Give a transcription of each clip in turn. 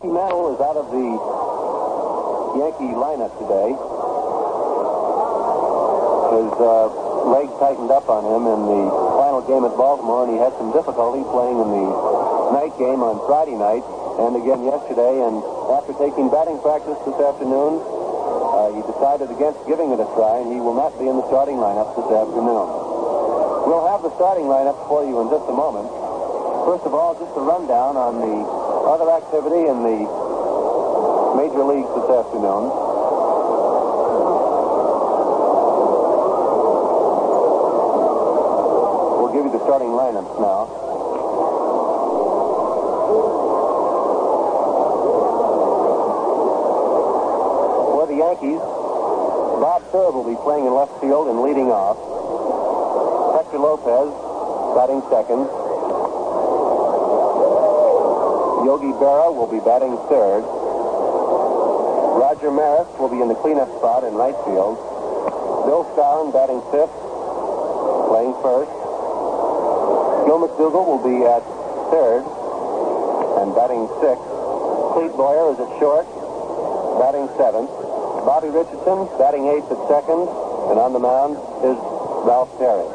Mantle is out of the Yankee lineup today. His uh, leg tightened up on him in the final game at Baltimore, and he had some difficulty playing in the night game on Friday night and again yesterday. And after taking batting practice this afternoon, uh, he decided against giving it a try, and he will not be in the starting lineup this afternoon. We'll have the starting lineup for you in just a moment. First of all, just a rundown on the other activity in the major leagues this afternoon. We'll give you the starting lineups now. For the Yankees, Bob Cerv will be playing in left field and leading off. Hector Lopez batting second. Yogi Berra will be batting third. Roger Maris will be in the cleanup spot in right field. Bill Skowron batting fifth, playing first. Gil McDougald will be at third and batting sixth. Clete Boyer is at short, batting seventh. Bobby Richardson batting eighth at second, and on the mound is Ralph Terry.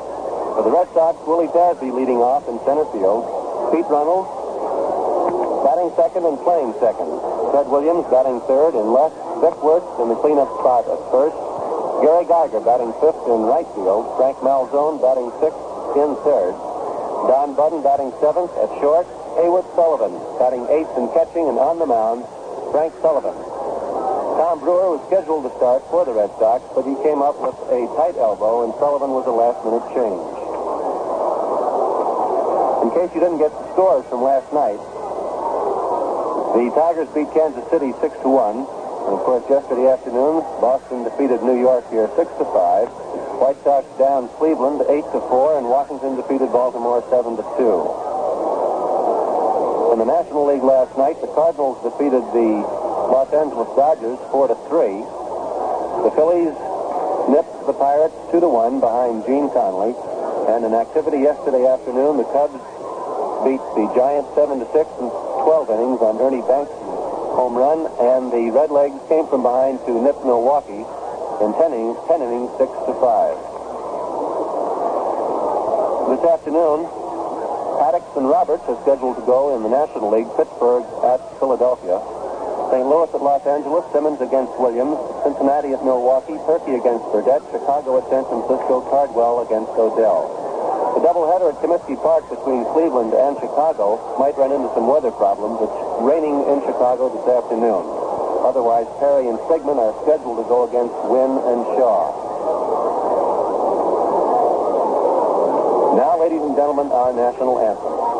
For the Red Sox, Willie Tasby leading off in center field. Pete Runnels batting second and playing second. Ted Williams batting third in left. Vic Wertz in the cleanup spot at first. Gary Geiger batting fifth in right field. Frank Malzone batting sixth in third. Don Buddin batting seventh at short. Haywood Sullivan batting eighth and catching, and on the mound, Frank Sullivan. Tom Brewer was scheduled to start for the Red Sox, but he came up with a tight elbow, and Sullivan was a last-minute change. In case you didn't get the scores from last night, the Tigers beat Kansas City 6 to 1. And of course, yesterday afternoon, Boston defeated New York here 6 to 5. White Sox down Cleveland 8 to 4, and Washington defeated Baltimore 7 to 2. In the National League last night, the Cardinals defeated the Los Angeles Dodgers 4 to 3. The Phillies nipped the Pirates 2 to 1 behind Gene Conley. And in activity yesterday afternoon, the Cubs beat the Giants 7 to 6 in 12 innings on Ernie Banks' home run, and the Redlegs came from behind to nip Milwaukee in 10 innings, 10 innings 6 to 5. This afternoon, Haddix and Roberts are scheduled to go in the National League, Pittsburgh at Philadelphia. St. Louis at Los Angeles, Simmons against Williams, Cincinnati at Milwaukee, Purkey against Burdette, Chicago at San Francisco, Cardwell against O'Dell. The doubleheader at Comiskey Park between Cleveland and Chicago might run into some weather problems. It's raining in Chicago this afternoon. Otherwise, Perry and Stigman are scheduled to go against Wynn and Shaw. Now, ladies and gentlemen, our national anthem.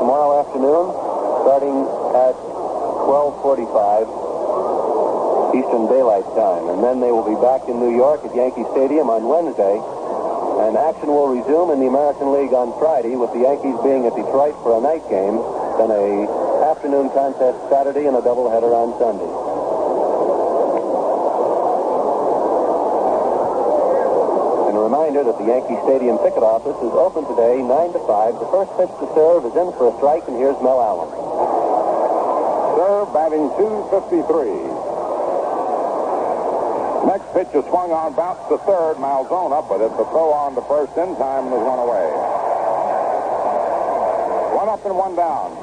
Tomorrow afternoon, starting at 1245 Eastern Daylight Time. And then they will be back in New York at Yankee Stadium on Wednesday. And action will resume in the American League on Friday with the Yankees being at Detroit for a night game, then a afternoon contest Saturday and a doubleheader on Sunday. That the Yankee Stadium ticket office is open today, 9 to 5. The first pitch to Cerv is in for a strike, and here's Mel Allen. Cerv batting 253. Next pitch is swung on, bounced to third. Malzone up with it. The throw on to first in time and was one away. One up and one down.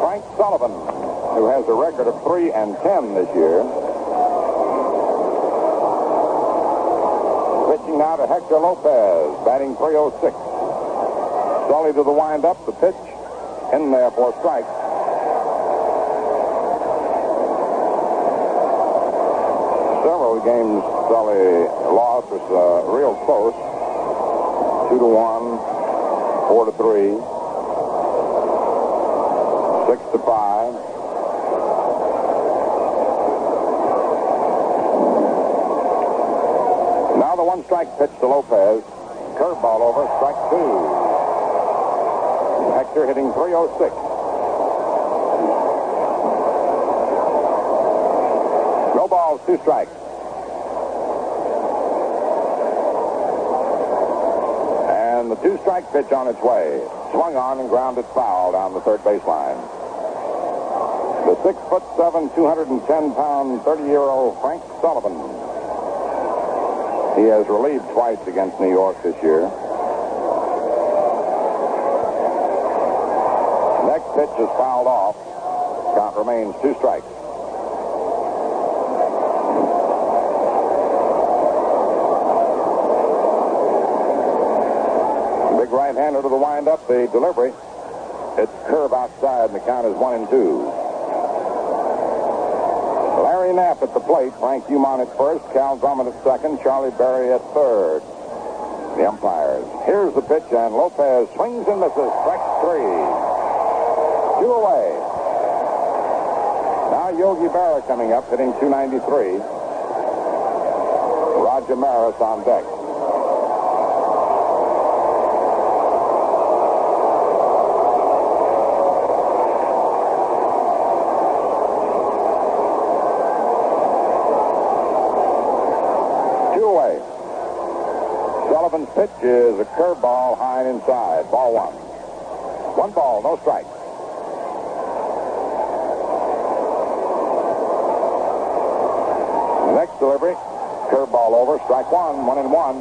Frank Sullivan, who has a record of 3 and 10 this year. Pitching to Hector Lopez, batting 306. Sully to the windup, the pitch in there for strike. Several games Sully lost was uh, real close. Two to one, four to three, six to five. Now the one strike pitch to Lopez. Curveball over, strike two. Hector hitting 306. No balls, two strikes. And the two strike pitch on its way. Swung on and grounded foul down the third baseline. The six foot seven, 210 pound, 30 year old Frank Sullivan. He has relieved twice against New York this year. Next pitch is fouled off. Count remains two strikes. Big right-hander to the windup. The delivery. It's curve outside, and the count is one and two. Larry Napp at the plate. Frank Umont at first. Cal Drummond at second. Charlie Berry at third. The umpires. Here's the pitch, and Lopez swings and misses. Strike three. Two away. Now Yogi Berra coming up, hitting 293. Roger Maris on deck. Two away. Sullivan's pitch is a curveball high and inside. Ball one. One ball, no strike. Next delivery, curveball over, strike one, one and one.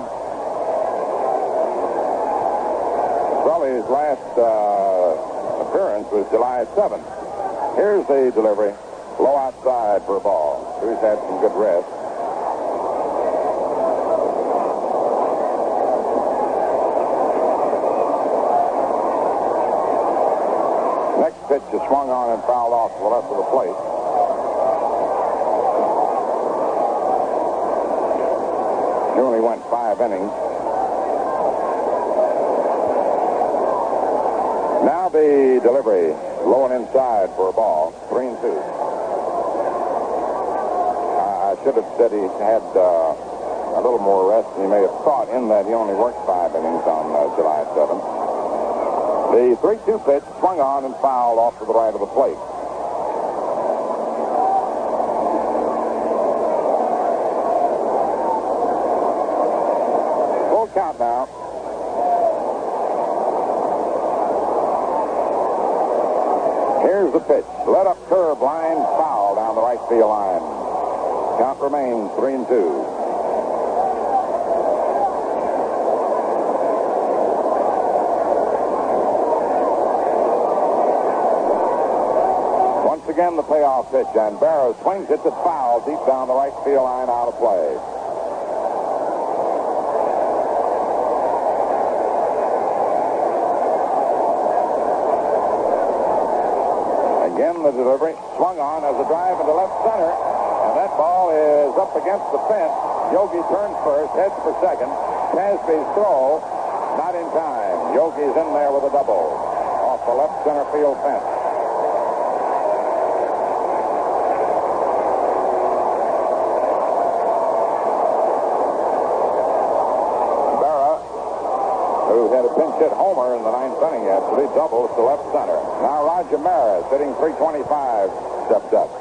Sully's last uh, appearance was July 7th. Here's the delivery, low outside for a ball. He's had some good rest. Next pitch is swung on and fouled off to the left of the plate. He only went five innings. Now the delivery, low and inside for a ball, three and two. I I should have said he had uh, a little more rest than he may have thought in that he only worked five innings on uh, July 7th. The 3-2 pitch swung on and fouled off to the right of the plate. Full count now. Here's the pitch. Let up curve line, foul down the right field line. Count remains 3 and 2. the payoff pitch, and Berra swings, hits it foul deep down the right field line, out of play. Again, the delivery swung on as a drive into left center, and that ball is up against the fence. Yogi turns first, heads for second. Tasby's throw, not in time. Yogi's in there with a double off the left center field fence. Had a pinch hit homer in the ninth inning yesterday, doubles to left center. Now Roger Maris, hitting 325, steps up.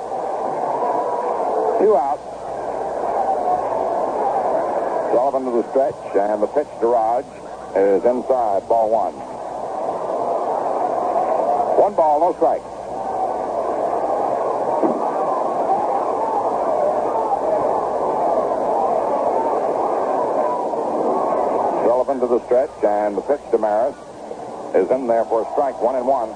Two outs. Sullivan to the stretch, and the pitch to Rog is inside, ball one. One ball, no strike. Sullivan to the stretch, and the pitch to Maris is in there for a strike, one and one.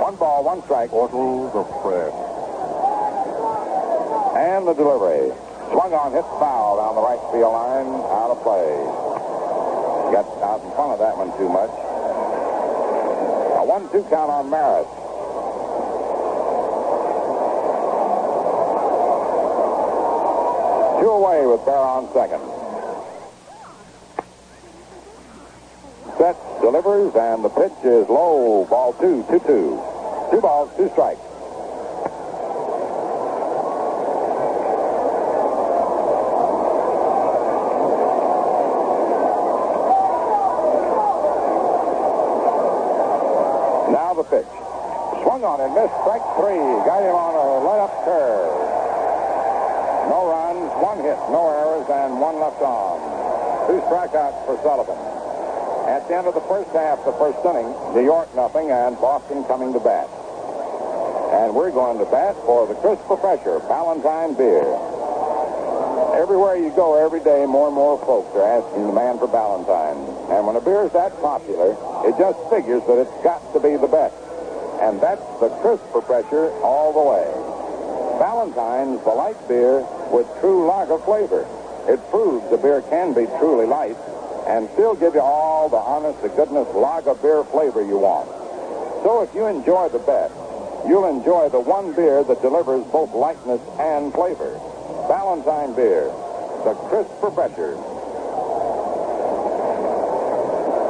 One ball, one strike. Portals of prayer. And the delivery. Swung on, hit foul down the right field line, out of play. Got out in front of that one too much. A one-two count on Maris. Two away with Bear on second. Set, delivers, and the pitch is low. Ball two, two, two. Two balls, two strikes. Now the pitch. Swung on and missed. Strike three. Got him on a let-up curve. No runs, one hit, no errors, and one left on. Two strikeouts for Sullivan. At the end of the first half, the first inning, New York nothing, and Boston coming to bat. And we're going to bat for the Christopher Fresher Ballantine beer. Everywhere you go every day, more and more folks are asking the man for Ballantine. And when a beer is that popular, it just figures that it's got to be the best. And that's the crisp for Fresher all the way. Ballantine's, the light beer with true lager flavor. It proves the beer can be truly light and still give you all the honest to goodness lager beer flavor you want. So if you enjoy the best, you'll enjoy the one beer that delivers both lightness and flavor. Ballantine beer, the Christopher Fresher.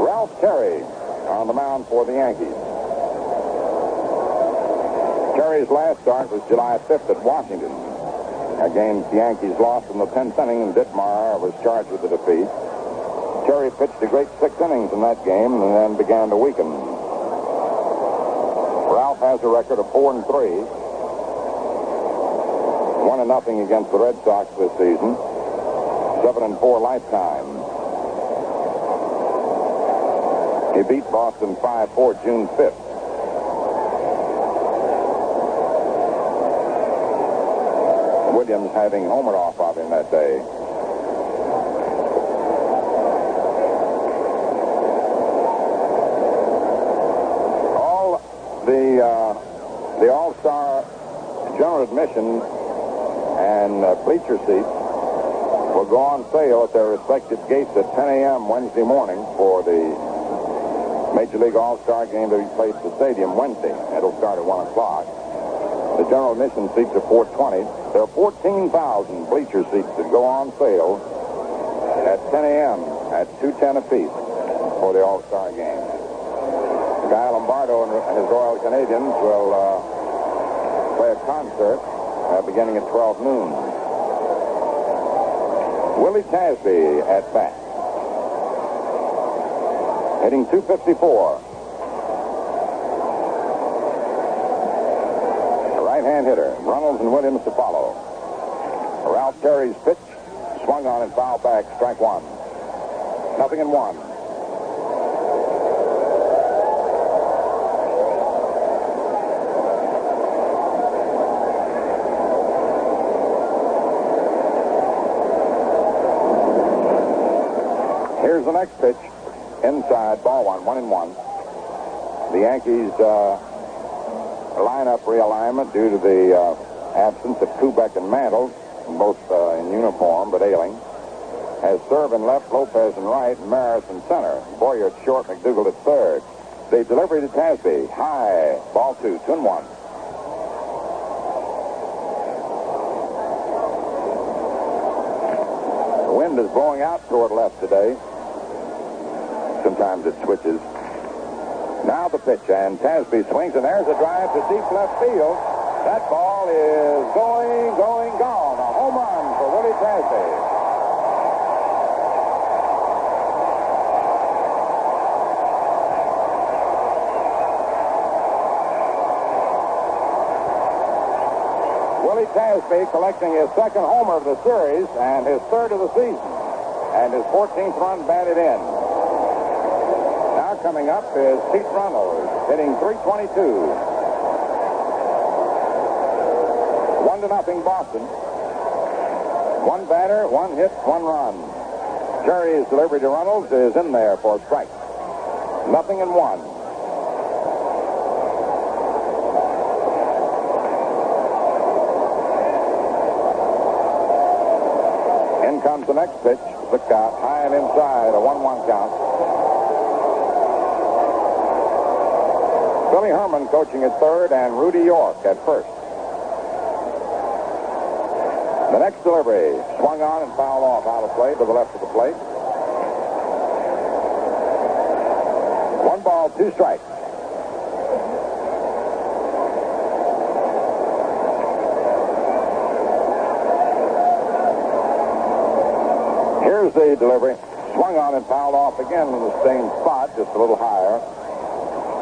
Ralph Terry on the mound for the Yankees. Terry's last start was July 5th at Washington. A game the Yankees lost in the 10th inning, and Ditmar was charged with the defeat. Terry pitched a great six innings in that game and then began to weaken. Ralph has a record of four and three. One and nothing against the Red Sox this season. Seven and four lifetime. He beat Boston 5-4 June 5th. Williams having homered off of him that day. All the uh, the All-Star general admission and uh, bleacher seats will go on sale at their respective gates at 10 a.m. Wednesday morning for the Major League All-Star game to be played at the stadium Wednesday. It'll start at 1 o'clock. General admission seats are 420. There are 14,000 bleacher seats that go on sale at 10 a.m. at 210 apiece for the All-Star game. Guy Lombardo and his Royal Canadians will uh, play a concert uh, beginning at 12 noon. Willie Tasby at bat. Hitting 254. Right-hand hitter. Runnels and Williams to follow. Ralph Terry's pitch. Swung on and foul back. Strike one. Nothing in one. Here's the next pitch. Inside, ball one, one and one. The Yankees uh, lineup realignment due to the uh, absence of Kubek and Mantle, both uh, in uniform but ailing. Has Cerv in left, Lopez in right, and Maris in center. Boyer at short, McDougald at third. The delivery to Tasby. High. Ball two, two and one. The wind is blowing out toward left today. Sometimes it switches. Now the pitch, and Tasby swings, and there's a drive to deep left field. That ball is going, going, gone. A home run for Willie Tasby. Willie Tasby collecting his second homer of the series and his third of the season, and his 14th run batted in. Coming up is Pete Runnels, hitting 322. One to nothing Boston. One batter, one hit, one run. Terry's delivery to Runnels is in there for strike. Nothing in one. In comes the next pitch. The count high and inside, a 1-1 count. Billy Herman coaching at third and Rudy York at first. The next delivery swung on and fouled off out of play to the left of the plate. One ball, two strikes. Here's the delivery. Swung on and fouled off again in the same spot, just a little higher.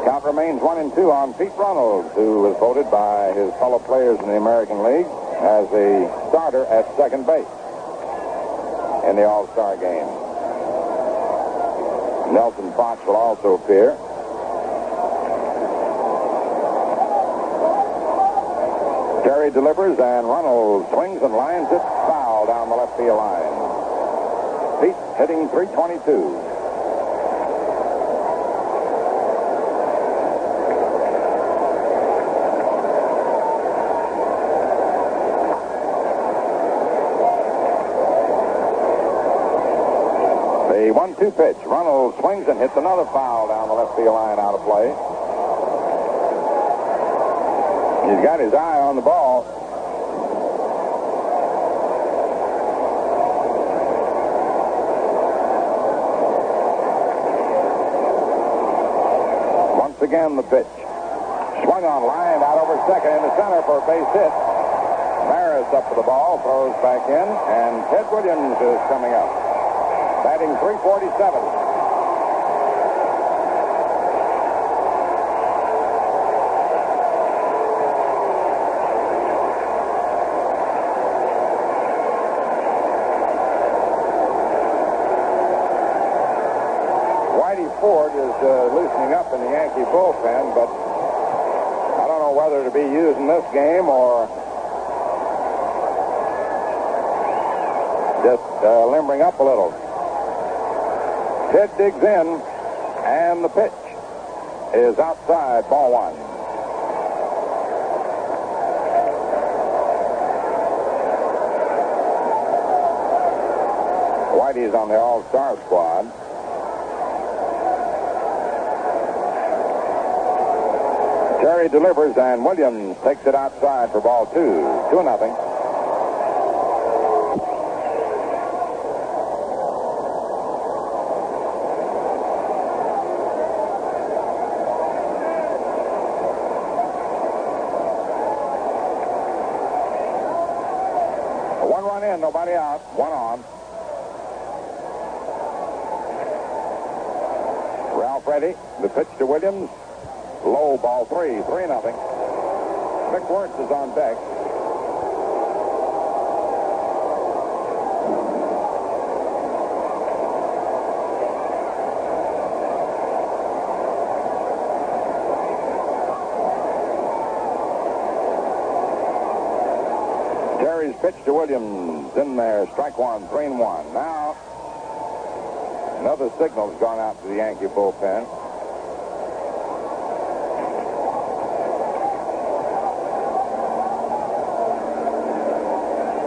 Count remains one and two on Pete Runnels, who was voted by his fellow players in the American League as a starter at second base in the All-Star game. Nelson Fox will also appear. Terry delivers and Runnels swings and lines it foul down the left field line. Pete hitting 322. The one-two pitch. Runnels swings and hits another foul down the left field line out of play. He's got his eye on the ball. Once again, the pitch. Swung on, line out over second into center for a base hit. Maris up for the ball, throws back in, and Ted Williams is coming up. Batting 347. Whitey Ford is uh, loosening up in the Yankee bullpen, but I don't know whether to be used in this game or just uh, limbering up a little. Ted digs in, and the pitch is outside, ball one. Whitey's on the All-Star squad. Terry delivers, and Williams takes it outside for ball two. Two nothing. One run in, nobody out. One on. Ralph ready. The pitch to Williams. Low ball three. Three nothing. Vic Wertz is on deck. Mr. Williams in there, strike one, three and one. Now, another signal's gone out to the Yankee bullpen.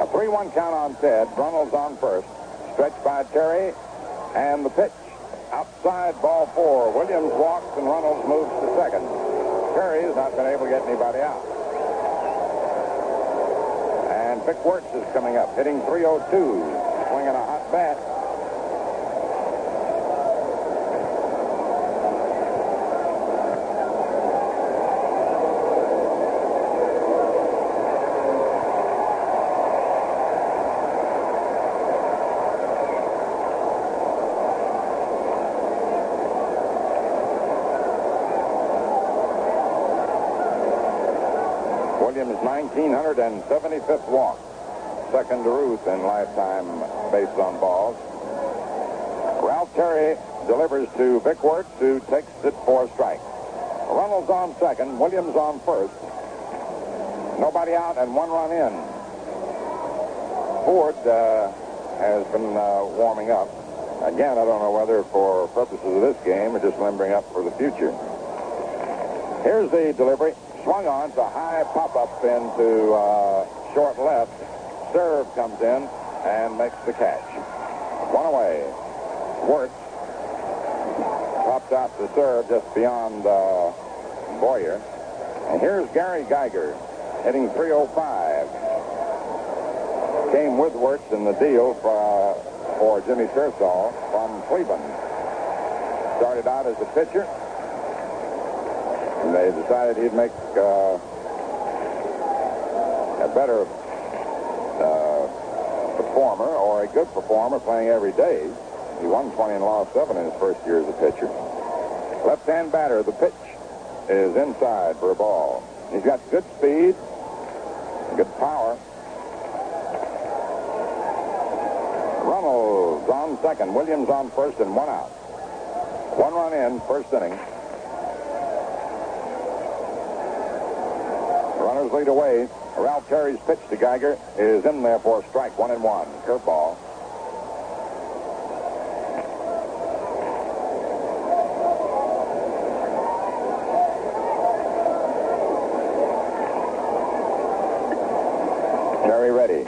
A 3 1 count on Ted. Runnels on first. Stretched by Terry, and the pitch. Outside ball four. Williams walks, and Runnels moves to second. Terry has not been able to get anybody out. Vic Wertz is coming up, hitting 302, swinging a hot bat. Williams' 1975th walk. Second to Ruth in lifetime based on balls. Ralph Terry delivers to Vic Wertz, who takes it for a strike. Runnels on second, Williams on first. Nobody out and one run in. Ford uh, has been uh, warming up. Again, I don't know whether for purposes of this game or just limbering up for the future. Here's the delivery. Swung on. It's a high pop-up into uh, short left. Cerv comes in and makes the catch. One away. Wertz popped out to Cerv just beyond uh, Boyer. And here's Gary Geiger hitting 305. Came with Wertz in the deal for, for Jimmy Piersall from Cleveland. Started out as a pitcher. And they decided he'd make uh, a better uh, performer or a good performer playing every day. He won 20 and lost 7 in his first year as a pitcher. Left-hand batter, the pitch is inside for a ball. He's got good speed, good power. Runnels on second, Williams on first, and one out. One run in, first inning. Runners lead away. Ralph Terry's pitch to Geiger is in there for a strike, one and one. Curveball. Terry ready.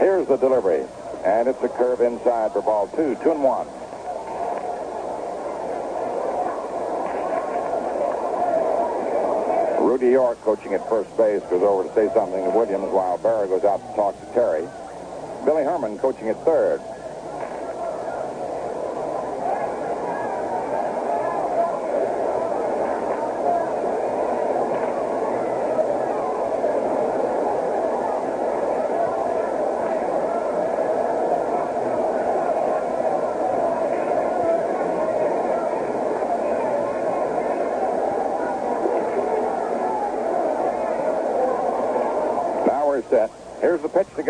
Here's the delivery. And it's a curve inside for ball two. Two and one. Rudy York, coaching at first base, goes over to say something to Williams while Berra goes out to talk to Terry. Billy Herman coaching at third. Now we're set. Here's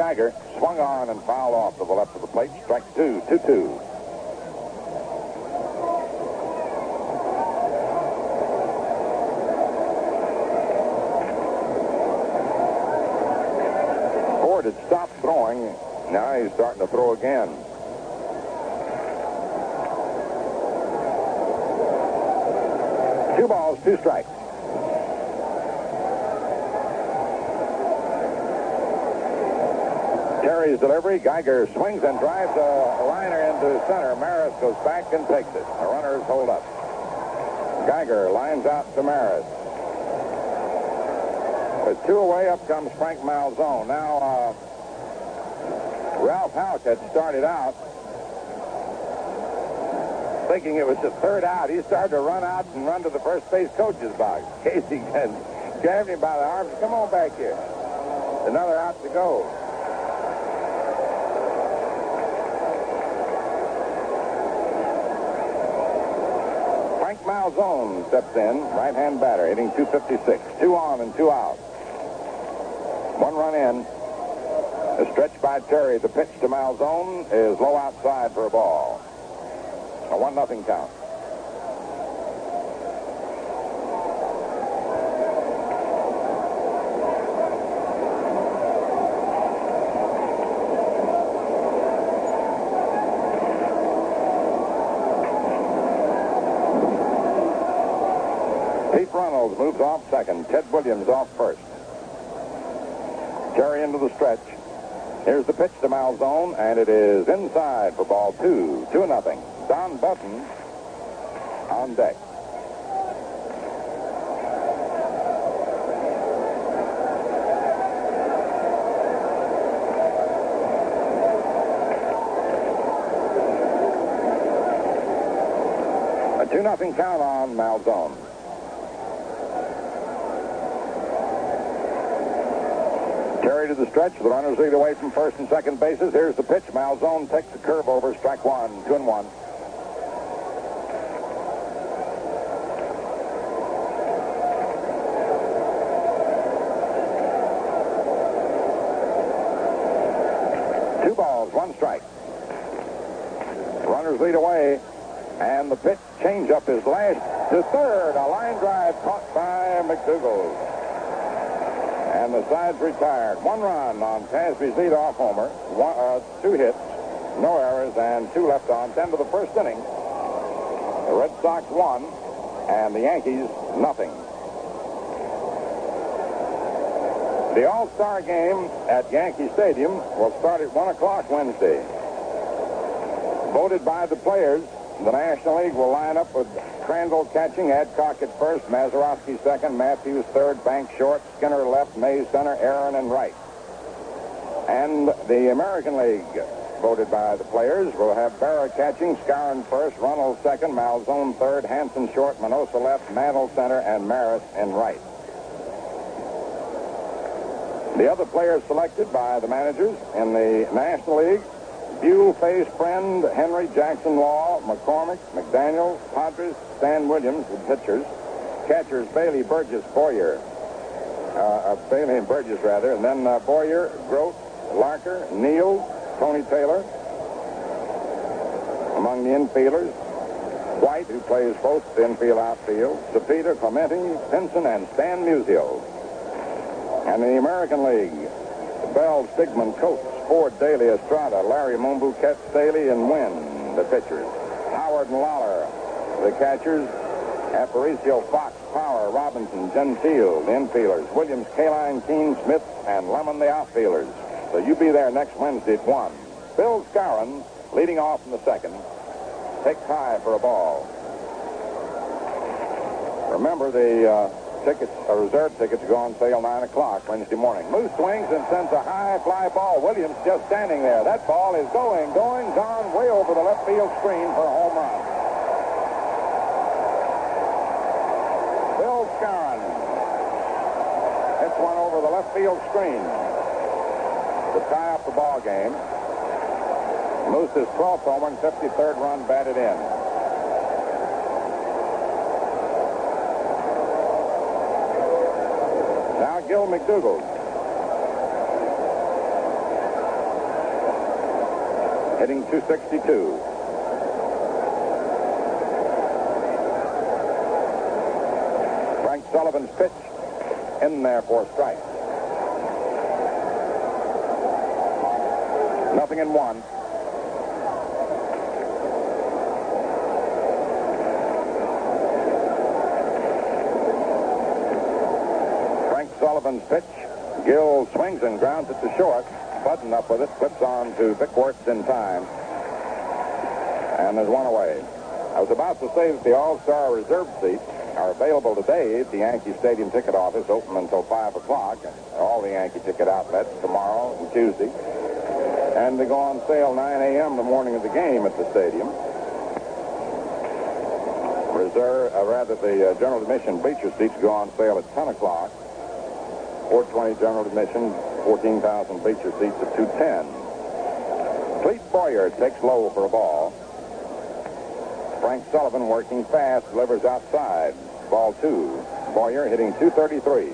Geiger. Swung on and fouled off to the left of the plate. Strike two, two, two. Ford had stopped throwing. Now he's starting to throw again. Two balls, two strikes. Delivery. Geiger swings and drives a liner into center. Maris goes back and takes it. The runners hold up. Geiger lines out to Maris. With two away, up comes Frank Malzone. Now, uh, Ralph Houk had started out thinking it was the third out. He started to run out and run to the first base coach's box. Casey grabbed him by the arms. Come on back here. Another out to go. Frank Malzone steps in, right-hand batter, hitting 256. Two on and two out. One run in. A stretch by Terry. The pitch to Malzone is low outside for a ball. A one nothing count. Pete Runnels moves off second. Ted Williams off first. Terry into the stretch. Here's the pitch to Malzone, and it is inside for ball two, two nothing. Don Buddin on deck. A 2 nothing count on Malzone. Terry to the stretch. The runners lead away from first and second bases. Here's the pitch. Malzone takes the curve over. Strike one. Two and one. Two balls, one strike. Runners lead away. And the pitch changeup is lashed to third. A line drive caught by McDougald. And the side's retired. One run on Tasby's leadoff homer. One, uh, two hits, no errors, and two left on. Ten to the first inning. The Red Sox won, and the Yankees nothing. The All-Star game at Yankee Stadium will start at 1 o'clock Wednesday. Voted by the players, the National League will line up with Crandall catching, Adcock at first, Mazeroski second, Mathews third, Bank short, Skinner left, Mays center, Aaron and right. And the American League, voted by the players, will have Berra catching, Skowron first, Runnels second, Malzone third, Hansen short, Minoso left, Mantle center, and Maris in right. The other players selected by the managers in the National League Buhl, Face, Friend, Henry, Jackson Law, McCormick, McDaniel, Podres, Stan Williams, the pitchers. Catchers, Bailey, Burgess, Boyer. Uh, uh, Bailey and Burgess, rather. And then uh, Boyer, Groat, Larker, Neal, Tony Taylor. Among the infielders, White, who plays both infield, outfield, Cepeda, Clemente, Pinson, and Stan Musial. And in the American League, Bell, Stigman, Coates, Ford, Daley, Estrada, Lary, Monbouquette, Staley, and Wynn, the pitchers. Howard and Lollar, the catchers. Aparicio, Fox, Power, Robinson, Gentile, the infielders. Williams, Kaline, Kuenn, Smith, and Lemon, the outfielders. So you be there next Wednesday at 1. Bill Skowron, leading off in the second, takes high for a ball. Remember, the uh, tickets, uh, reserve tickets go on sale 9 o'clock Wednesday morning. Moose swings and sends a high fly ball. Williams just standing there. That ball is going, going, gone way over the left field screen for a home run. Bill Skowron hits one over the left field screen to tie up the ball game. Moose's 12th homer and 53rd run batted in. Now Gil McDougald. Hitting 262. Frank Sullivan's pitch in there for strike. Nothing in one. Frank Sullivan's pitch. Gil swings and grounds it to short. Buddin up with it, flips on to Vic Wertz in time. And there's one away. I was about to say that the All-Star reserve seats are available today at the Yankee Stadium ticket office, open until 5 o'clock. All the Yankee ticket outlets tomorrow and Tuesday. And they go on sale 9 a.m. the morning of the game at the stadium. Reserve, uh, rather, the uh, general admission bleacher seats go on sale at 10 o'clock. 420 general admission, 14,000 bleacher seats at 210. Clete Boyer takes low for a ball. Frank Sullivan working fast, delivers outside. Ball two. Boyer hitting 233.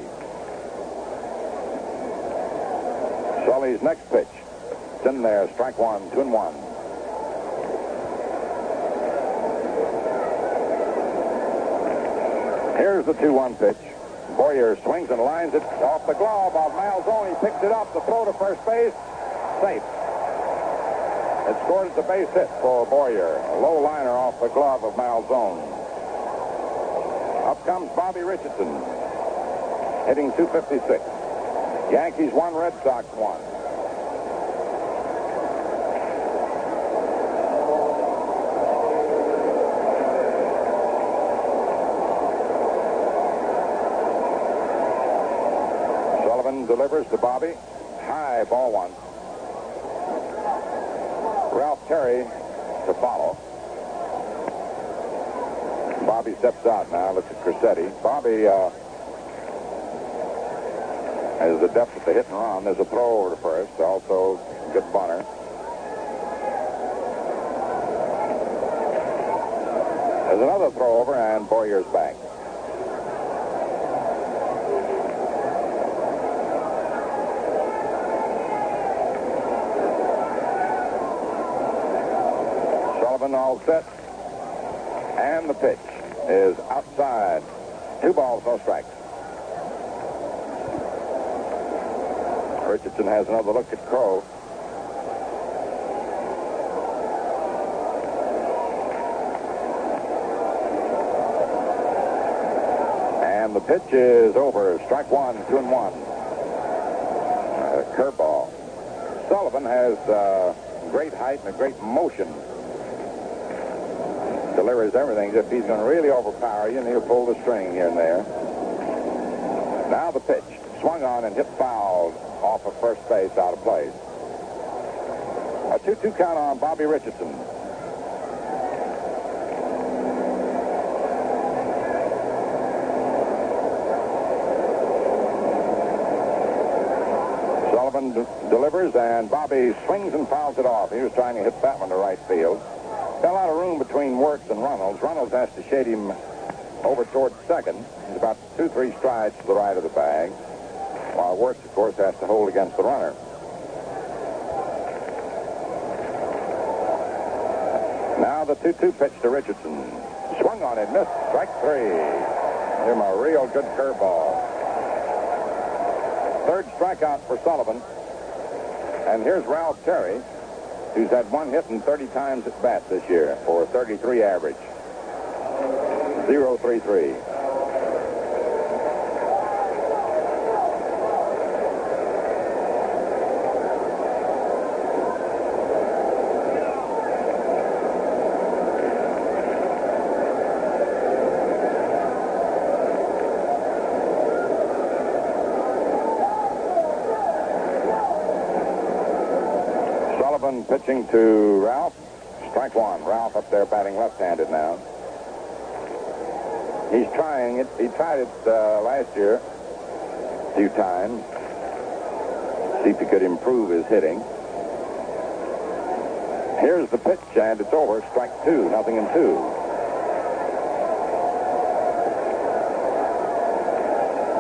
Sully's next pitch. It's in there. Strike one, two and one. Here's the 2-1 pitch. Boyer swings and lines it off the glove of Malzone. He picks it up. The throw to first base. Safe. It scores the base hit for Boyer. A low liner off the glove of Malzone. Up comes Bobby Richardson. Hitting 256. Yankees won, Red Sox won. delivers to Bobby. High ball one. Ralph Terry to follow. Bobby steps out now. Looks at Crosetti. Bobby uh, has the depth at the hit and run. There's a throw over to first. Also, good bunter. There's another throw over, and Boyer's back. Sullivan all set. And the pitch is outside. Two balls, no strikes. Richardson has another look at Crow. And the pitch is over. Strike one, two and one. Curveball. Sullivan has uh, great height and a great motion. Delivers everything. If he's going to really overpower you, and he'll pull the string here and there. Now the pitch. Swung on and hit fouled off of first base out of place. A 2-2 count on Bobby Richardson. Sullivan delivers, and Bobby swings and fouls it off. He was trying to hit that one to right field. A lot of room between Wertz and Runnels. Runnels has to shade him over towards second. He's about two, three strides to the right of the bag. While Wertz, of course, has to hold against the runner. Now the 2-2 pitch to Richardson. Swung on it, missed. Strike three. Give him a real good curveball. Third strikeout for Sullivan. And here's Ralph Terry, who's had one hit and 30 times at bat this year for a 33 average. 0-3-3. Sullivan pitching to Ralph. Strike one. Ralph up there batting left-handed now. He's trying it. He tried it uh, last year a few times. See if he could improve his hitting. Here's the pitch, and it's over. Strike two. Nothing in two.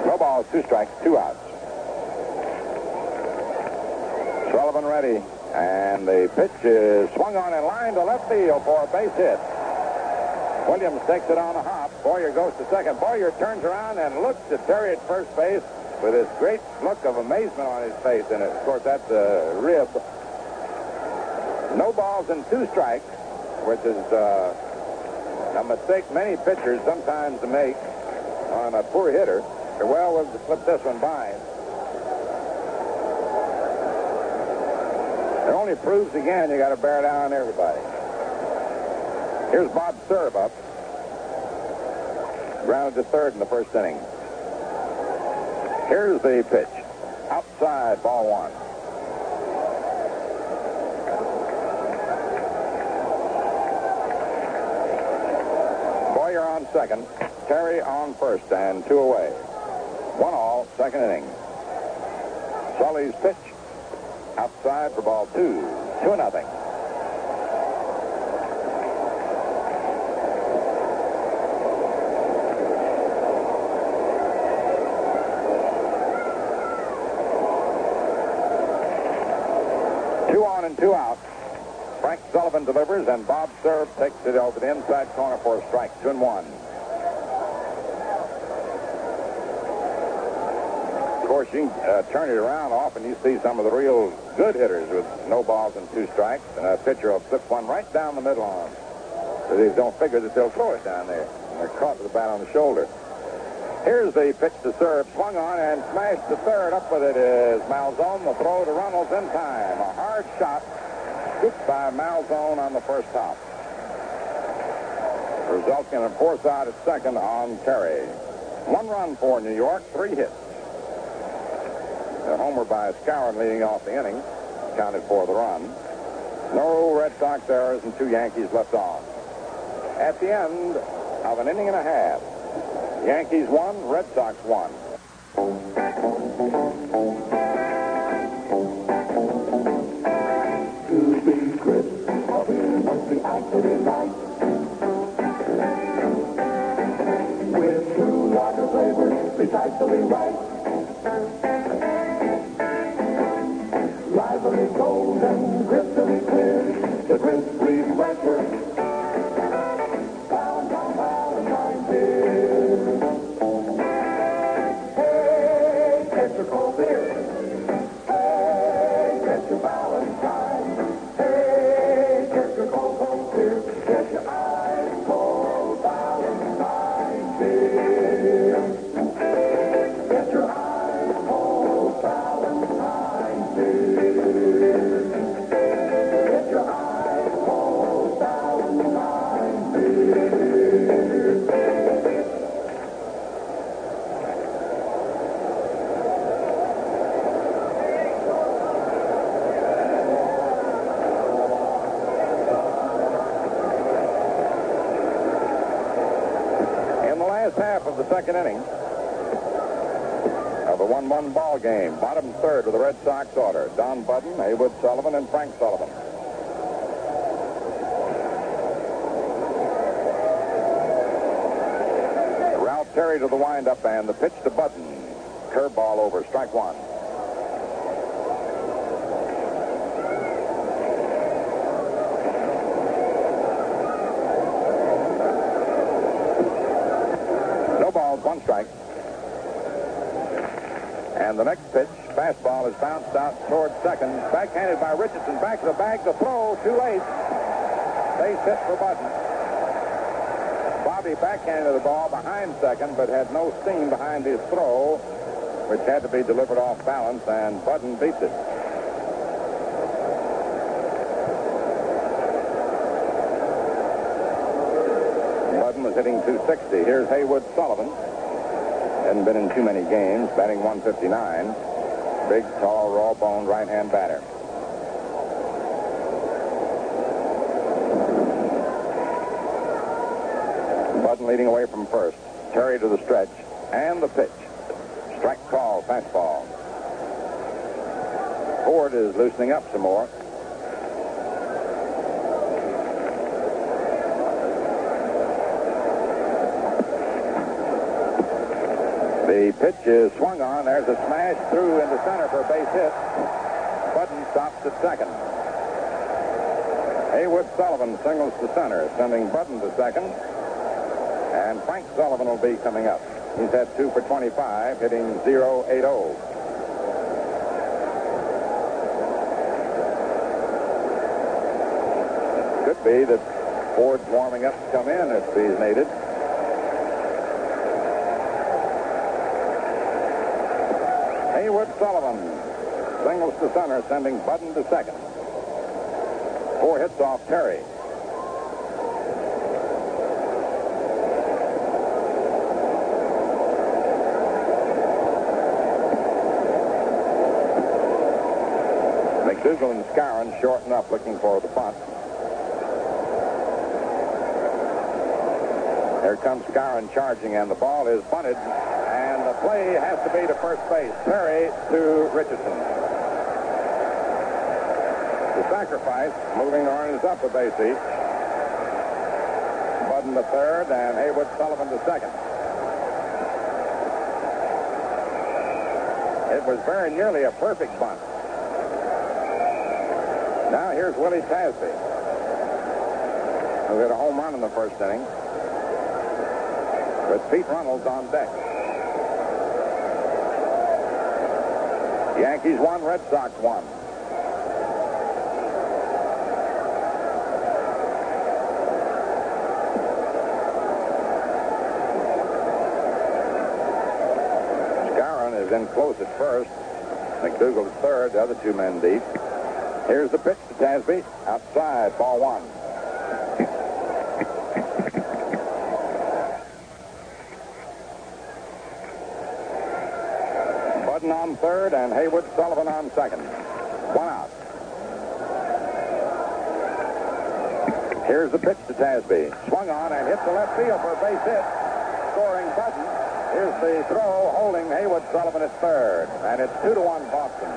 No balls, two strikes, two outs. Sullivan ready. And the pitch is swung on in line to left field for a base hit. Williams takes it on a hop. Boyer goes to second. Boyer turns around and looks at Terry at first base with this great look of amazement on his face. And, of course, that's a rib. No balls and two strikes, which is uh, a mistake many pitchers sometimes make on a poor hitter. They're well to slip this one by. Only proves again you got to bear down on everybody. Here's Bob Cerv up. Grounded to third in the first inning. Here's the pitch. Outside, ball one. Boyer on second. Terry on first, and two away. One all, second inning. Sully's pitch. Outside for ball two. Two and nothing. Two on and two out. Frank Sullivan delivers, and Bob Cerv takes it over the inside corner for a strike. Two and one. Uh, turn it around. Often you see some of the real good hitters with no balls and two strikes, and a pitcher will slip one right down the middle on them. They don't figure that they'll throw it down there. And they're caught with the bat on the shoulder. Here's the pitch to Cerv. Swung on and smashed the third. Up with it is Malzone. The throw to Runnels in time. A hard shot. Scooped by Malzone on the first hop. Resulting in a force out at second on Terry. One run for New York. Three hits. A homer by Skowron leading off the inning counted for the run. No Red Sox errors and two Yankees left on. At the end of an inning and a half, Yankees won, Red Sox won. Crisp, a beer must second inning of a 1-1 ball game, bottom third of the Red Sox order, Don Buddin, Haywood Sullivan, and Frank Sullivan. Terry to the windup and the pitch to Buddin. Curveball over, strike one. No balls, one strike. And the next pitch, fastball is bounced out towards second. Backhanded by Richardson. Back to the bag. The throw, too late. Base hit for Buddin. Bobby backhanded the ball behind second, but had no steam behind his throw, which had to be delivered off balance, and Buddin beats it. Buddin was hitting 260. Here's Haywood Sullivan. Hadn't been in too many games, batting 159. Big, tall, raw-boned right-hand batter. Buddin leading away from first. Terry to the stretch. And the pitch. Strike call, fastball. Ford is loosening up some more. The pitch is swung on. There's a smash through into center for a base hit. Buddin stops at second. Haywood Sullivan singles to center, sending Buddin to second. And Frank Sullivan will be coming up. He's had two for 25, hitting 0-8-0. Could be that Ford's warming up to come in if he's needed. Haywood Sullivan singles to center, sending Buddin to second. Four hits off Terry. McDougald and Skowron shorten up looking for the punt. Here comes Skowron charging, and the ball is bunted, play has to be to first base. Terry to Richardson. The sacrifice, moving Orange up a base each. Buddin to third, and Haywood Sullivan to second. It was very nearly a perfect bunt. Now here's Willie Tasby, who hit a home run in the first inning, with Pete Runnels on deck. Yankees won, Red Sox won. Skowron is in close at first. McDougald third, the other two men deep. Here's the pitch to Tasby. Outside, ball one. Buddin on third and Haywood Sullivan on second. One out. Here's the pitch to Tasby. Swung on and hit the left field for a base hit. Scoring Buddin. Here's the throw holding Haywood Sullivan at third. And it's two to one Boston.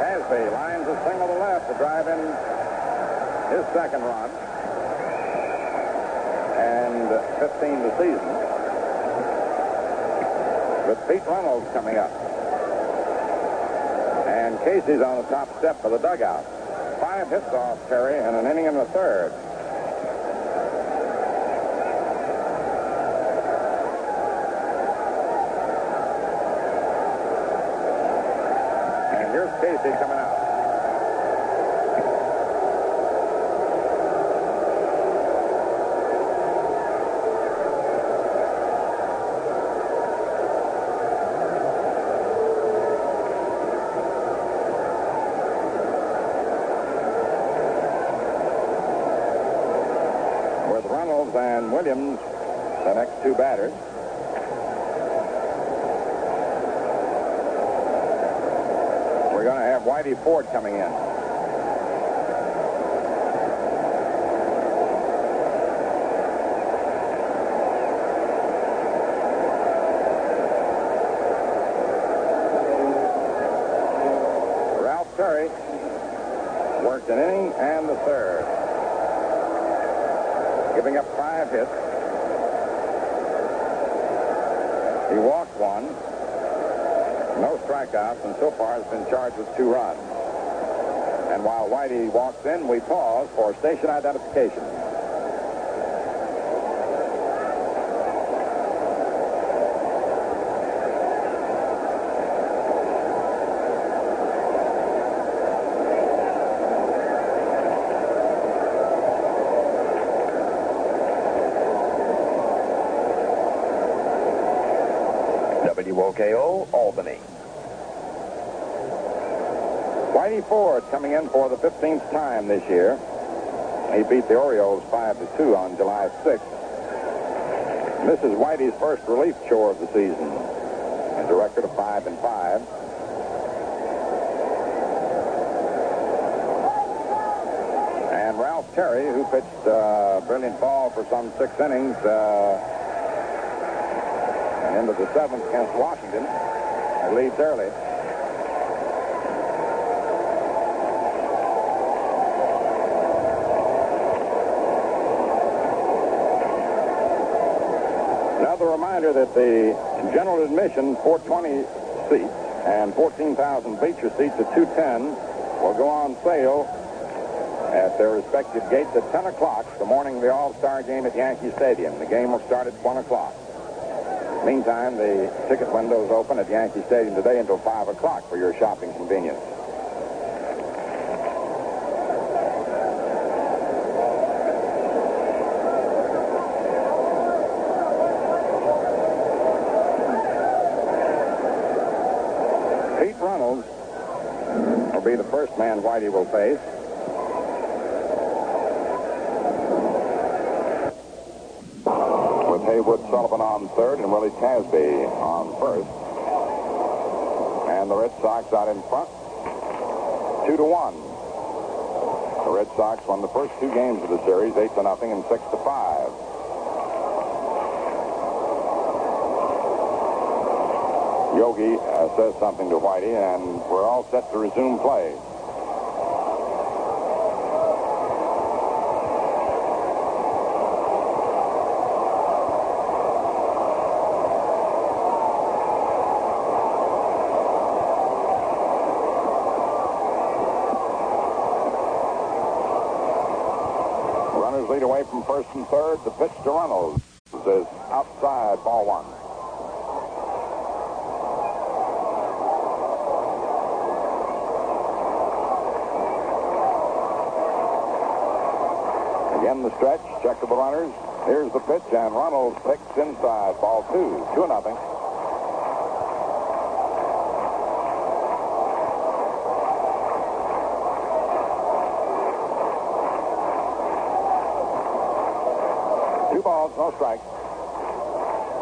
Tasby lines a single to left to drive in his second run. And 15 the season. With Pete Runnels coming up. Casey's on the top step of the dugout. Five hits off Terry and an inning in the third. And here's Casey coming out. With Runnels and Williams, the next two batters. We're going to have Whitey Ford coming in. Ralph Terry worked an inning and the third, giving up five hits. He walked one, no strikeouts, and so far has been charged with two runs. And while Whitey walks in, we pause for station identification. WOKO, Albany. Whitey Ford coming in for the 15th time this year. He beat the Orioles 5 to 2 on July 6th. This is Whitey's first relief chore of the season. Has a record of 5 and 5. And Ralph Terry, who pitched a brilliant ball for some six innings uh, and into the seventh against Washington, leads early. Another reminder that the general admission 420 seats and 14,000 bleacher seats at 210 will go on sale at their respective gates at 10 o'clock the morning of the All-Star game at Yankee Stadium. The game will start at 1 o'clock. Meantime, the ticket windows open at Yankee Stadium today until 5 o'clock for your shopping convenience. Pete Runnels will be the first man Whitey will face. With Haywood Sullivan on third and Willie Tasby on first. And the Red Sox out in front. Two to one. The Red Sox won the first two games of the series, eight to nothing and six to five. Yogi uh, says something to Whitey, and we're all set to resume play. Runners lead away from third. The pitch to Runnels is outside, ball one. Again, the stretch. Check the runners. Here's the pitch, and Runnels picks inside. Ball two. Two nothing. Strikes.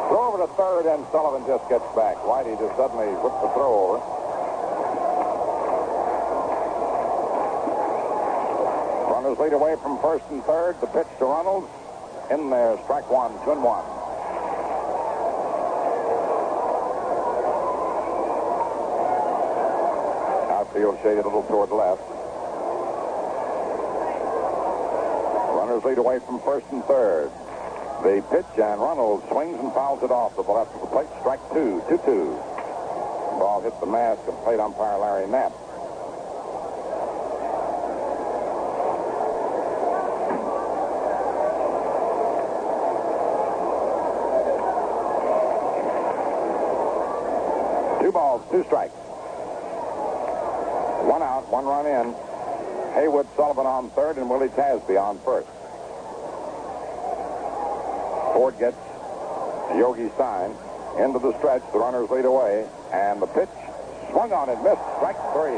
Throw over to third, and Sullivan just gets back. Whitey just suddenly whipped the throw over. Runners lead away from first and third. The pitch to Runnels. In there, strike one, two and one. Outfield shaded a little toward left. Runners lead away from first and third. The pitch and Runnels swings and fouls it off the left of the plate. Strike two, two two. Ball hit the mask of plate umpire Larry Napp. Two balls, two strikes. One out, one run in. Haywood Sullivan on third and Willie Tasby on first. Ford gets Yogi Stein into the stretch. The runners lead away. And the pitch swung on and missed. Strike three.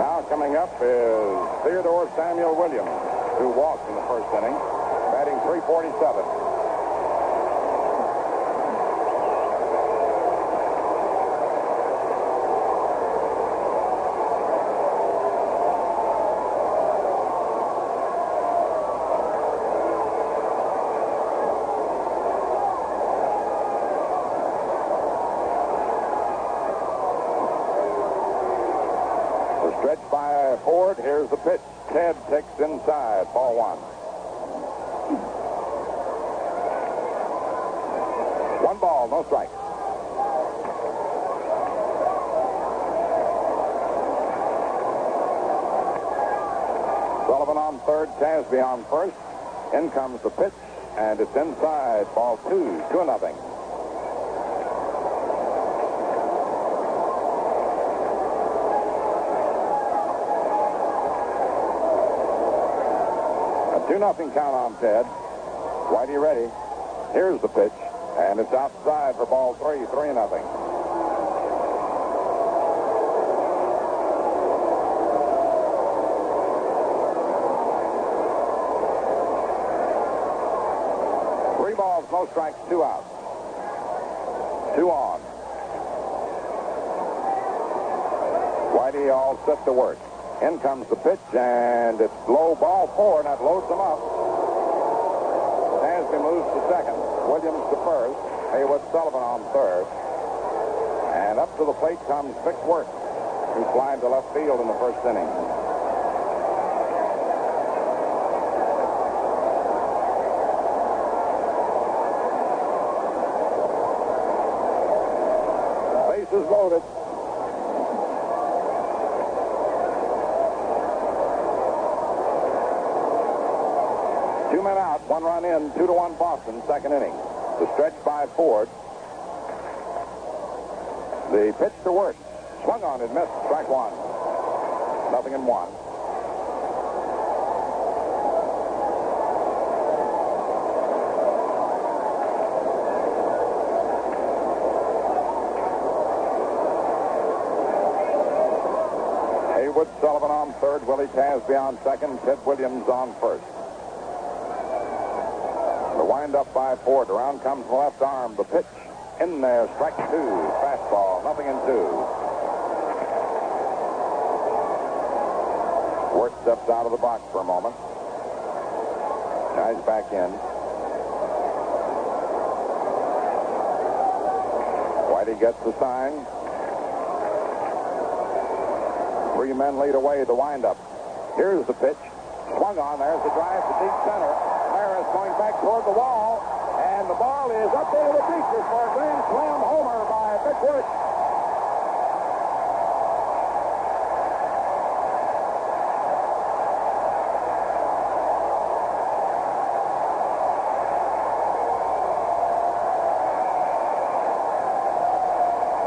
Now coming up is Theodore Samuel Williams, who walked in the first inning, batting 347. The stretch by Ford. Here's the pitch. Ted takes inside. Ball one. One ball, no strike. Sullivan on third, Tasby on first. In comes the pitch, and it's inside. Ball two, two nothing. A 2 nothing count on Ted. Whitey ready. Here's the pitch, and it's outside for ball three, 3 nothing. Three balls, no strikes, two outs. Two on. Whitey all set to work. In comes the pitch, and it's low ball four, and that loads them up. Tasby moves to second. Williams to first. Haywood Sullivan on third. And up to the plate comes Vic Wertz, who flied to left field in the first inning. 2 to 1 Boston, second inning. The stretch by Ford. The pitch to Wertz. Swung on and missed. Strike one. Nothing in one. Haywood Sullivan on third. Willie Taz on second. Ted Williams on first. The windup by Ford. Around comes the left arm. The pitch in there. Strike two. Fastball. Nothing in two. Wertz steps out of the box for a moment. Guys back in. Whitey gets the sign. Three men lead away the windup. Here's the pitch. Swung on. There's the drive to deep center. Maris going back toward the wall. And the ball is up into the bleachers for a grand slam homer by Vic Wertz.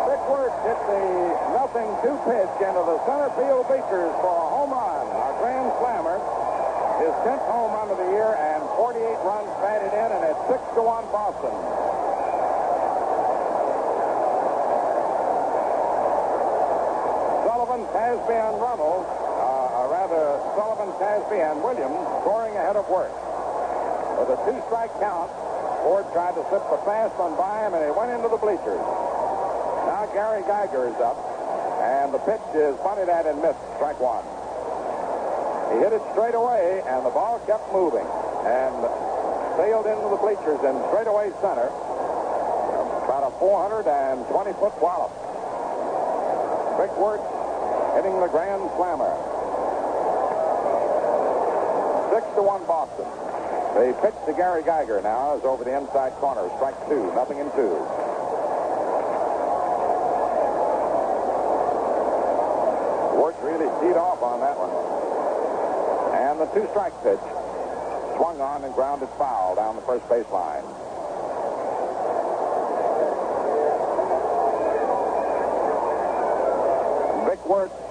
Vic Wertz hit the nothing two pitch into the center field bleachers for a home run. A grand slammer. His 10th home run of the year and 48 runs batted in, and it's 6 to 1 Boston. Sullivan, Tasby, and Runnels, uh, uh, rather, Sullivan, Tasby, and Williams scoring ahead of Wertz. With a two-strike count, Ford tried to slip the fast one by him, and he went into the bleachers. Now Gary Geiger is up, and the pitch is bunted at and missed. Strike one. He hit it straight away, and the ball kept moving and sailed into the bleachers in straightaway center. About a 420-foot wallop. Vic Wertz hitting the grand slammer. Six to one Boston. The pitch to Gary Geiger now is over the inside corner. Strike two, nothing in two. Wertz really teed off on that one. And the two-strike pitch swung on and grounded foul down the first baseline. Wertz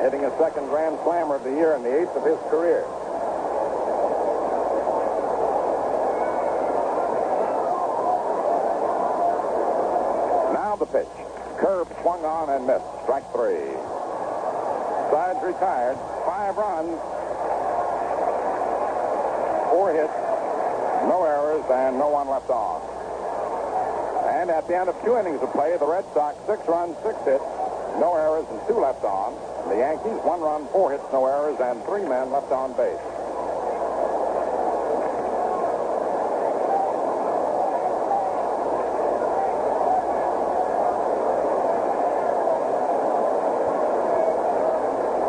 hitting a second grand slammer of the year and the eighth of his career. Now the pitch. Curve swung on and missed. Strike three. Sides retired. Five runs. Four hits. No errors and no one left on. And at the end of two innings of play, the Red Sox, six runs, six hits, no errors, and two left on. The Yankees, one run, four hits, no errors, and three men left on base.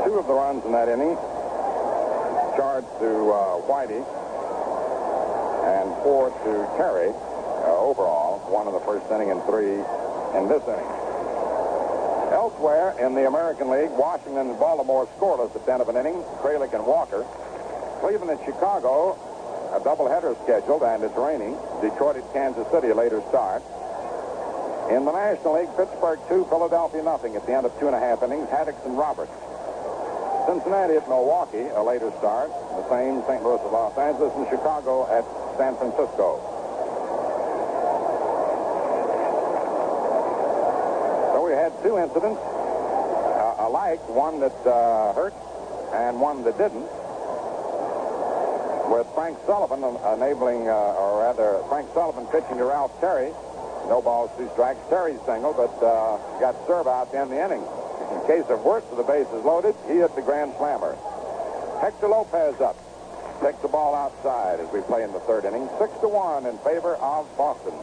Two of the runs in that inning charged to uh, Whitey and four to Terry uh, overall. One in the first inning and three in this inning. Elsewhere in the American League, Washington and Baltimore scoreless at the end of an inning. Kralick and Walker. Cleveland and Chicago, a doubleheader scheduled, and it's raining. Detroit at Kansas City, a later start. In the National League, Pittsburgh 2, Philadelphia nothing at the end of two and a half innings. Haddix and Roberts. Cincinnati at Milwaukee, a later start. The same St. Louis at Los Angeles, and Chicago at San Francisco. So we had two incidents uh, alike, one that uh, hurt and one that didn't. With Frank Sullivan enabling, uh, or rather, Frank Sullivan pitching to Ralph Terry. No balls, two strikes. Terry single, but uh, got Cerv out end the inning. In case of worse, the base is loaded. He hit the grand slammer. Hector Lopez up. Takes the ball outside as we play in the third inning. Six to one in favor of Boston.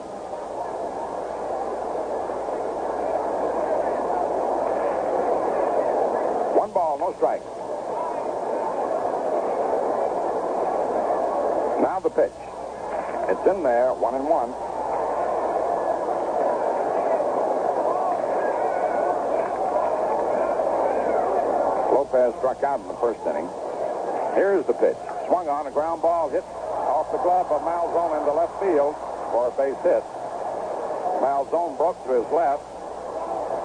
Strikes. Now the pitch. It's in there, one and one. Lopez struck out in the first inning. Here's the pitch. Swung on a ground ball, hit off the glove of Malzone into left field for a base hit. Malzone broke to his left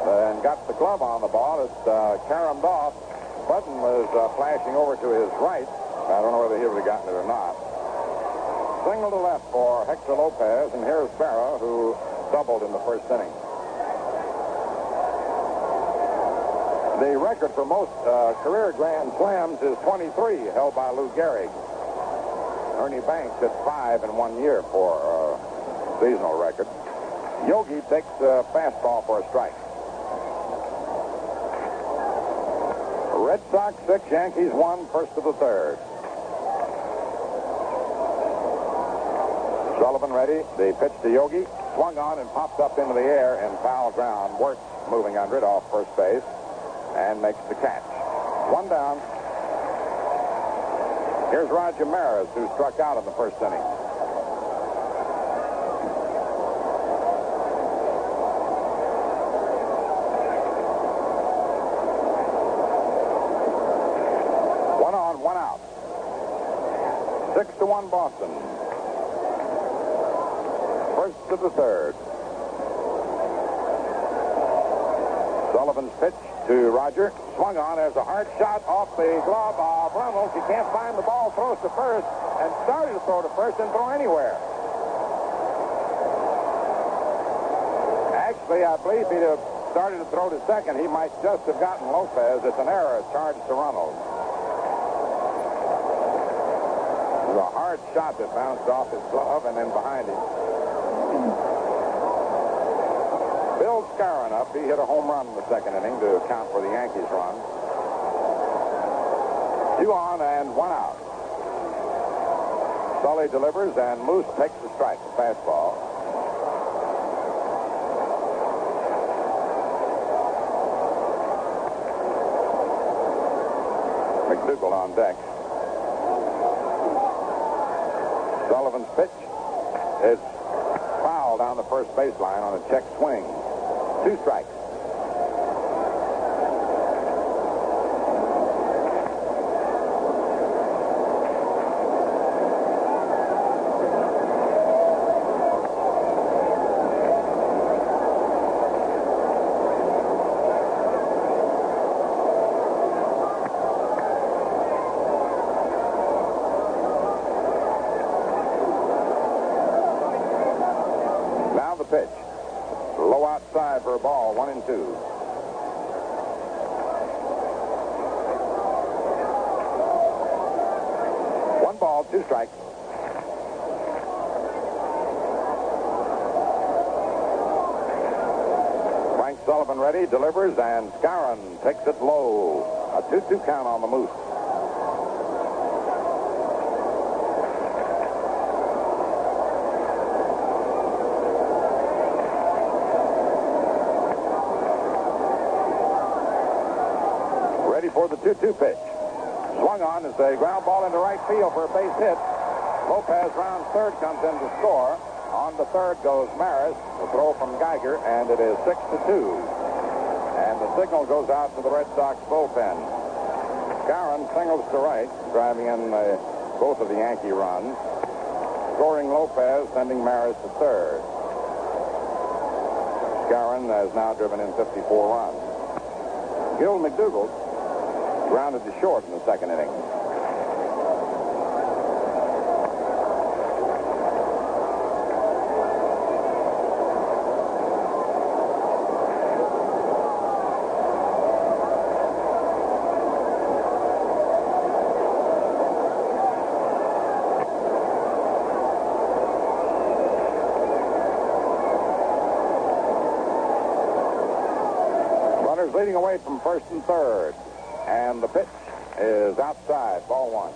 and got the glove on the ball. It uh, caromed off. Buddin was uh, flashing over to his right. I don't know whether he would have gotten it or not. Single to left for Hector Lopez, and here's Berra, who doubled in the first inning. The record for most uh, career grand slams is 23, held by Lou Gehrig. Ernie Banks hit five in one year for uh, seasonal record. Yogi takes a fastball for a strike. Red Sox six, Yankees one, first of the third. Sullivan ready. The pitch to Yogi. Swung on and popped up into the air and foul ground. Wertz moving under it off first base and makes the catch. One down. Here's Roger Maris, who struck out in the first inning. One on, one out. Six Boston. First to the third. Sullivan's pitch to Roger. Swung on as a hard shot off the glove of Runnels. He can't find the ball, throws to first, and started to throw to first and throw anywhere. Actually, I believe he'd have started to throw to second. He might just have gotten Lopez. It's an error charged to Runnels. Was a hard shot that bounced off his glove and then behind him. Bill Skowron up. He hit a home run in the second inning to account for the Yankees' run. Two on and one out. Sully delivers, and Moose takes the strike, the fastball. McDougald on deck. Sullivan's pitch is foul down the first baseline on a check swing. Two strikes. Now the pitch. Low outside for a ball, one and two. One ball, two strikes. Frank Sullivan ready, delivers, and Skowron takes it low. A 2-2 count on the Moose. Ready for the 2-2 pitch. Swung on is a ground ball into right field for a base hit. Lopez round third comes in to score. On the third goes Maris. The throw from Geiger, and it is 6 to 2. And the signal goes out to the Red Sox bullpen. Skowron singles to right, driving in uh, both of the Yankee runs. Scoring Lopez, sending Maris to third. Skowron has now driven in 54 runs. Gil McDougald grounded to short in the second inning. Runners leading away from first and third. And the pitch is outside, ball one.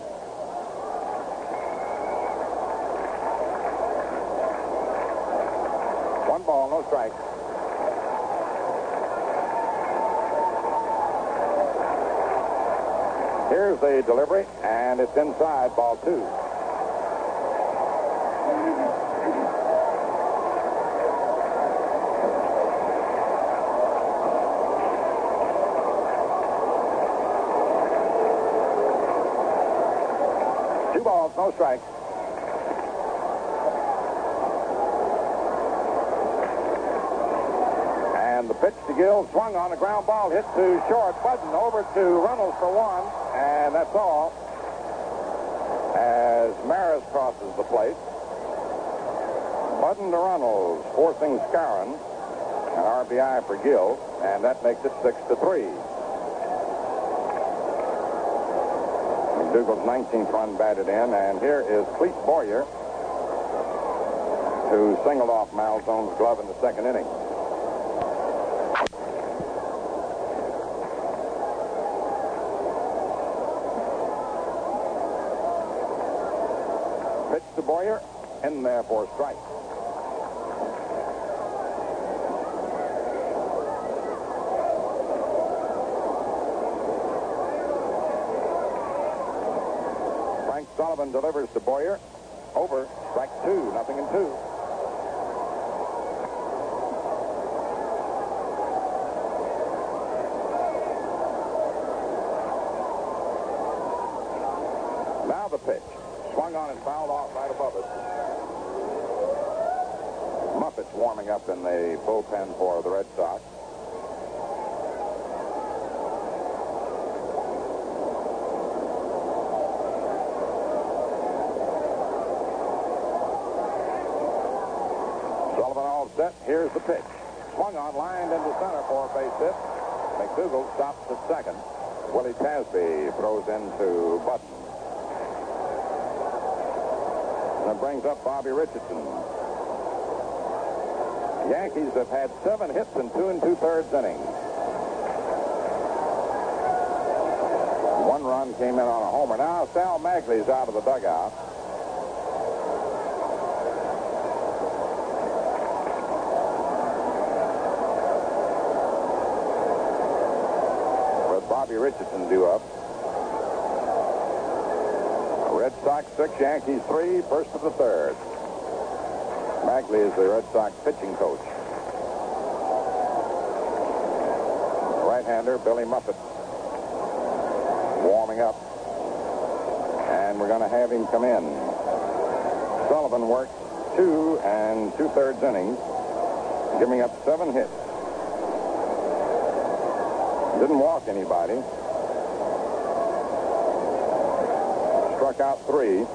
One ball, no strikes. Here's the delivery, and it's inside, ball. Two strikes. And the pitch to Gil swung on a ground ball, hit to short. Buddin over to Runnels for one, and that's all. As Maris crosses the plate. Buddin to Runnels, forcing Skowron. An RBI for Gil, and that makes it six to three. McDougald's 19th run batted in, and here is Clete Boyer, who singled off Malzone's glove in the second inning. Pitch to Boyer, in there for a strike. Frank Sullivan delivers to Boyer. Over. Strike two. Nothing in two. Now the pitch. Swung on and fouled off right above it. Muffett's warming up in the bullpen for the Red Sox. Sullivan all set. Here's the pitch. Swung on, lined into center for a base hit. McDougald stops at second. Willie Tasby throws into Buddin. And it brings up Bobby Richardson. The Yankees have had seven hits in two and two-thirds innings. One run came in on a homer. Now Sal Maglie's out of the dugout. Richardson due up. Red Sox six, Yankees three, first of the third. Maglie is the Red Sox pitching coach. Right-hander Billy Muffett warming up. And we're going to have him come in. Sullivan worked two and two-thirds innings, giving up seven hits. Didn't walk anybody. Struck out three.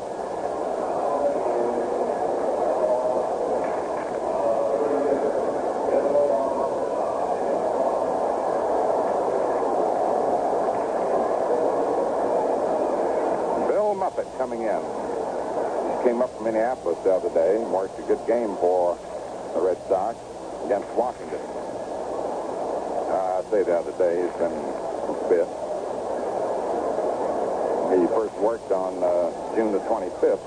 Coming in. He came up from Minneapolis the other day and worked a good game for the Red Sox against Washington. Say the other day he's been fit. He first worked on uh, June the 25th.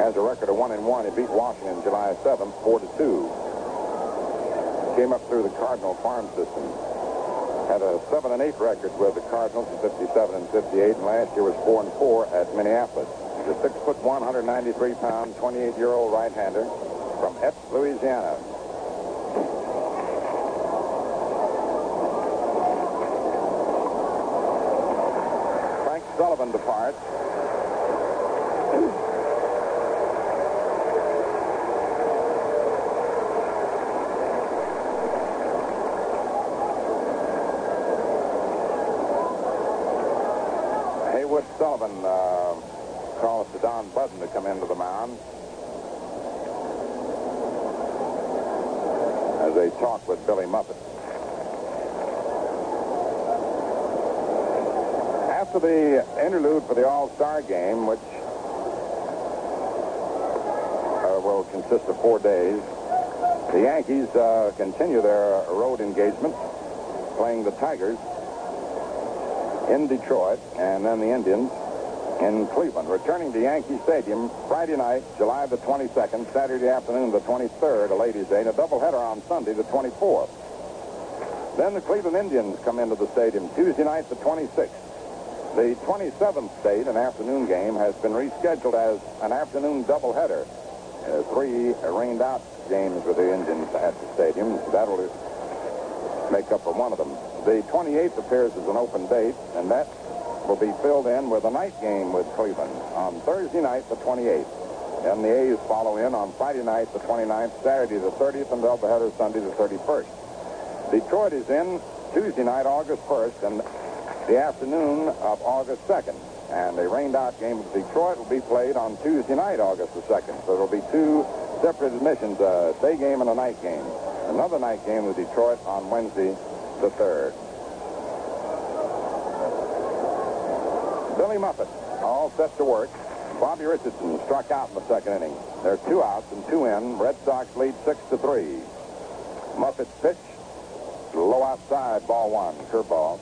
Has a record of one and one. He beat Washington July 7th, four to two. Came up through the Cardinal farm system. Had a seven and eight record with the Cardinals in 57 and 58, and last year was four and four at Minneapolis. He's a six foot one, 193 pound, 28 year old right-hander from Epes, Louisiana. Frank Sullivan departs. Haywood Sullivan uh, calls to Don Buddin to come into the mound as they talk with Billy Muffett. After the interlude for the All-Star game, which uh, will consist of four days, the Yankees uh, continue their road engagement, playing the Tigers in Detroit, and then the Indians in Cleveland. Returning to Yankee Stadium Friday night, July the 22nd, Saturday afternoon, the 23rd, a ladies' day, and a doubleheader on Sunday, the 24th. Then the Cleveland Indians come into the stadium Tuesday night, the 26th. The 27th date, an afternoon game, has been rescheduled as an afternoon doubleheader. Uh, three rained out games with the Indians at the stadium. That'll make up for one of them. The 28th appears as an open date, and that will be filled in with a night game with Cleveland on Thursday night, the 28th. And the A's follow in on Friday night, the 29th, Saturday, the 30th, and doubleheader Sunday, the 31st. Detroit is in Tuesday night, August 1st, and the afternoon of August 2nd. And a rained out game with Detroit will be played on Tuesday night, August the 2nd. So it'll be two separate admissions, a day game and a night game. Another night game with Detroit on Wednesday the 3rd. Billy Muffett, all set to work. Bobby Richardson struck out in the second inning. There are two outs and two in. Red Sox lead six to three. Muffett's pitch, low outside, ball one, curveball.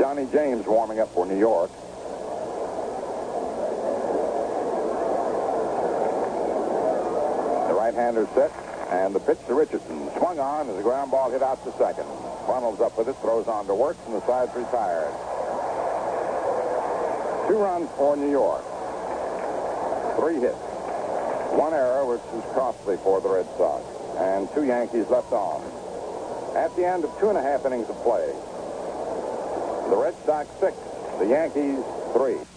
Johnny James warming up for New York. The right-hander set, and the pitch to Richardson. Swung on as the ground ball hit out to second. Runnels up with it, throws on to work, and the side's retired. Two runs for New York. Three hits. One error, which was costly for the Red Sox. And two Yankees left on. At the end of two and a half innings of play, the Red Sox six, the Yankees three.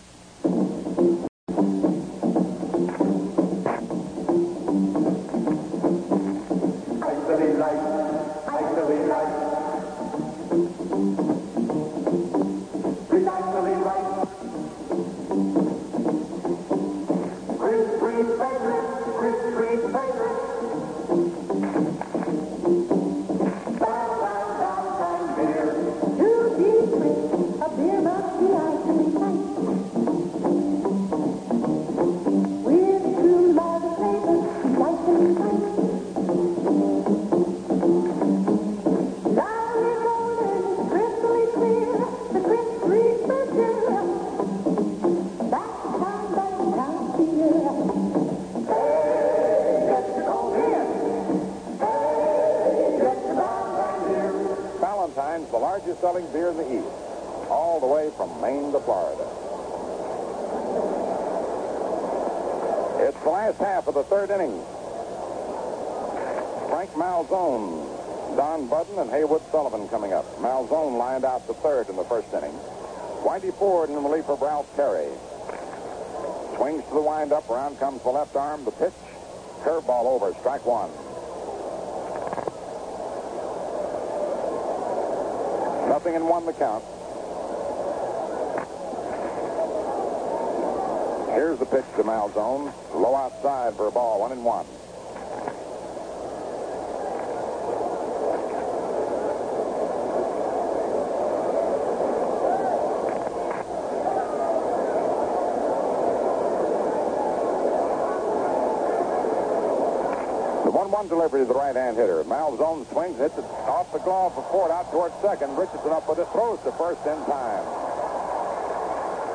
1-1 delivery to the right-hand hitter. Malzone swings, hits it off the glove for Ford out towards second. Richardson up with it, throws to first in time.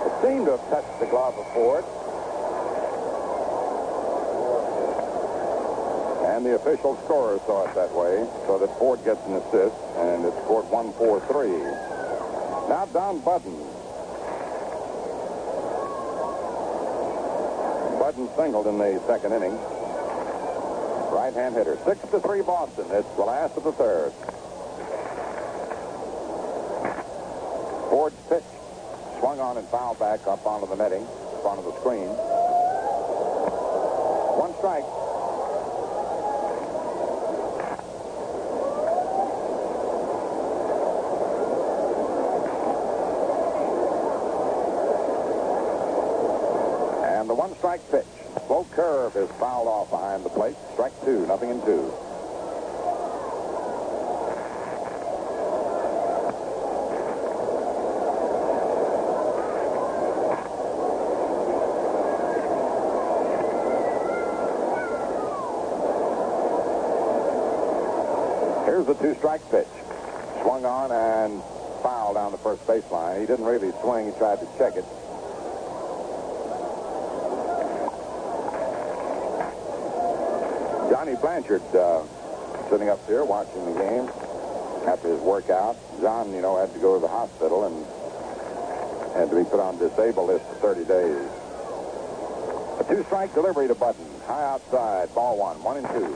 It seemed to have touched the glove of Ford. And the official scorer saw it that way, so that Ford gets an assist, and it's scored 1-4-3. Now Don Buddin. Buddin singled in the second inning. Right-hand hitter. Six to three Boston. It's the last of the third. Ford's pitch. Swung on and fouled back up onto the netting, up onto the screen. One strike. And the one strike pitch. Slow curve is fouled off behind the plate. Two, nothing in two. Here's the two-strike pitch. Swung on and fouled down the first baseline. He didn't really swing. He tried to check it. Johnny Blanchard uh, sitting up here watching the game after his workout. John, you know, had to go to the hospital and had to be put on disabled list for 30 days. A two-strike delivery to Buddin. High outside. Ball one. One and two.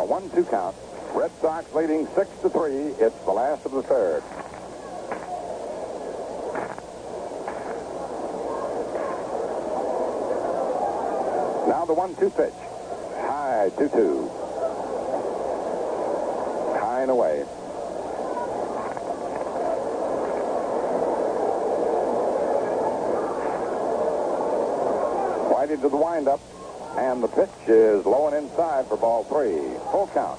A one-two count. Red Sox leading six to three. It's the last of the third. Now the one-two pitch. High, two-two. High and away. Whitey to the windup. And the pitch is low and inside for ball three. Full count.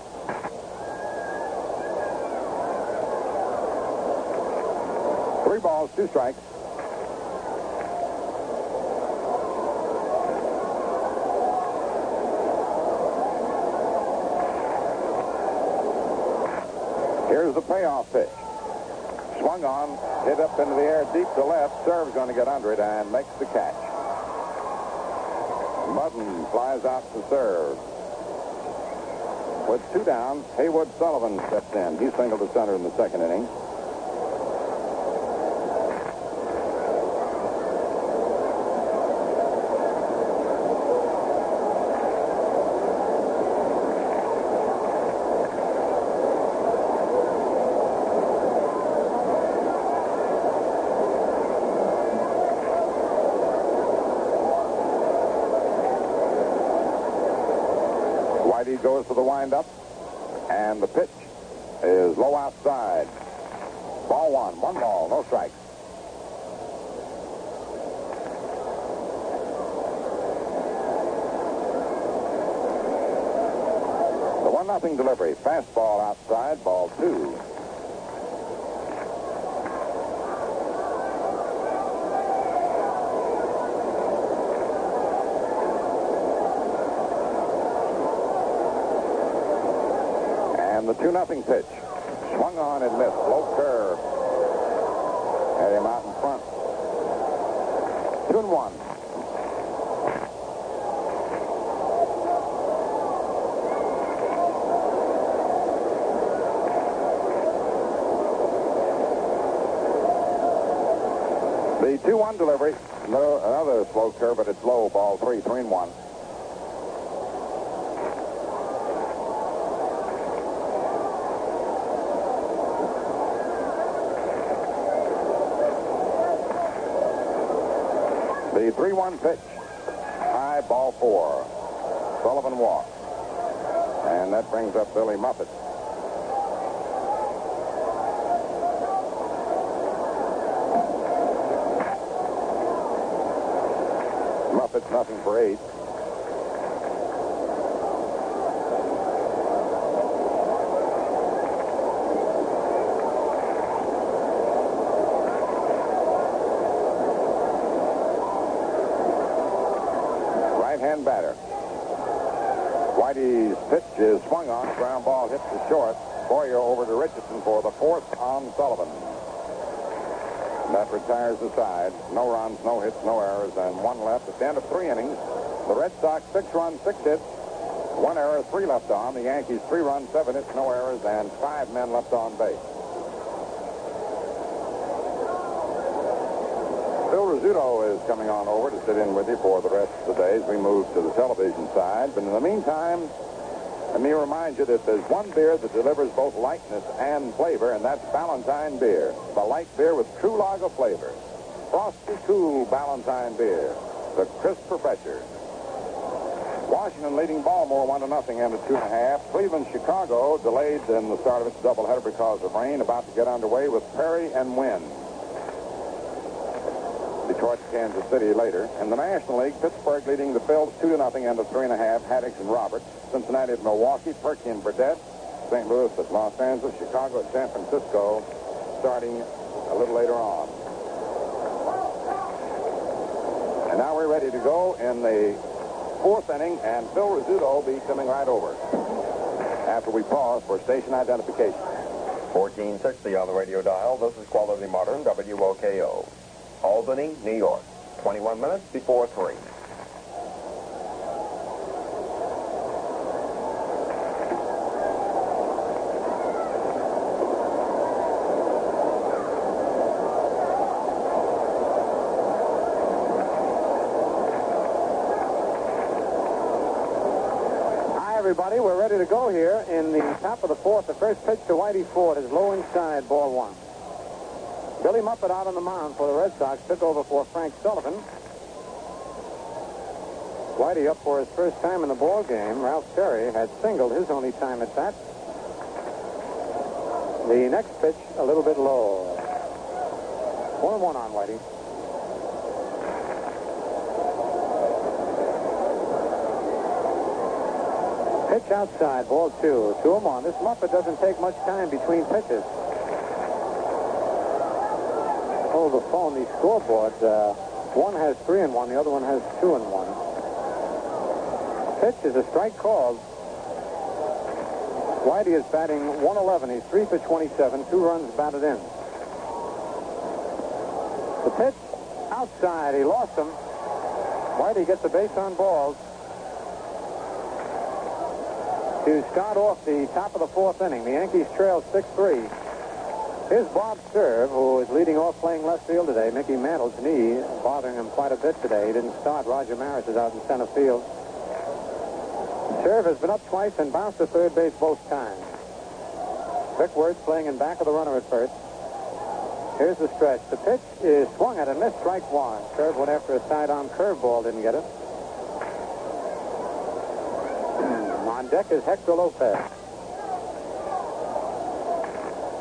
Three balls, two strikes. Here's the payoff pitch. Swung on, hit up into the air deep to left. Cerv's going to get under it and makes the catch. Buddin flies out to Cerv. With two down, Haywood Sullivan steps in. He singled to center in the second inning. Whitey goes to the windup, and the pitch is low outside. Ball one, one ball, no strikes. The one nothing delivery, fastball outside, ball two. 2 nothing pitch. Swung on and missed. Low curve. Had him out in front. 2 and 1. The 2-1 delivery. No, another slow curve, but it's low. Ball three, three and one. The 3-1 pitch. High ball four. Sullivan walks. And that brings up Billy Muffett. Muffett's nothing for eight. Right-hand batter. Whitey's pitch is swung on. Ground ball hits the short. Boyer over to Richardson for the fourth on Sullivan. That retires the side. No runs, no hits, no errors, and one left. At the end of three innings, the Red Sox six runs, six hits, one error, three left on. The Yankees three runs, seven hits, no errors, and five men left on base. Phil Rizzuto is coming on over to sit in with you for the rest of the day as we move to the television side. But in the meantime, let me remind you that there's one beer that delivers both lightness and flavor, and that's Ballantine beer. The light beer with true lager flavor. Frosty Cool Ballantine beer. The crisp professor. Washington leading Baltimore one to nothing after two and a half. Cleveland, Chicago delayed in the start of its doubleheader because of rain. About to get underway with Perry and Wynn. Detroit, Kansas City later. In the National League, Pittsburgh leading the Phils two to nothing end of three and a half. Haddix and Roberts. Cincinnati at Milwaukee. Purkey and Burdette. St. Louis at Los Angeles. Chicago at San Francisco. Starting a little later on. And now we're ready to go in the fourth inning, and Phil Rizzuto will be coming right over after we pause for station identification. 1460 on the radio dial. This is Quality Modern, WOKO. Albany, New York. 21 minutes before 3. Everybody. We're ready to go here in the top of the fourth. The first pitch to Whitey Ford is low inside, ball one. Billy Muffett out on the mound for the Red Sox took over for Frank Sullivan. Whitey up for his first time in the ball game. Ralph Terry had singled his only time at bat. The next pitch a little bit low. One one on Whitey. Pitch outside, ball two. Two them on. This Muffett doesn't take much time between pitches. Hold the phone, the scoreboard. Uh, one has three and one, the other one has two and one. Pitch is a strike called. Whitey is batting 111. He's three for 27, two runs batted in. The pitch outside, he lost him. Whitey gets a base on balls to start off the top of the fourth inning. The Yankees trail 6-3. Here's Bob Cerv, who is leading off playing left field today. Mickey Mantle's knee bothering him quite a bit today. He didn't start. Roger Maris is out in center field. Cerv has been up twice and bounced to third base both times. Vic Wertz playing in back of the runner at first. Here's the stretch. The pitch is swung at and missed strike one. Cerv went after a sidearm curveball, didn't get it. On deck is Hector Lopez.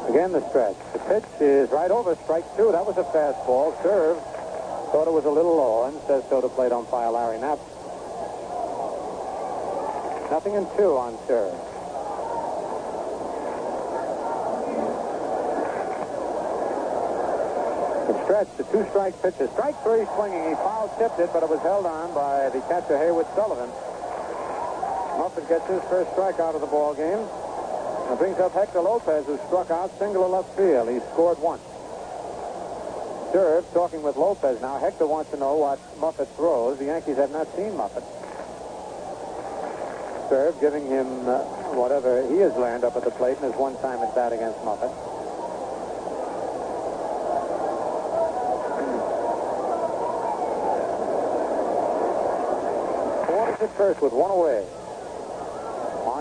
Again, the stretch. The pitch is right over strike two. That was a fastball. Cerv thought it was a little low and says so to plate umpire Larry Napp. Nothing in two on Cerv. The stretch, the two strike pitches. Strike three swinging. He foul tipped it, but it was held on by the catcher Haywood Sullivan. Muffett gets his first strikeout of the ball game. And brings up Hector Lopez, who struck out single to left field. He scored once. Cerv talking with Lopez now. Hector wants to know what Muffett throws. The Yankees have not seen Muffett. Cerv giving him uh, whatever he has learned up at the plate in his one time at bat against Muffett. Waters at first with one away.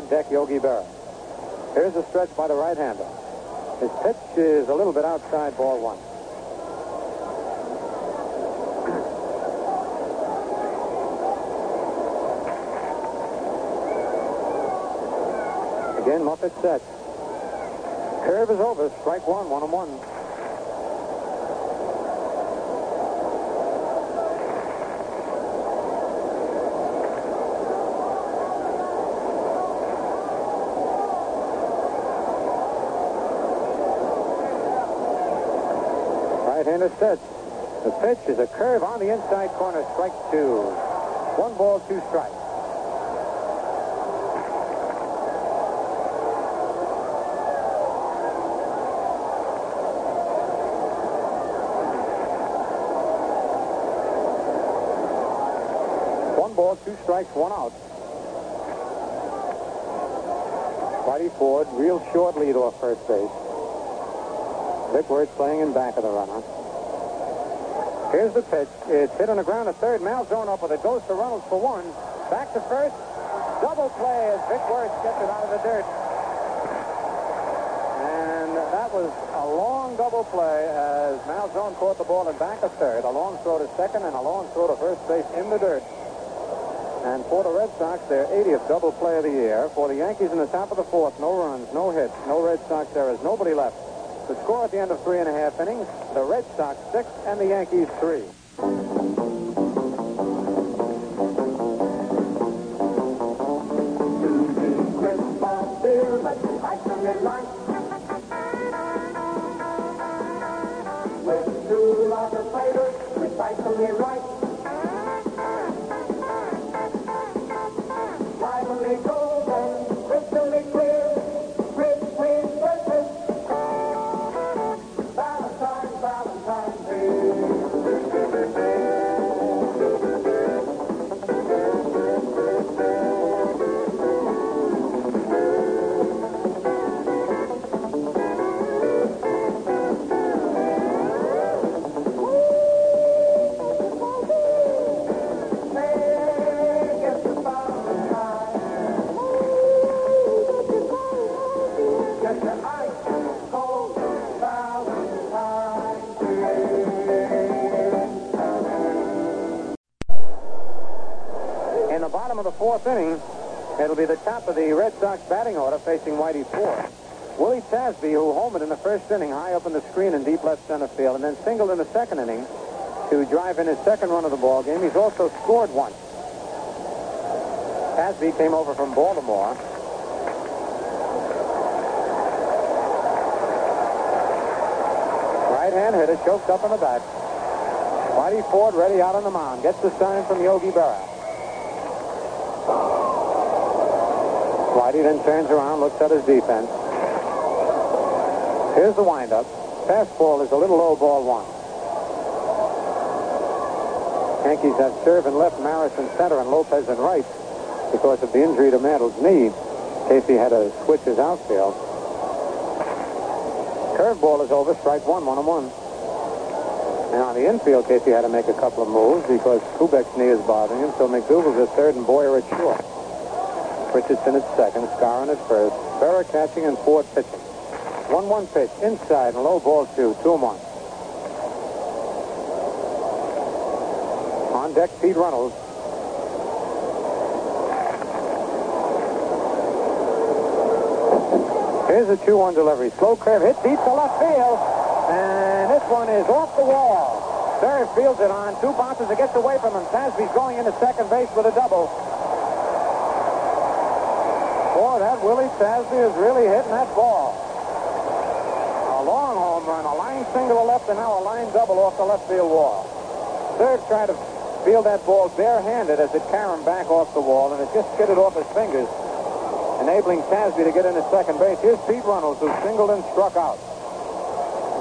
On deck, Yogi Berra. Here's a stretch by the right-hander. His pitch is a little bit outside ball one. Again, Muffett set. Curve is over. Strike one, one and one. Right-hander set. The pitch is a curve on the inside corner. Strike two. One ball, two strikes. One ball, two strikes, one out. Whitey Ford, real short lead off first base. Vic Wertz playing in back of the runner. Here's the pitch. It's hit on the ground at third. Malzone up with it. Goes to Runnels for one. Back to first. Double play as Vic Wertz gets it out of the dirt. And that was a long double play as Malzone caught the ball in back of third. A long throw to second and a long throw to first base in the dirt. And for the Red Sox, their 80th double play of the year. For the Yankees in the top of the fourth, no runs, no hits, no Red Sox errors, nobody left. The score at the end of three and a half innings, the Red Sox six and the Yankees three. It'll be the top of the Red Sox batting order facing Whitey Ford. Willie Tasby, who homered in the first inning, high up in the screen in deep left center field, and then singled in the second inning to drive in his second run of the ball game. He's also scored once. Tasby came over from Baltimore. Right hand hitter choked up on the bat. Whitey Ford ready out on the mound. Gets the sign from Yogi Berra. Whitey then turns around, looks at his defense. Here's the windup. Fastball is a little low ball one. Yankees have Cerv in left, Maris in center, and Lopez in right because of the injury to Mantle's knee. Casey had to switch his outfield. Curveball is over, strike one, one and one. And on the infield, Casey had to make a couple of moves because Kubek's knee is bothering him, so McDougald's at third and Boyer at short. Richardson at second, Skowron at first, Berra catching and Ford pitching. 1-1 pitch, inside, and low ball two, two and one. On deck, Pete Runnels. Here's a 2-1 delivery. Slow curve hit deep to left field. And this one is off the wall. Berry fields it on. Two bounces. It gets away from him. Tasby's going into second base with a double. Boy, that Willie Tasby is really hitting that ball. A long home run, a line single to left, and now a line double off the left field wall. Third tried to field that ball barehanded as it carried back off the wall, and it just skidded off his fingers, enabling Tasby to get into second base. Here's Pete Runnels, who singled and struck out.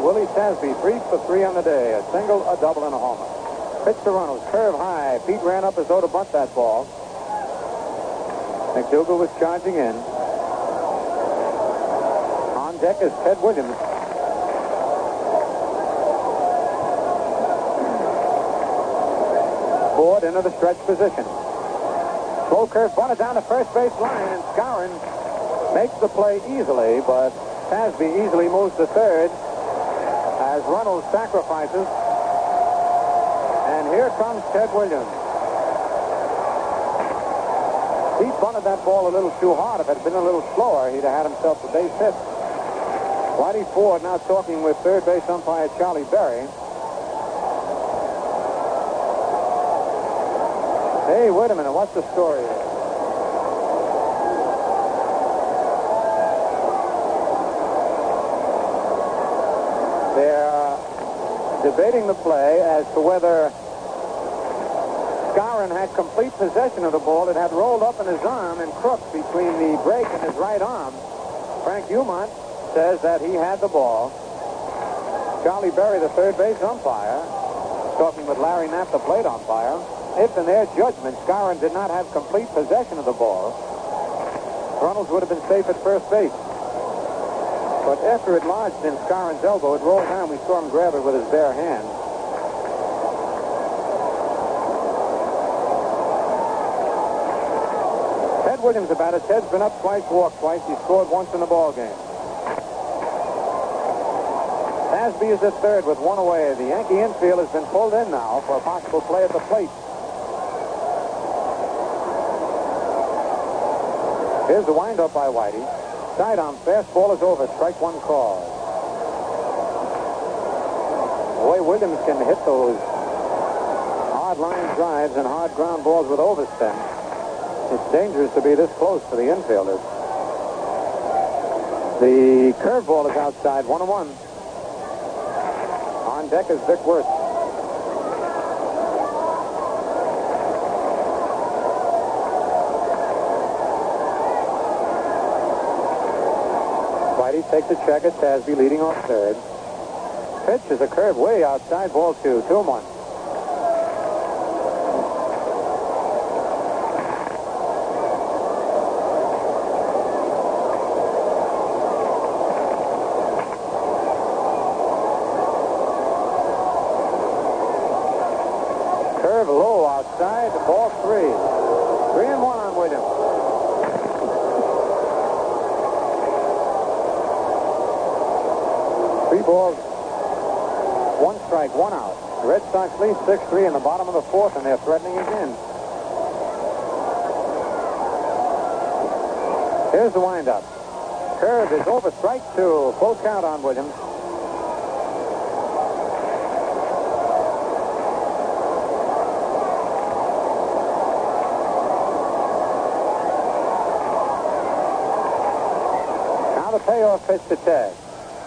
Willie Tasby, three for three on the day. A single, a double, and a homer. Pitch to Runnels, curve high. Pete ran up as though to bunt that ball. McDougald was charging in. On deck is Ted Williams. Ford into the stretch position. Slow curve bunted down the first base line, and Skowron makes the play easily, but Tasby easily moves to third as Runnels sacrifices. And here comes Ted Williams. He bunted that ball a little too hard. If it had been a little slower, he'd have had himself a base hit. Whitey Ford now talking with third base umpire Charlie Berry. Hey, wait a minute. What's the story? They're debating the play as to whether Skowron had complete possession of the ball. It had rolled up in his arm and crooked between the break and his right arm. Frank Umont says that he had the ball. Charlie Berry, the third base umpire, talking with Larry Napp, the plate umpire. If in their judgment Skowron did not have complete possession of the ball, Runnels would have been safe at first base. But after it lodged in Skowron's elbow, it rolled down. We saw him grab it with his bare hand. Williams about it. Ted's been up twice, walked twice. He scored once in the ball game. Tasby is at third with one away. The Yankee infield has been pulled in now for a possible play at the plate. Here's the windup by Whitey. Sidearm fastball is over. Strike one call. Boy, Williams can hit those hard line drives and hard ground balls with overspin. It's dangerous to be this close to the infielders. The curveball is outside, one and one. On deck is Vic Wertz. Whitey takes a check at Tasby, leading off third. Pitch is a curve way outside, ball two, two and one. Curve low outside, ball three. Three and one on Williams. Three balls, one strike, one out. Lead 6-3 in the bottom of the fourth, and they're threatening again. Here's the windup. Curve is over, strike two. Full count on Williams. Now the payoff pitch to Ted.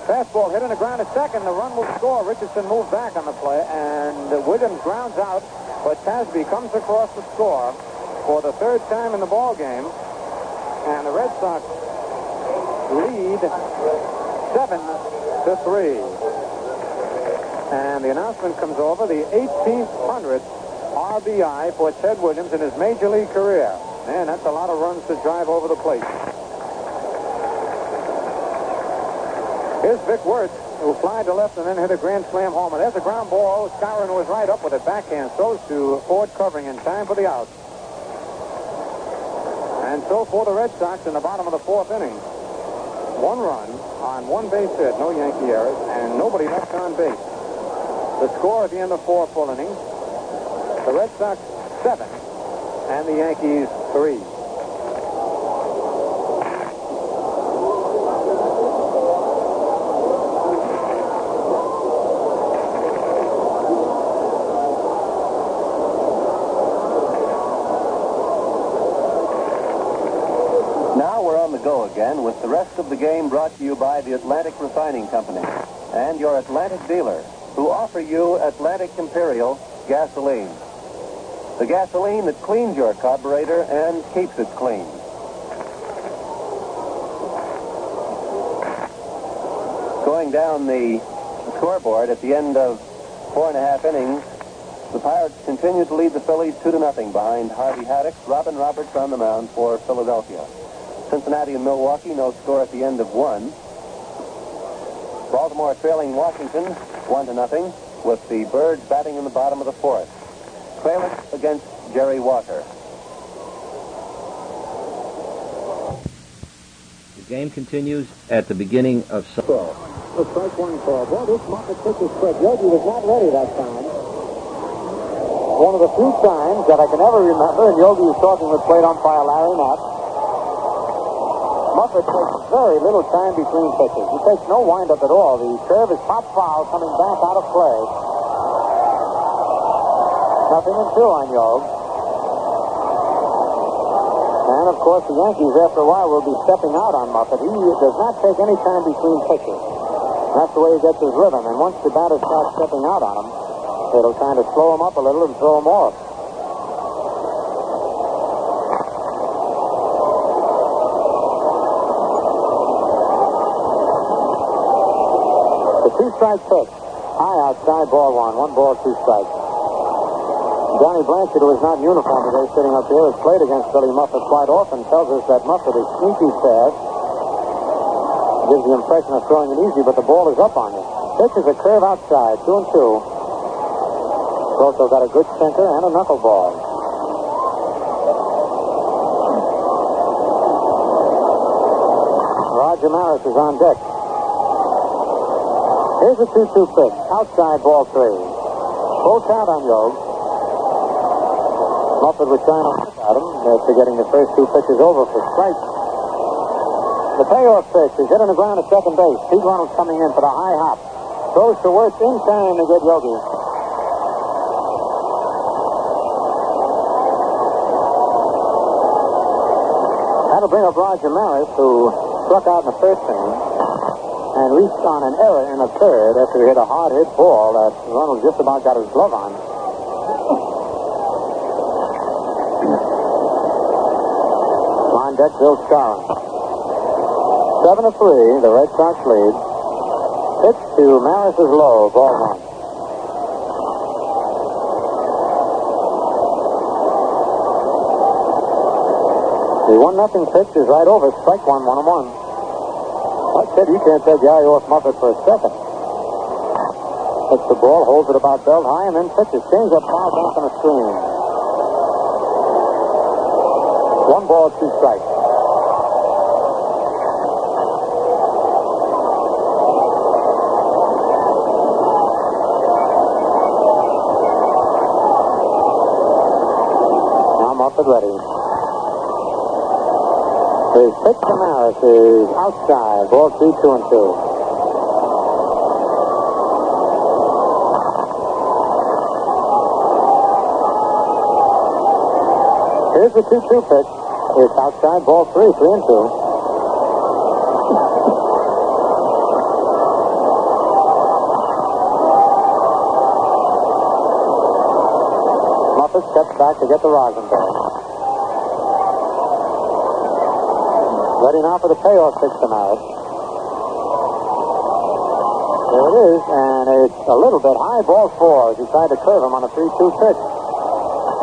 Fastball hit on the ground at second. The run will score. Richardson moved back on the play, and Williams grounds out, but Tasby comes across the score for the third time in the ball game, and the Red Sox lead seven to three. And the announcement comes over the 1800th RBI for Ted Williams in his major league career. Man, that's a lot of runs to drive over the plate. Here's Vic Wertz, who flied to left and then hit a grand slam homer. There's a ground ball. Skowron was right up with it backhand. Throws to Ford covering in time for the out. And so for the Red Sox in the bottom of the fourth inning. One run on one base hit, no Yankee errors, and nobody left on base. The score at the end of four full innings. The Red Sox seven, and the Yankees three. Now we're on the go again with the rest of the game brought to you by the Atlantic Refining Company and your Atlantic dealer who offer you Atlantic Imperial gasoline. The gasoline that cleans your carburetor and keeps it clean. Going down the scoreboard at the end of four and a half innings, the Pirates continue to lead the Phillies two to nothing behind Harvey Haddix, Robin Roberts on the mound for Philadelphia. Cincinnati and Milwaukee, no score at the end of one. Baltimore trailing Washington one to nothing, with the Birds batting in the bottom of the fourth. Kralick against Jerry Walker. The game continues at the beginning of. Well, the strike one called. Boy, this market pitches quick. Yogi was not ready that time. One of the few times that I can ever remember, and Yogi was talking with plate umpire Larry Napp, Muffett takes very little time between pitches. He takes no windup at all. The curve is pop foul coming back out of play. Nothing in two on Yog. And of course, the Yankees, after a while, will be stepping out on Muffett. He does not take any time between pitches. That's the way he gets his rhythm. And once the batter starts stepping out on him, it'll kind of slow him up a little and throw him off. Strike pitch. High outside, ball one. One ball, two strikes. Johnny Blanchard, who is not in uniform today, sitting up here, has played against Billy Muffett quite often, tells us that Muffett is sneaky fast. Gives the impression of throwing it easy, but the ball is up on you. Pitch is a curve outside, two and two. Also got a good sinker and a knuckleball. Roger Maris is on deck. Here's a 2-2 pitch. Outside ball three. Full count on Yogi. Muffett was trying to look at him after getting the first two pitches over for strikes. The payoff pitch is hit on the ground at second base. Pete Runnels coming in for the high hop. Throws to Wertz in time to get Yogi. That'll bring up Roger Maris, who struck out in the first inning and reached on an error in the third after he hit a hard hit ball that Runnels just about got his glove on. On deck, Bill Skowron. Seven to three, the Red Sox lead. Pitch to Maris is low, ball one. The one nothing pitch is right over. Strike one, one and one. I said you can't take the eye off Muffett for a second. Hits the ball, holds it about belt high, and then pitches. Change up foul back on the screen. One ball, two strikes. Now Muffett ready. His pitch is outside. Ball three, two, and two. Here's the 2 2 pitch. It's outside. Ball three, three, and two. Muffett steps back to get the rosin bag. Ready now for the payoff pitch to Maris. There it is, and it's a little bit high. Ball four as he tried to curve him on a 3-2 pitch.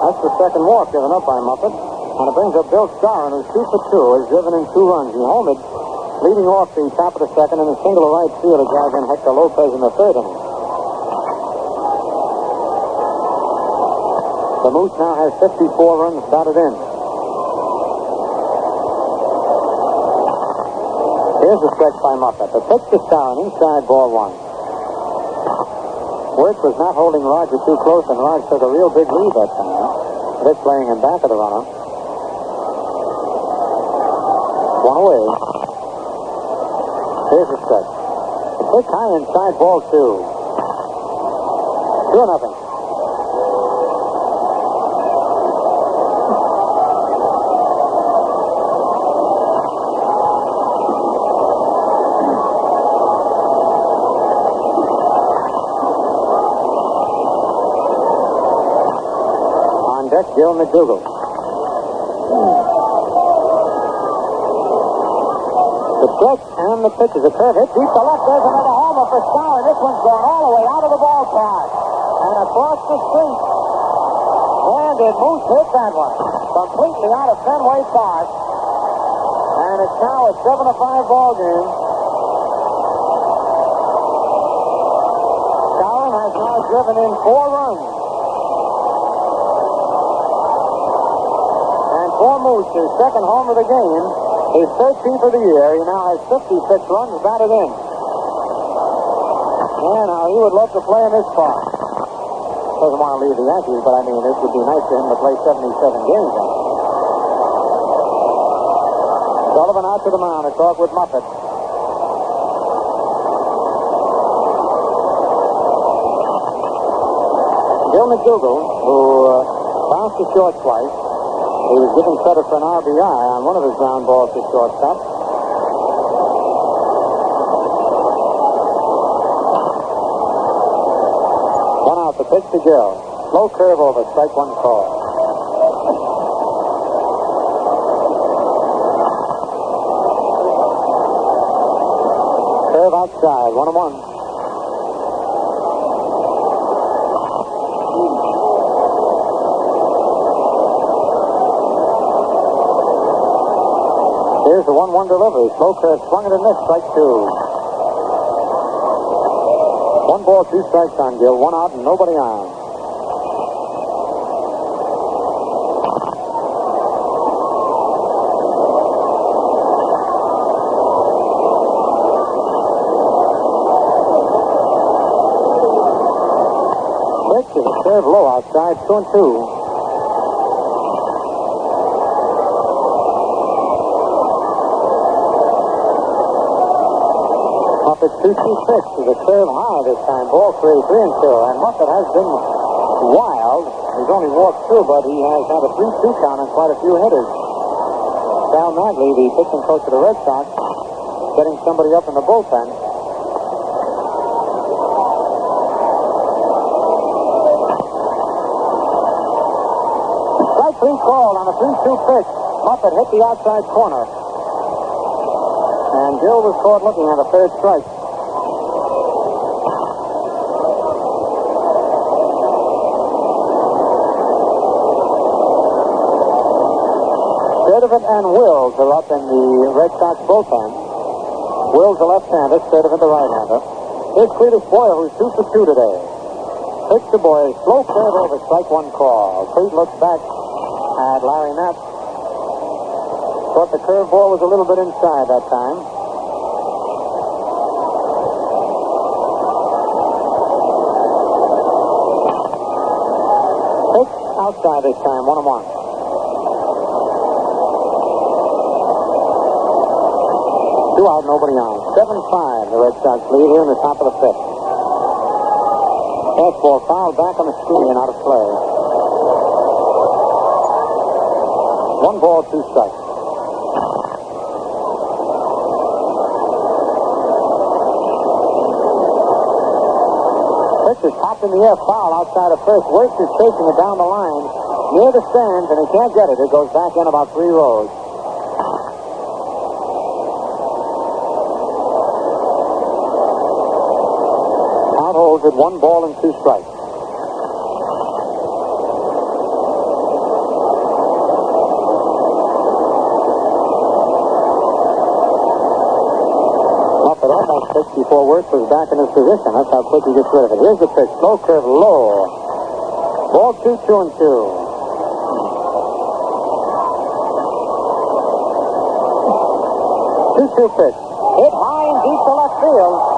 That's the second walk given up by Muffett. And it brings up Bill Skowron, who's two for two, has driven in two runs. He homered, leading off the top of the second, and a single to right field drive in Hector Lopez in the third inning. The Moose now has 54 runs batted in. Here's a stretch by Muffett. The pitch to Skowron, inside ball one. Wertz was not holding Roger too close, and Roger took a real big lead that time. This playing in back of the runner. One away. Here's the stretch. The pitch high inside ball two. Two nothing. Deck, Bill McDougald. The stretch and the pitch is a curve hit deep to left. There's another homer for Skowron. This one's going all the way out of the ballpark and across the street. And did Moose hit that one? Completely out of Fenway Park. And it's now a 7 to 5 ball game. Skowron has now driven in four runs. His second home of the game, His 13th of the year. He now has 56 runs batted in. And now he would love to play in this park. Doesn't want to leave the Yankees, but I mean, it would be nice for him to play 77 games. Sullivan out to the mound to talk with Muffett. Bill McDougald, who uh, bounced to short twice, he was given credit for an RBI on one of his ground balls to shortstop. One out, the pitch to Gil. Slow curve over, strike one call. Curve outside, one and one. Here's the 1-1 delivery. Slow curve swung it and missed. Strike two. One ball, two strikes on Gil. One out and nobody on. A low outside. Two and two. Muffett 226 is a curve high this time. Ball three, three and two. And Muffett has been wild. He's only walked two, but he has had a 3-2 count on quite a few hitters. Sal Maglie, the pitching coach of the Red Sox, getting somebody up in the bullpen. Strike three called on a 3-2 pitch. Muffett hit the outside corner. And Gil was caught looking at a third strike. And Wills are up in the Red Sox bullpen. Wills the left-hander, Sturdivant the right-hander. Here's Cletis Boyer, who's two for two today. Pitch to Boyer, slow curve over, strike one call. Clete looks back at Larry Napp. Thought the curveball was a little bit inside that time. Outside this time, one and one. Two out, nobody on. Seven five, the Red Sox lead here in the top of the fifth. Fastball fouled back on the screen and out of play. One ball, two strikes. Pitch is popped in the air, foul outside of first. Wertz is chasing it down the line near the stands, and he can't get it. It goes back in about three rows. Out holds it one ball and two strikes. Muffett almost pitched before Wertz was back in his position. That's how quick he gets rid of it. Here's the pitch. Slow curve low. Ball two, two and two. Two-two pitch. Hit high and deep to left field.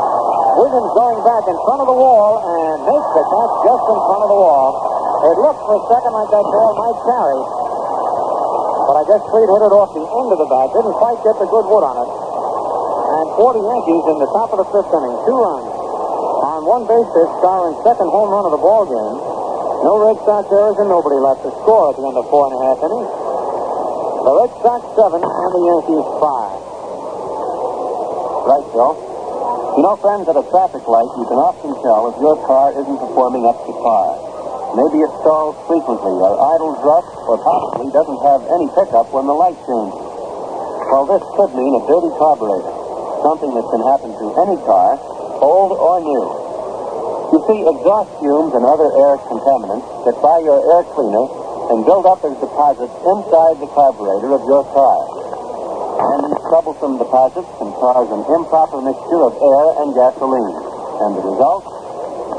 Williams going back in front of the wall and makes the catch just in front of the wall. It looked for a second like that ball might carry. But I guess Clete hit it off the end of the bat. Didn't quite get the good wood on it. And 40 Yankees in the top of the fifth inning. Two runs. On one base hit, scoring second home run of the ball game. No Red Sox errors and nobody left to score at the end of four and a half innings. The Red Sox seven and the Yankees five. Right, Joe. You know, friends, at a traffic light, you can often tell if your car isn't performing up to par. Maybe it stalls frequently, or idles rough, or possibly doesn't have any pickup when the light changes. Well, this could mean a dirty carburetor, something that can happen to any car, old or new. You see, exhaust fumes and other air contaminants get by your air cleaner and build up as deposits inside the carburetor of your car. And troublesome deposits can cause an improper mixture of air and gasoline. And the result?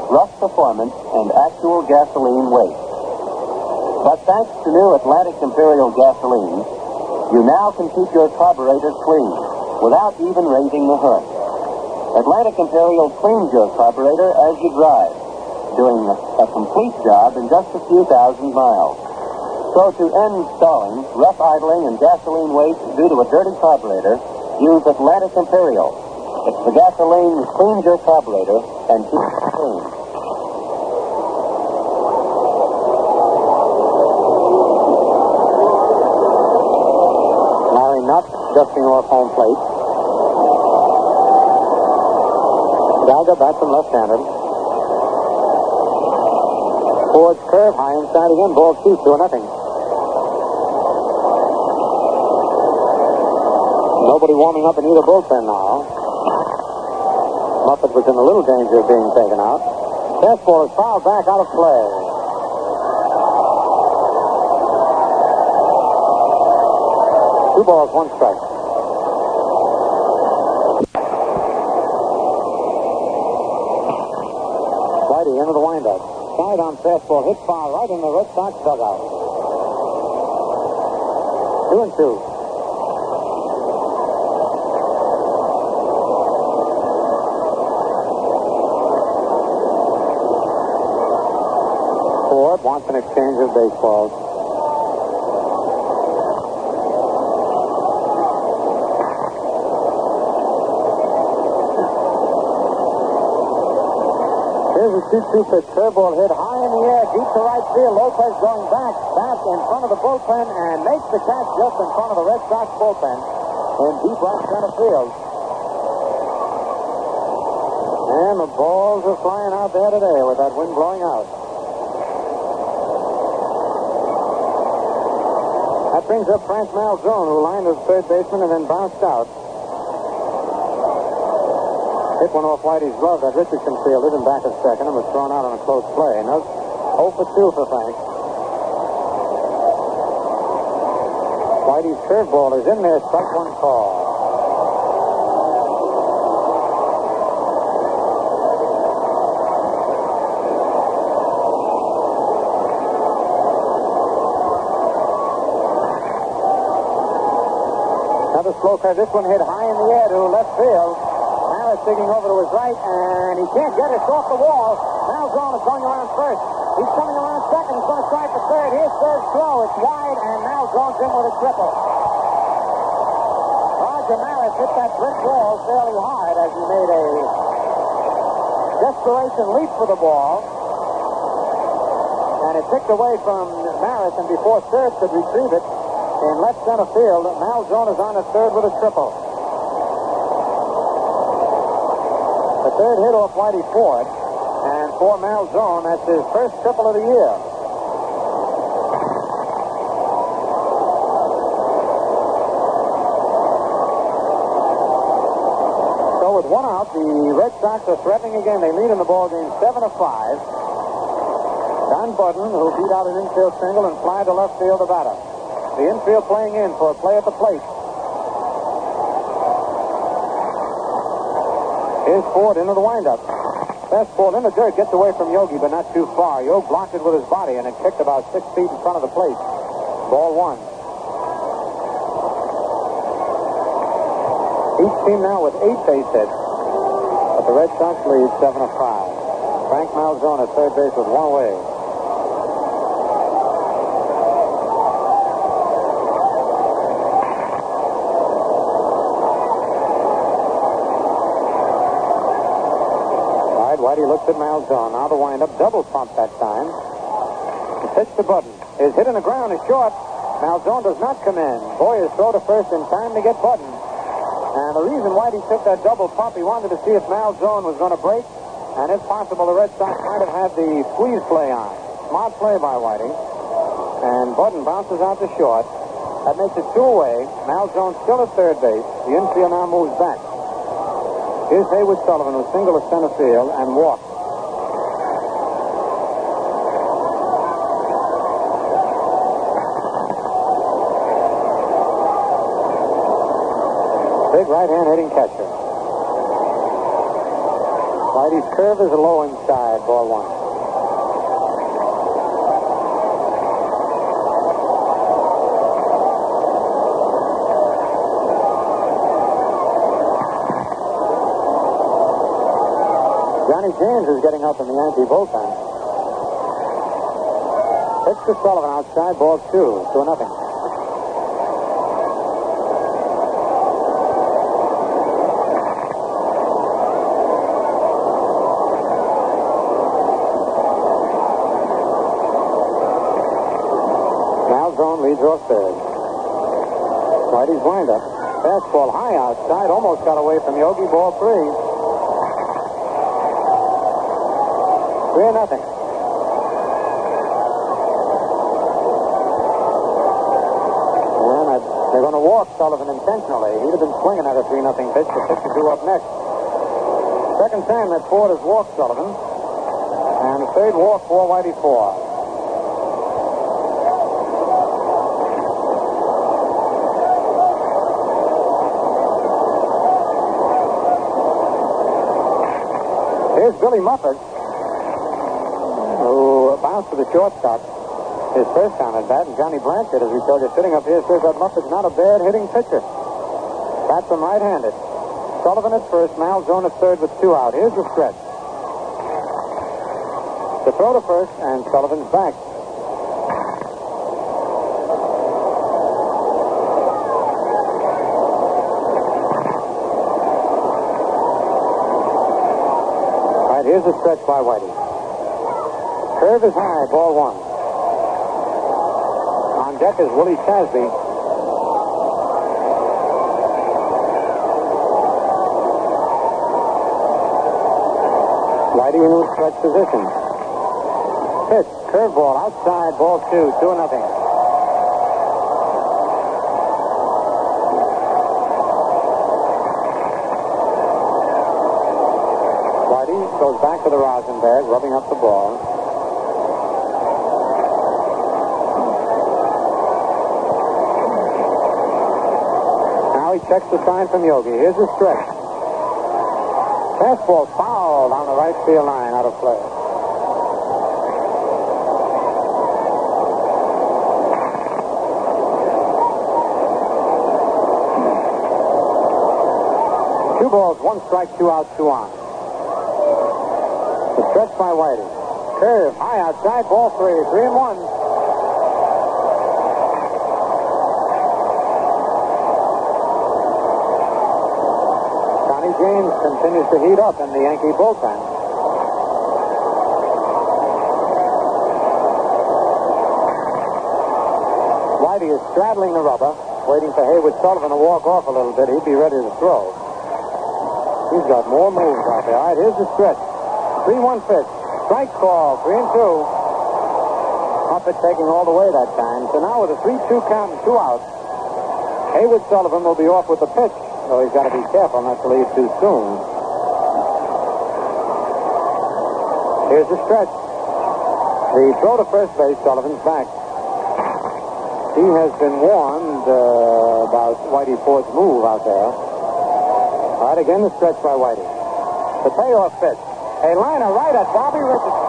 Rough performance and actual gasoline waste. But thanks to new Atlantic Imperial gasoline, You now can keep your carburetor clean without even raising the hood. Atlantic Imperial cleans your carburetor as you drive, doing a complete job in just a few thousand miles. So to end stalling, rough idling, and gasoline waste due to a dirty carburetor, use Atlantic Imperial. It's the gasoline that cleans your carburetor and keeps it clean. Larry Nutt dusting off home plate. Geiger back him left-handed. Ford's curve high inside again. Ball two, two nothing. Nobody warming up in either bullpen now. Muffett was in a little danger of being taken out. Fastball is fouled back out of play. Two balls, one strike. Whitey into the windup. Side on fastball, hit foul right in the Red Sox dugout. Two and two. Ford wants an exchange of baseballs. Here's a 2-2 pitch. Curveball hit high in the air, deep to right field. Lopez going back, back in front of the bullpen and makes the catch just in front of the Red Sox bullpen in deep right center field. And the balls are flying out there today with that wind blowing out. Brings up Frank Malzone, who lined as third baseman and then bounced out. Hit one off Whitey's glove that Richardson fielded and back at second and was thrown out on a close play. That's 0 for 2 for Frank. Whitey's curveball is in there, strike one call. Slow. This one hit high in the air to left field. Maris digging over to his right, and he can't get it. It's off the wall. Malzone is going around first. He's coming around second. He's going to try for third. Here's third throw. It's wide, and now Malzone's in with a triple. Roger Maris hit that brick wall fairly hard as he made a desperation leap for the ball. And it ticked away from Maris, and before third could retrieve it, in left center field, Malzone is on at third with a triple. The third hit off Whitey Ford, and for Malzone, that's his first triple of the year. So with one out, the Red Sox are threatening again. They lead in the ball game seven to five. Don Buddin, who beat out an infield single and fly to left field to batter. The infield playing in for a play at the plate. Here's Ford into the windup. Fastball in the dirt, gets away from Yogi, but not too far. Yogi blocked it with his body, and it kicked about six feet in front of the plate. Ball one. Each team now with eight base hits, but the Red Sox lead seven to five. Frank Malzone at third base with one away. Whitey looks at Malzone. Now the windup, double pump that time. He hits the button. His hit in the ground is short. Malzone does not come in. Boyers throw to first in time to get Buddin. And the reason Whitey took that double pump, he wanted to see if Malzone was going to break. And if possible, the Red Sox might have had the squeeze play on. Smart play by Whitey. And Buddin bounces out to short. That makes it two away. Malzone still at third base. The infield now moves back. Here's Haywood Sullivan who single to center field and walks. Big right hand hitting catcher. Whitey's curve is low inside, ball one. Johnny James is getting up in the Yankee bullpen. Pitch to Sullivan outside, ball two, two nothing. Malzone leads off third. Whitey's windup. Fastball high outside, almost got away from Yogi, ball three. Three nothing. They're going to walk Sullivan intentionally. He'd have been swinging at a 3 nothing pitch. Is due up next. Second time that Ford has walked Sullivan. And the third walk for Whitey Ford. Here's Billy Muffett, who to the shortstop his first time at bat, and Johnny Blanchard, as we told you, sitting up here, says that Muffett's not a bad hitting pitcher. Bats him right-handed. Sullivan at first, Malzone at third with two out. Here's the stretch. The throw to first, and Sullivan's back. All right, here's the stretch by Whitey. Curve is high, ball one. On deck is Willie Tasby. Whitey in stretch position. Pitch, curveball, outside, ball two, two and nothing. Whitey goes back to the rosin bag, rubbing up the ball. Checks the sign from Yogi. Here's the stretch. Fastball fouled on the right field line out of play. Two balls, one strike, two outs, two on. The stretch by Whitey. Curve, high outside, ball three, three and one. Johnny James continues to heat up in the Yankee bullpen. Whitey is straddling the rubber, waiting for Haywood Sullivan to walk off a little bit. He'd be ready to throw. He's got more moves out there. All right, here's the stretch. 3-1 pitch. Strike call, 3 and 2. Muffett taking all the way that time. So now with a 3-2 count and two outs, Haywood Sullivan will be off with the pitch, though he's got to be careful not to leave too soon. Here's the stretch. The throw to first base, Sullivan's back. He has been warned uh, about Whitey Ford's move out there. All right, again the stretch by Whitey. The payoff pitch. A liner right at Bobby Richardson.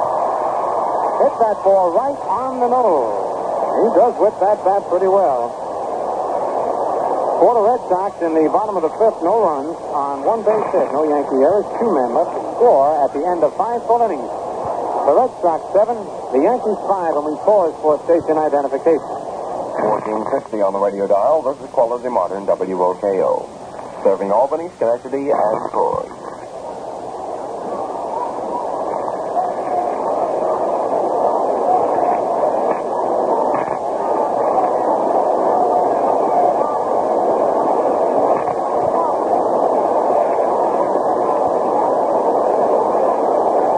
Hit that ball right on the nose. He does whip that bat pretty well. For the Red Sox in the bottom of the fifth, no runs on one base hit, no Yankee errors, two men left to score at the end of five full innings. The Red Sox seven, the Yankees five, and we pause for station identification. 1460 on the radio dial. This is Quality Modern WOKO. Serving Albany, Schenectady, and Troy.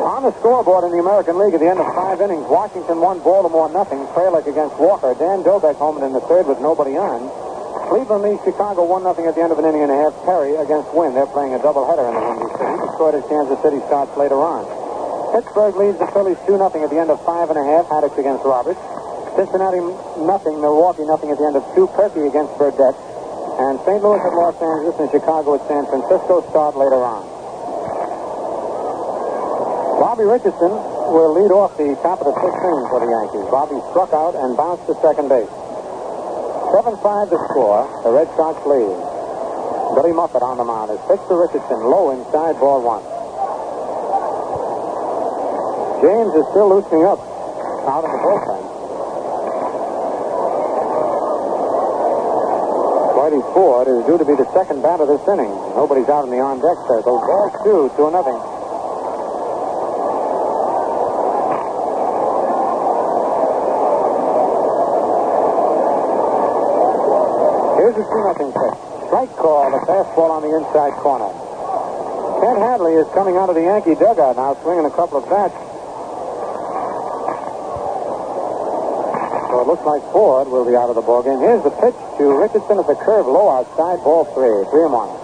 On the scoreboard in the American League at the end of five innings, Washington won Baltimore nothing. Kralick against Walker. Dan Dobbek home in the third with nobody on. Cleveland leads Chicago one nothing at the end of an inning and a half. Perry against Wynn. They're playing a doubleheader in the Windy City. Detroit as Kansas City starts later on. Pittsburgh leads the Phillies two nothing at the end of five and a half. Haddix against Roberts. Cincinnati nothing. Milwaukee nothing at the end of two. Purkey against Burdette. And St. Louis at Los Angeles and Chicago at San Francisco start later on. Bobby Richardson will lead off the top of the sixth inning for the Yankees. Bobby struck out and bounced to second base. 7-5 to score. The Red Sox lead. Billy Muffett on the mound. His pitch to Richardson. Low inside, ball one. James is still loosening up out of the bullpen. Whitey Ford is due to be the second batter this inning. Nobody's out in the on deck circle. Ball two, two nothing. Here's a two nothing pitch. Strike call, the fastball on the inside corner. Kent Hadley is coming out of the Yankee dugout now, swinging a couple of bats. So it looks like Ford will be out of the ballgame. Here's the pitch to Richardson at the curve, low outside, ball three, three and one.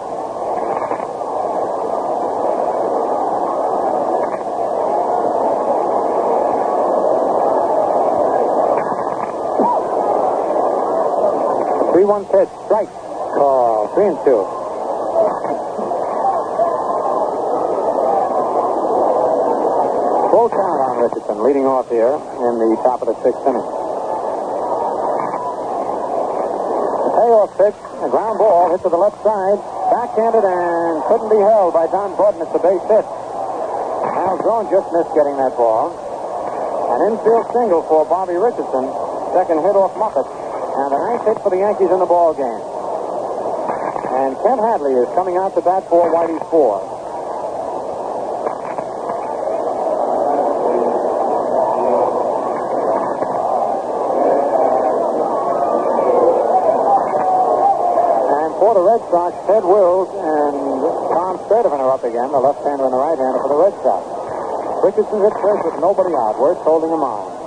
Three one pitch, strike Oh, call, three and two. Full count on Richardson, leading off here in the top of the sixth inning. The payoff pitch, a ground ball hit to the left side, backhanded and couldn't be held by Don Buddin. It's a base hit. Al Drone just missed getting that ball. An infield single for Bobby Richardson. Second hit off Muffett. And a nice hit for the Yankees in the ball game. And Ken Hadley is coming out to bat for Whitey Ford. And for the Red Sox, Ted Wills and Tom Sturdivant are up again, the left-hander and the right-hander for the Red Sox. Richardson hit first with nobody out. Wertz holding him on.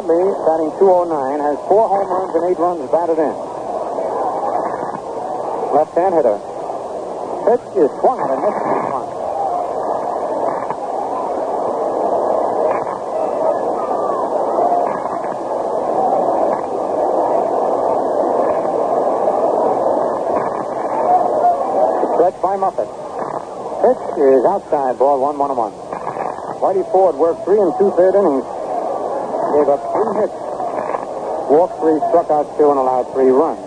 Hadley, batting 209, has four home runs and eight runs batted in. Left-hand hitter. Pitch is swung and missed one. Stretch by Muffett. Pitch is outside, ball one, one one. Whitey Ford worked three and two-third innings. Gave up three hits. Walked three, struck out two, and allowed three runs.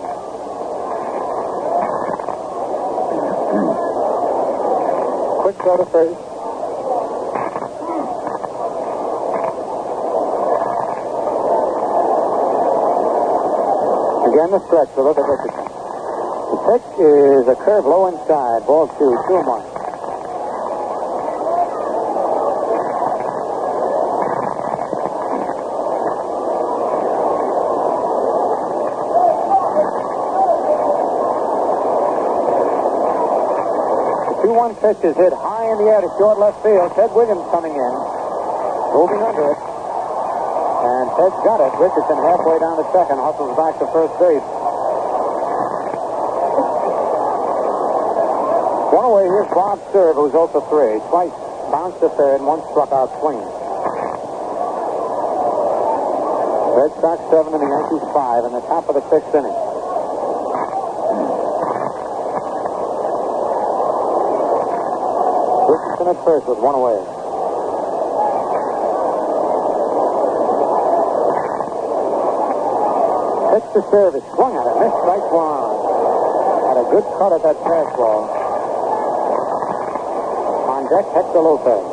Quick throw to first. Again, the stretch. So look at Richardson. The pitch is a curve low inside. Ball two, two and one. The 2-1 pitch is hit high in the air to short left field. Ted Williams coming in. Moving under it. And Ted's got it. Richardson halfway down to second. Hustles back to first base. One away, here's Bob Cerv, who's 0 for 3. Twice bounced to third, and one struck out swinging. Red Sox 7 and the Yankees 5 in the top of the sixth inning. Richardson at first with one away. Pitch to Cerv. It swung at it. Missed strike one. Had a good cut at that fastball. On deck, Hector Lopez.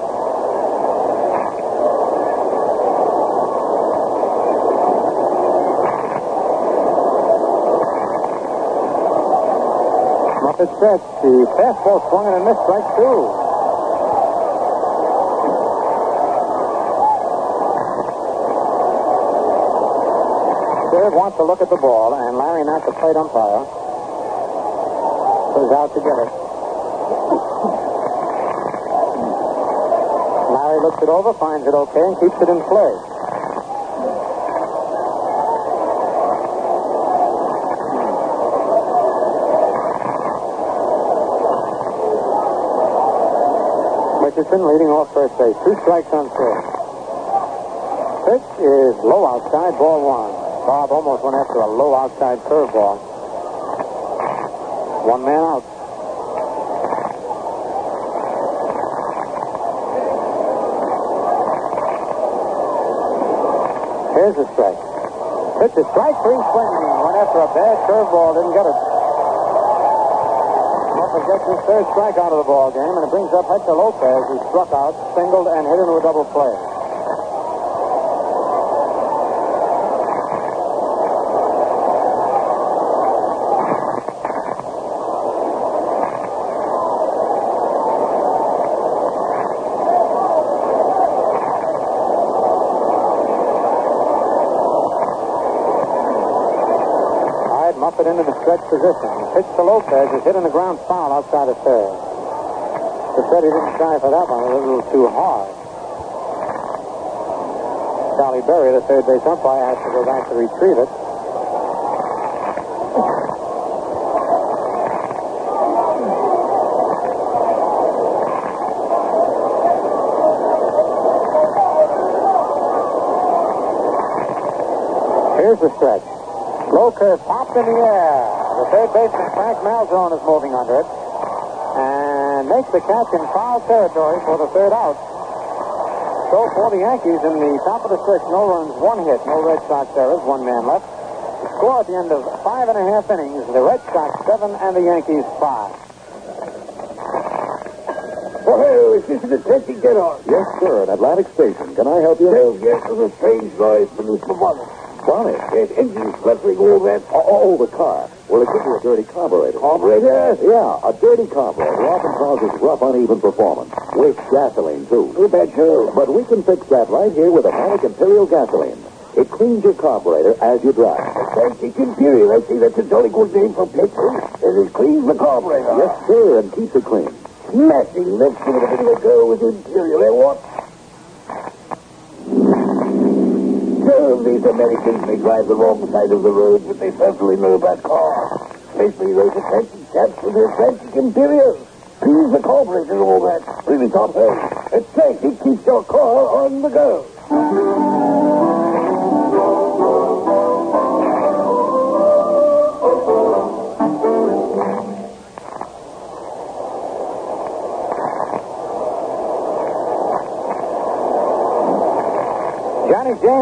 Muffett stretch. The fastball swung and missed strike two. Wants to look at the ball, and Larry, not the plate umpire, goes out to get it. Larry looks it over, finds it okay, and keeps it in play. Richardson leading off first base. Two strikes on first. Pitch is low outside, ball one. Bob almost went after a low outside curveball. One man out. Here's a strike. Pitch is strike three swing. Went after a bad curveball, didn't get it. Office gets his third strikeout of the ball game, and it brings up Hector Lopez, who struck out, singled, and hit into a double play. Hyde muffed it into the stretch position. Pitch to Lopez is hit in the ground foul outside of third. He didn't try for that one. It was a little too hard. Charlie Berry, the third base umpire, has to go back to retrieve it. Here's the stretch. Low curve popped in the air. The third baseman, Frank Malzone, is moving under it. And makes the catch in foul territory for the third out. So for the Yankees in the top of the sixth, no runs, one hit, no Red Sox errors, one man left. The score at the end of five and a half innings, the Red Sox seven and the Yankees five. Oh, is this an detective get on? Yes, sir, at Atlantic Station. Can I help you? Well, yes, there's a strange noise beneath the bonnet. Bonnie. Yes, engine fluttering all that. Oh, oh, the car. Well, it could be a dirty carburetor. Carburetor? Yeah, a dirty carburetor often causes rough, uneven performance. With gasoline, too. You bet so. But we can fix that right here with Atlantic Imperial gasoline. It cleans your carburetor as you drive. Atlantic Imperial. I see that's a jolly good name for petrol. And it cleans the carburetor. Yes, sir, and keeps it clean. Smashing. Let's give it a bit of a go with Imperial, eh, what? So these Americans may drive the wrong side of the road, but they certainly know about cars. Especially those attention chaps with their Atlantic Imperials. Cleans the carburetor and all that. Really top home. Atlantic keeps your car on the go.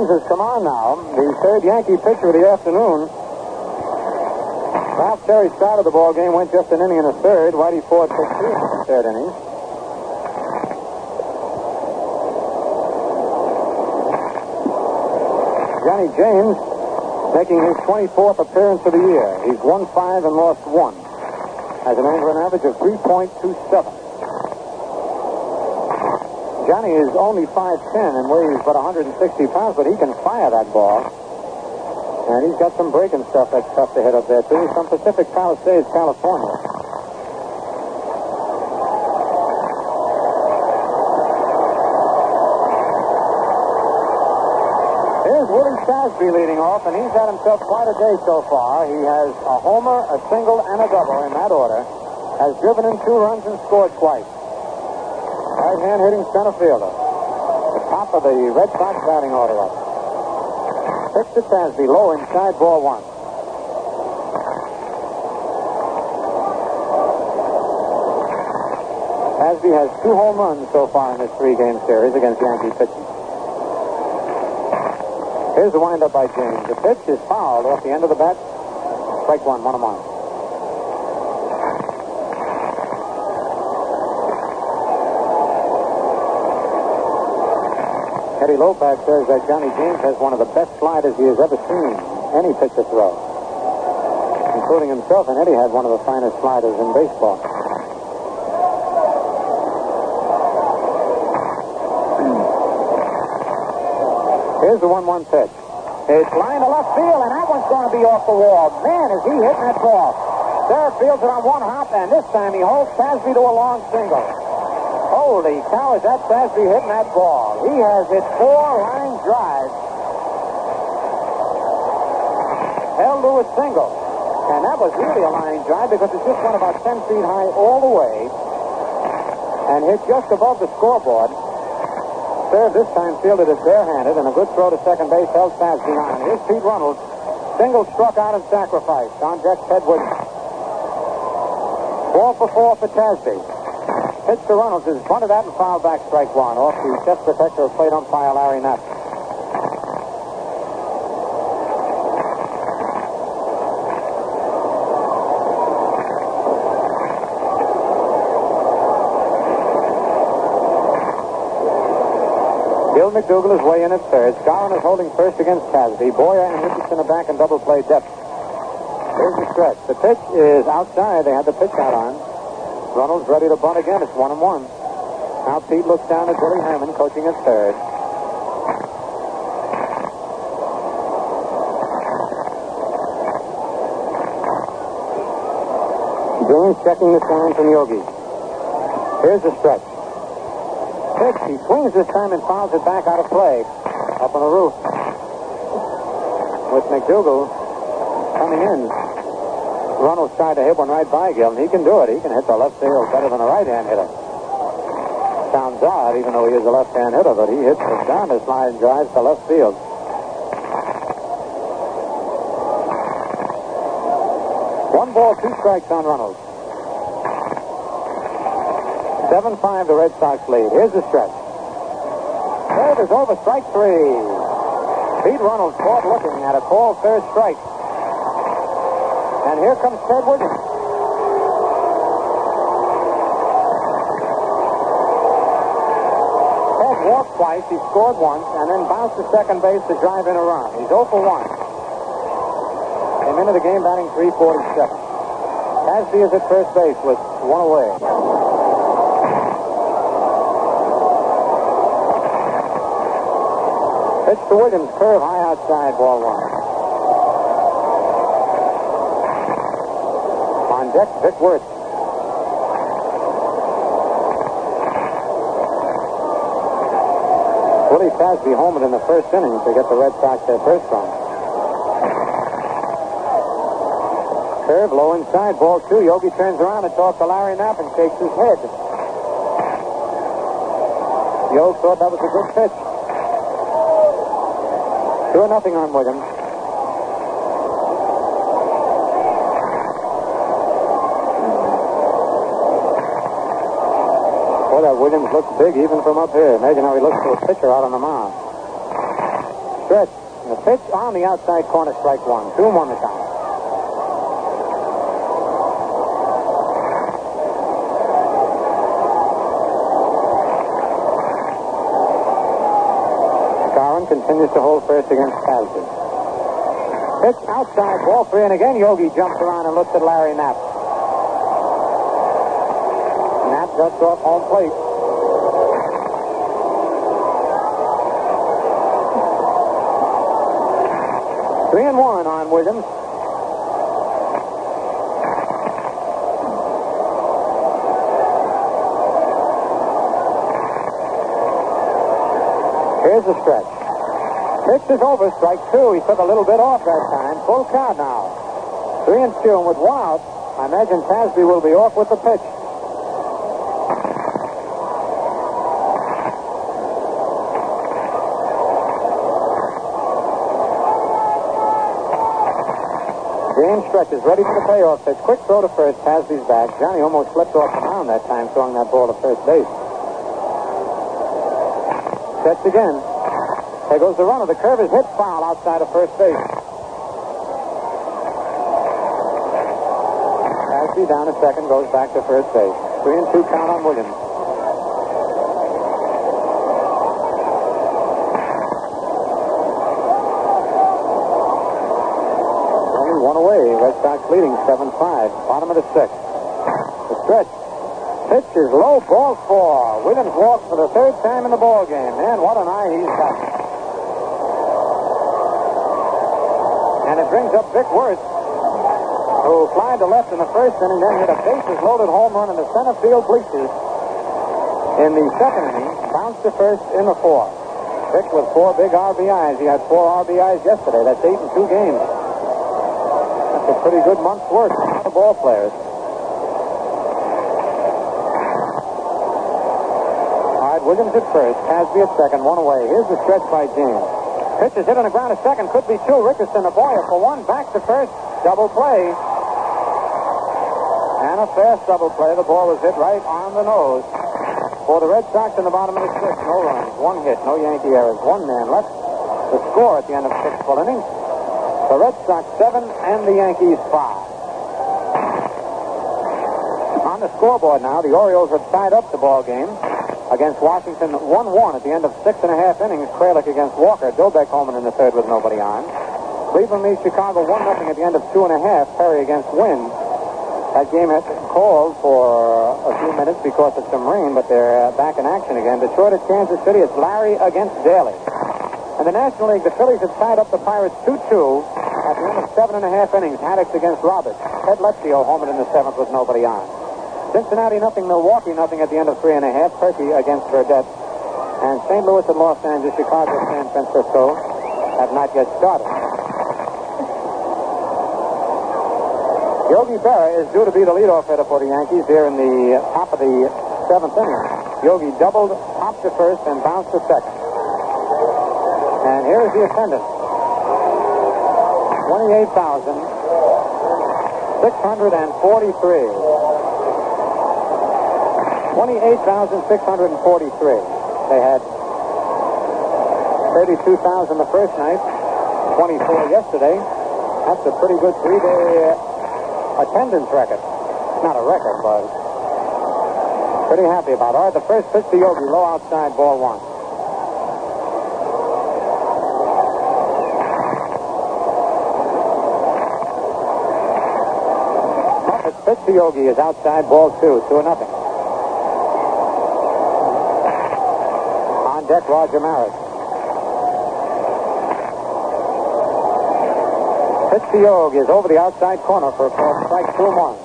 Has come on now, the third Yankee pitcher of the afternoon. Ralph Terry started the ball game, went just an inning and a third. Whitey Ford in the third inning. Johnny James making his 24th appearance of the year. He's won five and lost one. Has an annual average of 3.27. Johnny is only 5'10 and weighs but 160 pounds, but he can fire that ball. And he's got some breaking stuff that's tough to hit up there, too. He's from Pacific Palisades, California. Here's Willie Tasby leading off, and he's had himself quite a day so far. He has a homer, a single, and a double in that order. Has driven in two runs and scored twice. Right hand hitting center fielder. The top of the Red Sox batting order up. Pitch to Tasby, low inside, ball one. Tasby has two home runs so far in this three-game series against Yankee pitching. Here's the windup by James. The pitch is fouled off the end of the bat. Strike one, one and one. Eddie Lopat says that Johnny James has one of the best sliders he has ever seen any pitcher throw, including himself, and Eddie had one of the finest sliders in baseball. Here's the 1-1 pitch. It's line to left field, and that one's going to be off the wall. Man, is he hitting that ball. Sarah fields it on one hop, and this time he holds Tasby to a long single. Holy cow, is that Tasby hitting that ball. He has hit four line drives. Held to a single. And that was really a line drive because it just went about 10 feet high all the way and hit just above the scoreboard. Cerv this time fielded it barehanded, and a good throw to second base held Tasby on. Here's Pete Runnels. Single struck out and sacrificed. On deck, Ted. Four for four for Tasby. Pitch to Runnels is bunted out and fouled back strike one off the chest protector of plate umpire Larry Napp. Bill McDougald is way in at third. Skowron is holding first against Tasby. Boyer and Richardson are back in double play depth. Here's the stretch. The pitch is outside. They had the pitch out on. Runnels ready to bunt again. It's one and one. Now Pete looks down at Billy Herman, coaching at third. James checking the sign from Yogi. Here's the stretch. Pitch. He swings this time and fouls it back out of play. Up on the roof. With McDougald coming in. Runnels tried to hit one right by Gil, and he can do it. He can hit the left field better than a right-hand hitter. Sounds odd, even though he is a left-hand hitter, but he hits it down this line and drives to left field. One ball, two strikes on Runnels. 7-5 the Red Sox lead. Here's the stretch. Third is over, strike three. Pete Runnels caught looking at a called third strike. And here comes Ted Williams. Ted walked twice, he scored once, and then bounced to second base to drive in a run. He's 0 for 1. Came into the game batting 347. Tasby is at first base with one away. Pitch to Williams, curve high outside, ball one. Deck, Vic Wertz. Willie Tasby homered in the first inning to get the Red Sox their first run. Curve low inside, ball two. Yogi turns around and talks to Larry Napp and shakes his head. Yogi thought that was a good pitch. Two nothing on Williams. Boy, that Williams looks big even from up here. Imagine how he looks to a pitcher out on the mound. Stretch. The pitch on the outside corner, strike one. Two more on the count. Skowron continues to hold first against Tasby. Pitch outside, ball three, and again Yogi jumps around and looks at Larry Napp. Ducks off home plate. Three and one on Williams. Here's the stretch. Pitch is over, strike two. He took a little bit off that time. Full count now. Three and two, and with out, I imagine Tasby will be off with the pitch. James stretches, ready for the payoff pitch. Quick throw to first. Tasby's back. Johnny almost slipped off the mound that time, throwing that ball to first base. Sets again. There goes the runner. The curve is hit foul outside of first base. Tasby down a second, goes back to first base. Three and two count on Williams. Only one Sox leading 7-5. Bottom of the sixth. The stretch. Pitch is low, ball four. Williams walks for the third time in the ball game. Man, what an eye he's got. And it brings up Vic Wertz, who flied to left in the first inning, then hit a bases-loaded home run in the center field bleachers in the second inning, bounced to first in the fourth. Vic with four big RBIs. He had four RBIs yesterday. That's eight in two games. Pretty good month's work for ball players. All right, Williams at first, Tasby at second, one away. Here's the stretch by James. Pitch is hit on the ground at second, could be two. Richardson, a Boyer for one, back to first, double play. And a fast double play. The ball was hit right on the nose. For the Red Sox in the bottom of the sixth, no runs, one hit, no Yankee errors, one man left. The score at the end of six full innings. The Red Sox seven and the Yankees five. On the scoreboard now, the Orioles have tied up the ball game. against Washington 1-1 at the end of six and a half innings. Kralick against Walker. Dobbek home in the third with nobody on. Cleveland leads Chicago 1 nothing at the end of two and a half. Perry against Wynn. That game had been called for a few minutes because of some rain, but they're uh, back in action again. Detroit at Kansas City. It's Lary against Daley. In the National League, the Phillies have tied up the Pirates 2-2 at the end of seven and a half innings. Haddix against Roberts. Ted Lepcio homered in the seventh with nobody on. Cincinnati nothing, Milwaukee nothing at the end of three and a half. Purkey against Burdette. And St. Louis and Los Angeles, Chicago, San Francisco have not yet started. Yogi Berra is due to be the leadoff hitter for the Yankees here in the top of the seventh inning. Yogi doubled, popped to first, and bounced to second. And here is the attendance. 28,643. 28,643. They had 32,000 the first night, 24 yesterday. That's a pretty good three-day uh, attendance record. Not a record, but pretty happy about it. All right, the first pitch to Yogi, low outside, ball one. Muffett's pitch to Yogi is outside, ball two, two or nothing. On deck, Roger Maris. Pitch to Yogi is over the outside corner for a call, strike two and one.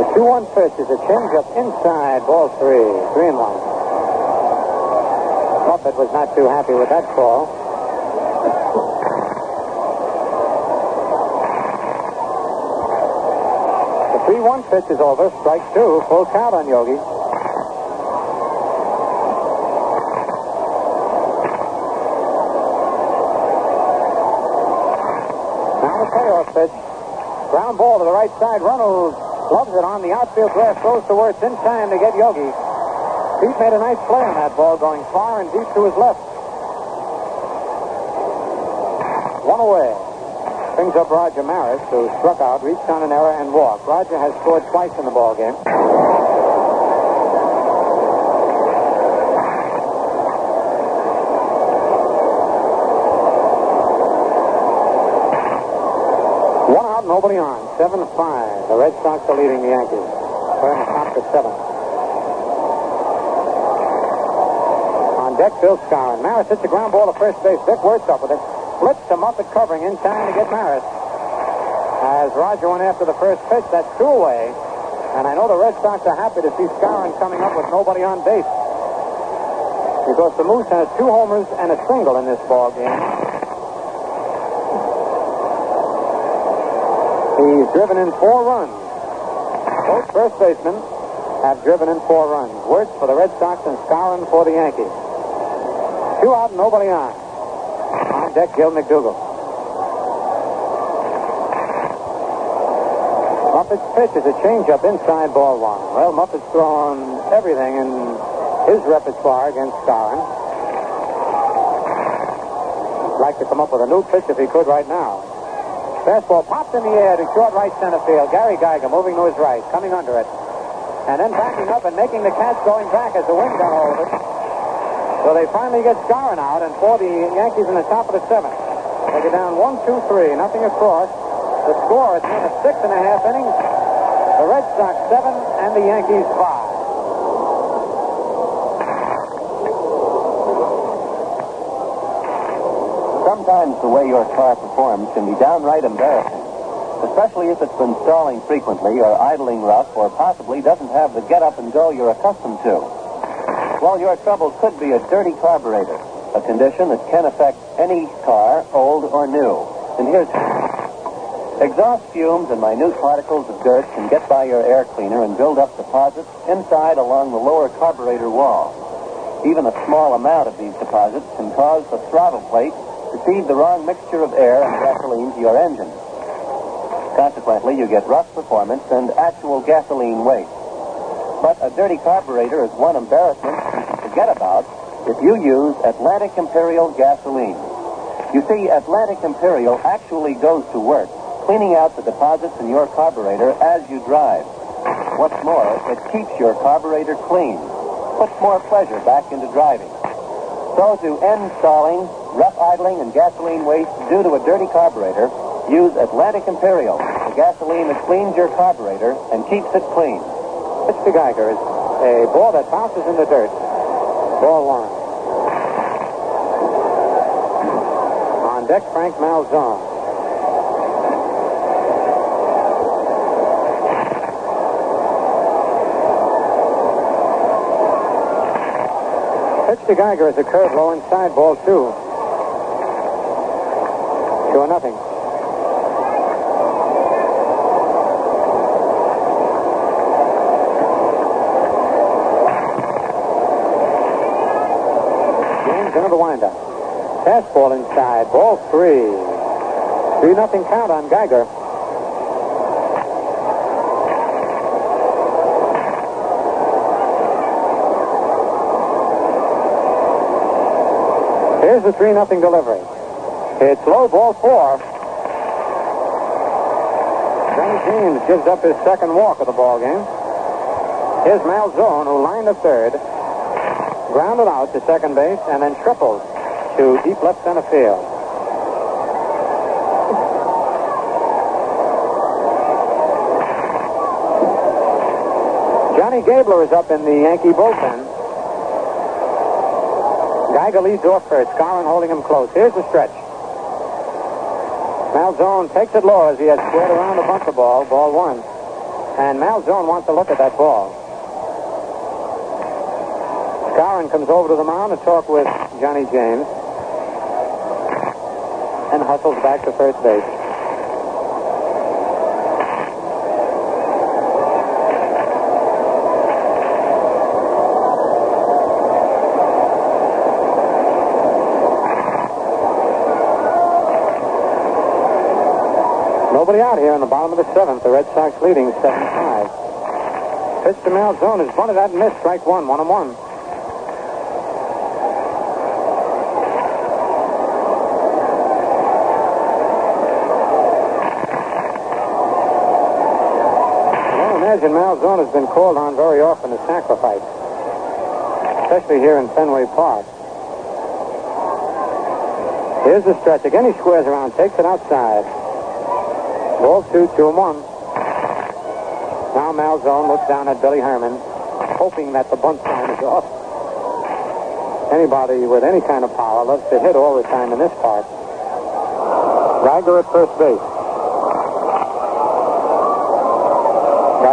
The 2-1 pitch is a changeup inside, ball three, three and one. Muffett was not too happy with that call. 3-1 pitch is over, strike two, full count on Yogi. Now the payoff pitch. Ground ball to the right side. Runnels loves it on the outfield grass. Throws to Wertz in time to get Yogi. Pete made a nice play on that ball, going far and deep to his left. One away. Brings up Roger Maris, who struck out, reached on an error, and walked. Roger has scored twice in the ball game. One out, nobody on. Seven to five. The Red Sox are leading the Yankees. They're in the top to seven. On deck, Bill Skowron. Maris hits a ground ball to first base. Vic Wertz up with it. Flips to Muffett covering in time to get Maris. As Roger went after the first pitch, that's two away. And I know the Red Sox are happy to see Skowron coming up with nobody on base. Because the Moose has two homers and a single in this ball game. He's driven in four runs. Both first basemen have driven in four runs. Wertz for the Red Sox and Skowron for the Yankees. Two out, and nobody on. Deck, Gil McDougald. Muffett's pitch is a changeup inside ball one. Well, Muffett's thrown everything in his repertoire against Skowron. Like to come up with a new pitch if he could right now. Fastball popped in the air to short right center field. Gary Geiger moving to his right, coming under it. And then backing up and making the catch going back as the wind got hold of it. So they finally get Skowron out, and for the Yankees in the top of the seventh. They get down one, two, three, nothing across. The score at the end of six and a half innings, the Red Sox seven and the Yankees five. Sometimes the way your car performs can be downright embarrassing, especially if it's been stalling frequently or idling rough or possibly doesn't have the get up and go you're accustomed to. Well, your trouble could be a dirty carburetor, a condition that can affect any car, old or new. And here's exhaust fumes and minute particles of dirt can get by your air cleaner and build up deposits inside along the lower carburetor wall. Even a small amount of these deposits can cause the throttle plate to feed the wrong mixture of air and gasoline to your engine. Consequently, you get rough performance and actual gasoline waste. But a dirty carburetor is one embarrassment you can forget about if you use Atlantic Imperial gasoline. You see, Atlantic Imperial actually goes to work cleaning out the deposits in your carburetor as you drive. What's more, it keeps your carburetor clean, puts more pleasure back into driving. So to end stalling, rough idling, and gasoline waste due to a dirty carburetor, use Atlantic Imperial, the gasoline that cleans your carburetor and keeps it clean. Mr. Geiger is a ball that bounces in the dirt. Ball one. On deck, Frank Malzone. Pitch to Geiger is a curve low inside, ball two. Two nothing. James into the windup. Fastball inside, ball three. Three nothing count on Geiger. Here's the 3 nothing delivery. It's low ball four. Johnny James gives up his second walk of the ball game. Here's Malzone, who lined to third, grounded out to second base, and then tripled to deep left center field. Johnny Gabler is up in the Yankee bullpen. Geiger leads off first. Skowron holding him close. Here's the stretch. Malzone takes it low as he has squared around the bunker ball, ball one. And Malzone wants to look at that ball. Skowron comes over to the mound to talk with Johnny James and hustles back to first base. Nobody out here in the bottom of the seventh. The Red Sox leading 7-5. Pitch to Malzone is bunted out and missed. Strike one, one and one. I don't imagine Malzone has been called on very often to sacrifice, especially here in Fenway Park. Here's the stretch. Again, he squares around, takes it outside. Ball two, two and one. Now Malzone looks down at Billy Herman, hoping that the bunt sign is off. Anybody with any kind of power loves to hit all the time in this park. Geiger at first base.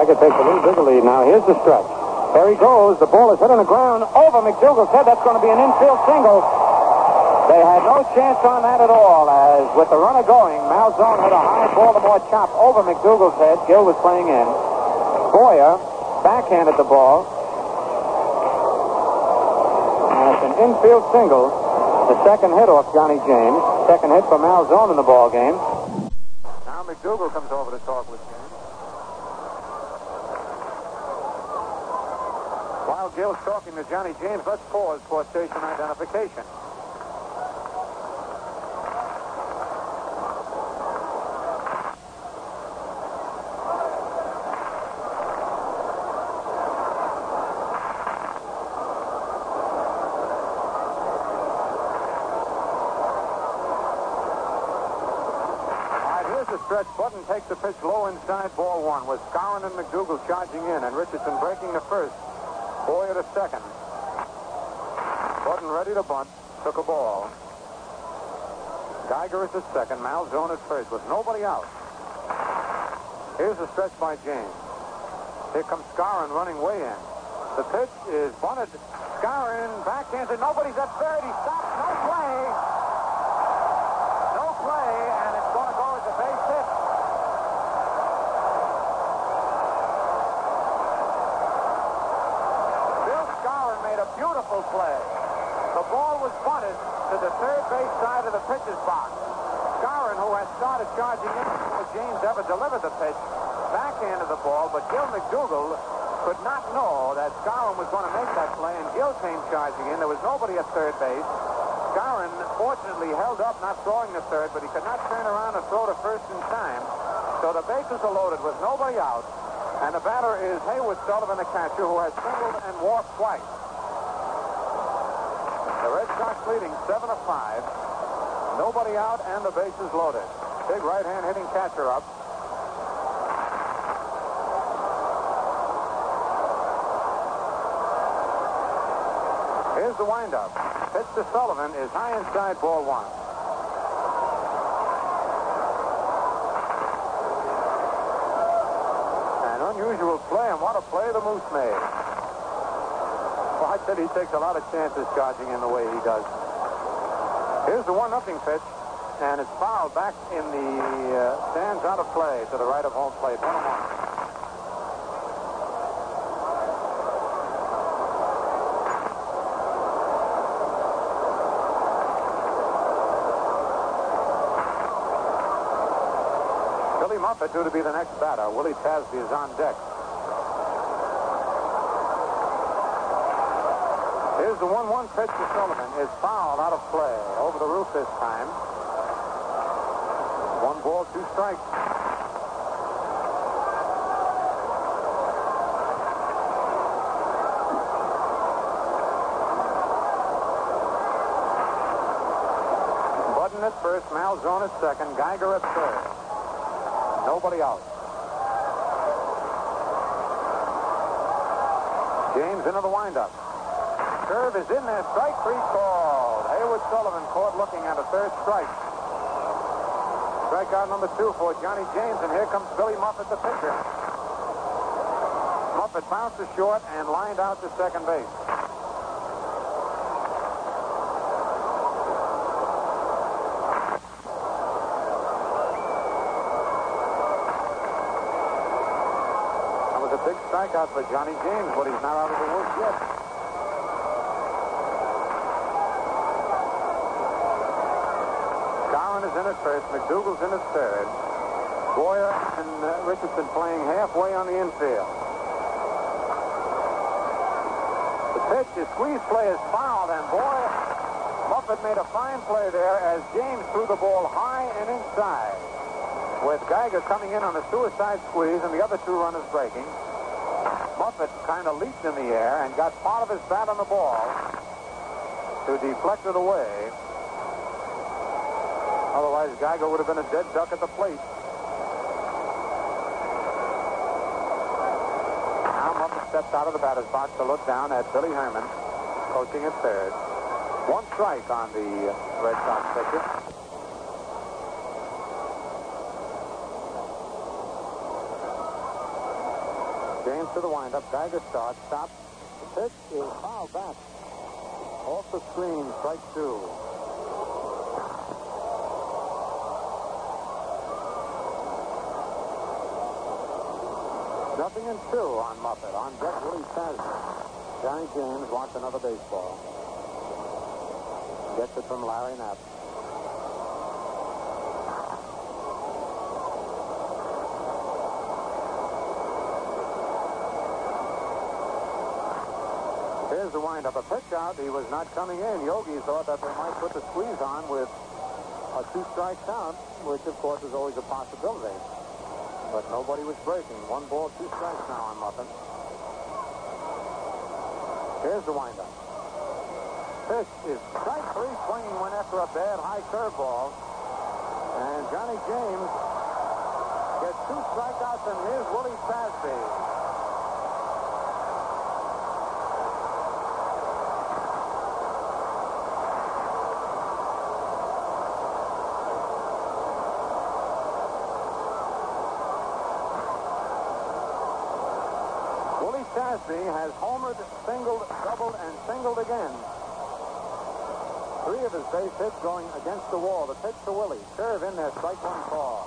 Geiger takes bigger lead now. Here's the stretch. There he goes. The ball is hit on the ground over McDougald's head. That's going to be an infield single. They had no chance on that at all, as with the runner going, Malzone had a high Baltimore chop over McDougald's head. Gil was playing in. Boyer backhanded the ball. And it's an infield single. The second hit off Johnny James. Second hit for Malzone in the ball game. Now McDougald comes over to talk with James. Gil's talking to Johnny James, let's pause for station identification. Stretch. Buddin takes the pitch low inside ball one with Skowron and McDougald charging in and Richardson breaking the first. Boyer to second. Buddin ready to bunt. Took a ball. Geiger is at second. Malzone at first with nobody out. Here's the stretch by James. Here comes Skowron running way in. The pitch is bunted. Skowron backhands it. Nobody's at third. He stops. No play. No play, and it's going to go as a base hit. Bill Skowron made a beautiful play. The ball was bunted to the third base side of the pitcher's box. Skowron, who has started charging in before James ever delivered the pitch, backhanded the ball, but Gil McDougald could not know that Skowron was going to make that play, and Gil came charging in. There was nobody at third base. Skowron fortunately held up, not throwing the third, but he could not turn around and throw to first in time. So the bases are loaded with nobody out, and the batter is Haywood Sullivan, the catcher, who has singled and walked twice. Red Sox leading 7 to 5. Nobody out, and the bases loaded. Big right hand hitting catcher up. Here's the windup. Pitch to Sullivan is high inside ball one. An unusual play, and what a play the Moose made. Said he takes a lot of chances charging in the way he does. Here's the one nothing pitch, and it's fouled back in the uh, stands out of play to the right of home plate. One and one. Billy Muffett due to be the next batter. Willie Tasby is on deck. The 1-1 pitch to Sullivan. Is fouled out of play. Over the roof this time. One ball, two strikes. Buddin at first, Malzone at second, Geiger at third. Nobody out. James into the windup. Curve is in there. Strike three called. Haywood Sullivan caught looking at a third strike. Strikeout number two for Johnny James, and here comes Billy Muffett, the pitcher. Muffett bounces short and lined out to second base. That was a big strikeout for Johnny James, but he's not out of the woods yet. Gowan is in at first. McDougald's in at third. Boyer and uh, Richardson playing halfway on the infield. The pitch, the squeeze play is fouled, and boy, Muffett made a fine play there as James threw the ball high and inside. With Geiger coming in on a suicide squeeze and the other two runners breaking, Muffett kind of leaped in the air and got part of his bat on the ball to deflect it away. Otherwise, Geiger would have been a dead duck at the plate. Now Muffett steps out of the batter's box to look down at Billy Herman, coaching at third. One strike on the Red Sox pitcher. James to the windup. Geiger starts. Stops. The pitch is fouled back. Off the screen. Strike two. Nothing in two on Muffett. On deck, Willie Tasby. Johnny James wants another baseball. Gets it from Larry Napp. Here's the windup. A pitch out. He was not coming in. Yogi thought that they might put the squeeze on with a two-strike count, which, of course, is always a possibility. But nobody was breaking. One ball, two strikes now on Muffett. Here's the windup. Pitch is strike three, swinging one after a bad high curveball. And Johnny James gets two strikeouts, and here's Willie Tasby. Has homered, singled, doubled, and singled again. Three of his base hits going against the wall. The pitch to Willie. Serve in there, strike one call.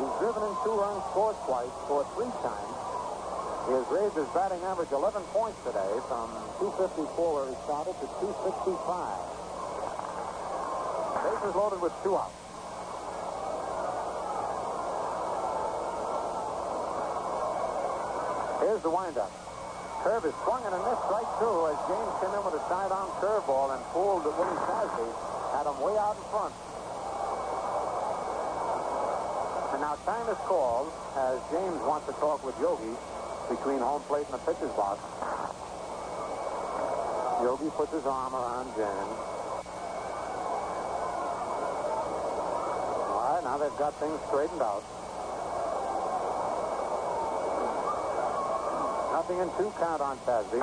He's driven in two runs, scored twice, scored three times. He has raised his batting average 11 points today from 254 where he started to 265. Bases loaded with two outs. Here's the windup. Curve is swung and a miss strike two as James came in with a sidearm curveball and fooled Willie Tasby. Had him way out in front. And now time is called as James wants to talk with Yogi between home plate and the pitcher's box. Yogi puts his arm around James. All right, now they've got things straightened out. Two count on Tasby.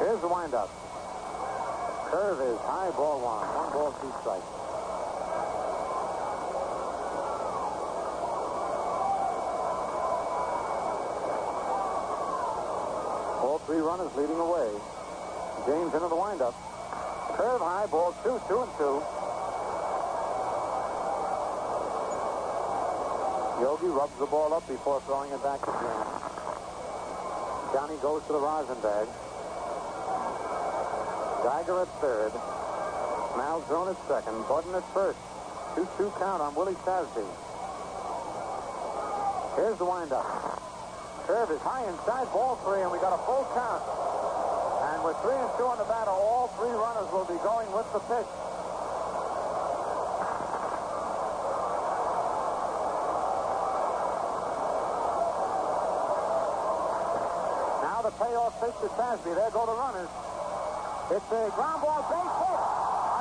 Here's the windup. Curve is high ball one. One ball, two strikes. All three runners leading away. James into the windup. Curve high ball two, two and two. Yogi rubs the ball up before throwing it back to James. Johnny goes to the rosin bag. Geiger at third. Malzone at second. Buddin at first. 2-2 count on Willie Tasby. Here's the windup. Curve is high inside ball three, and we got a full count. And with three and two on the batter, all three runners will be going with the pitch. The payoff pitch to Tasby. There go the runners. It's a ground ball base hit.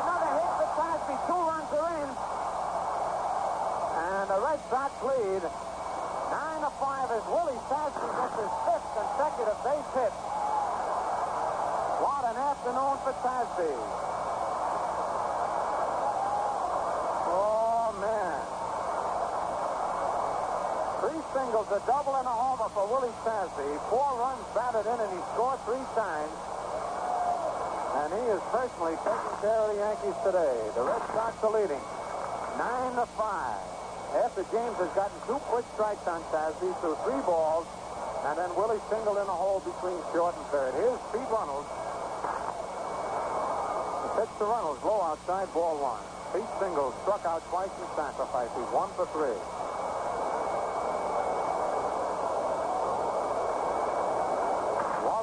Another hit for Tasby. Two runs are in. And the Red Sox lead. Nine to five as Willie Tasby gets his fifth consecutive base hit. What an afternoon for Tasby. Oh, man. Three singles, a double, and a homer for Willie Tasby. Four runs batted in, and he scored three times. And he is personally taking care of the Yankees today. The Red Sox are leading. Nine to five. After James has gotten two quick strikes on Tasby through three balls, and then Willie singled in a hole between short and third. Here's Pete Runnels. The pitch to Runnels, low outside, ball one. Pete singles, struck out twice in sacrifice. He's one for three.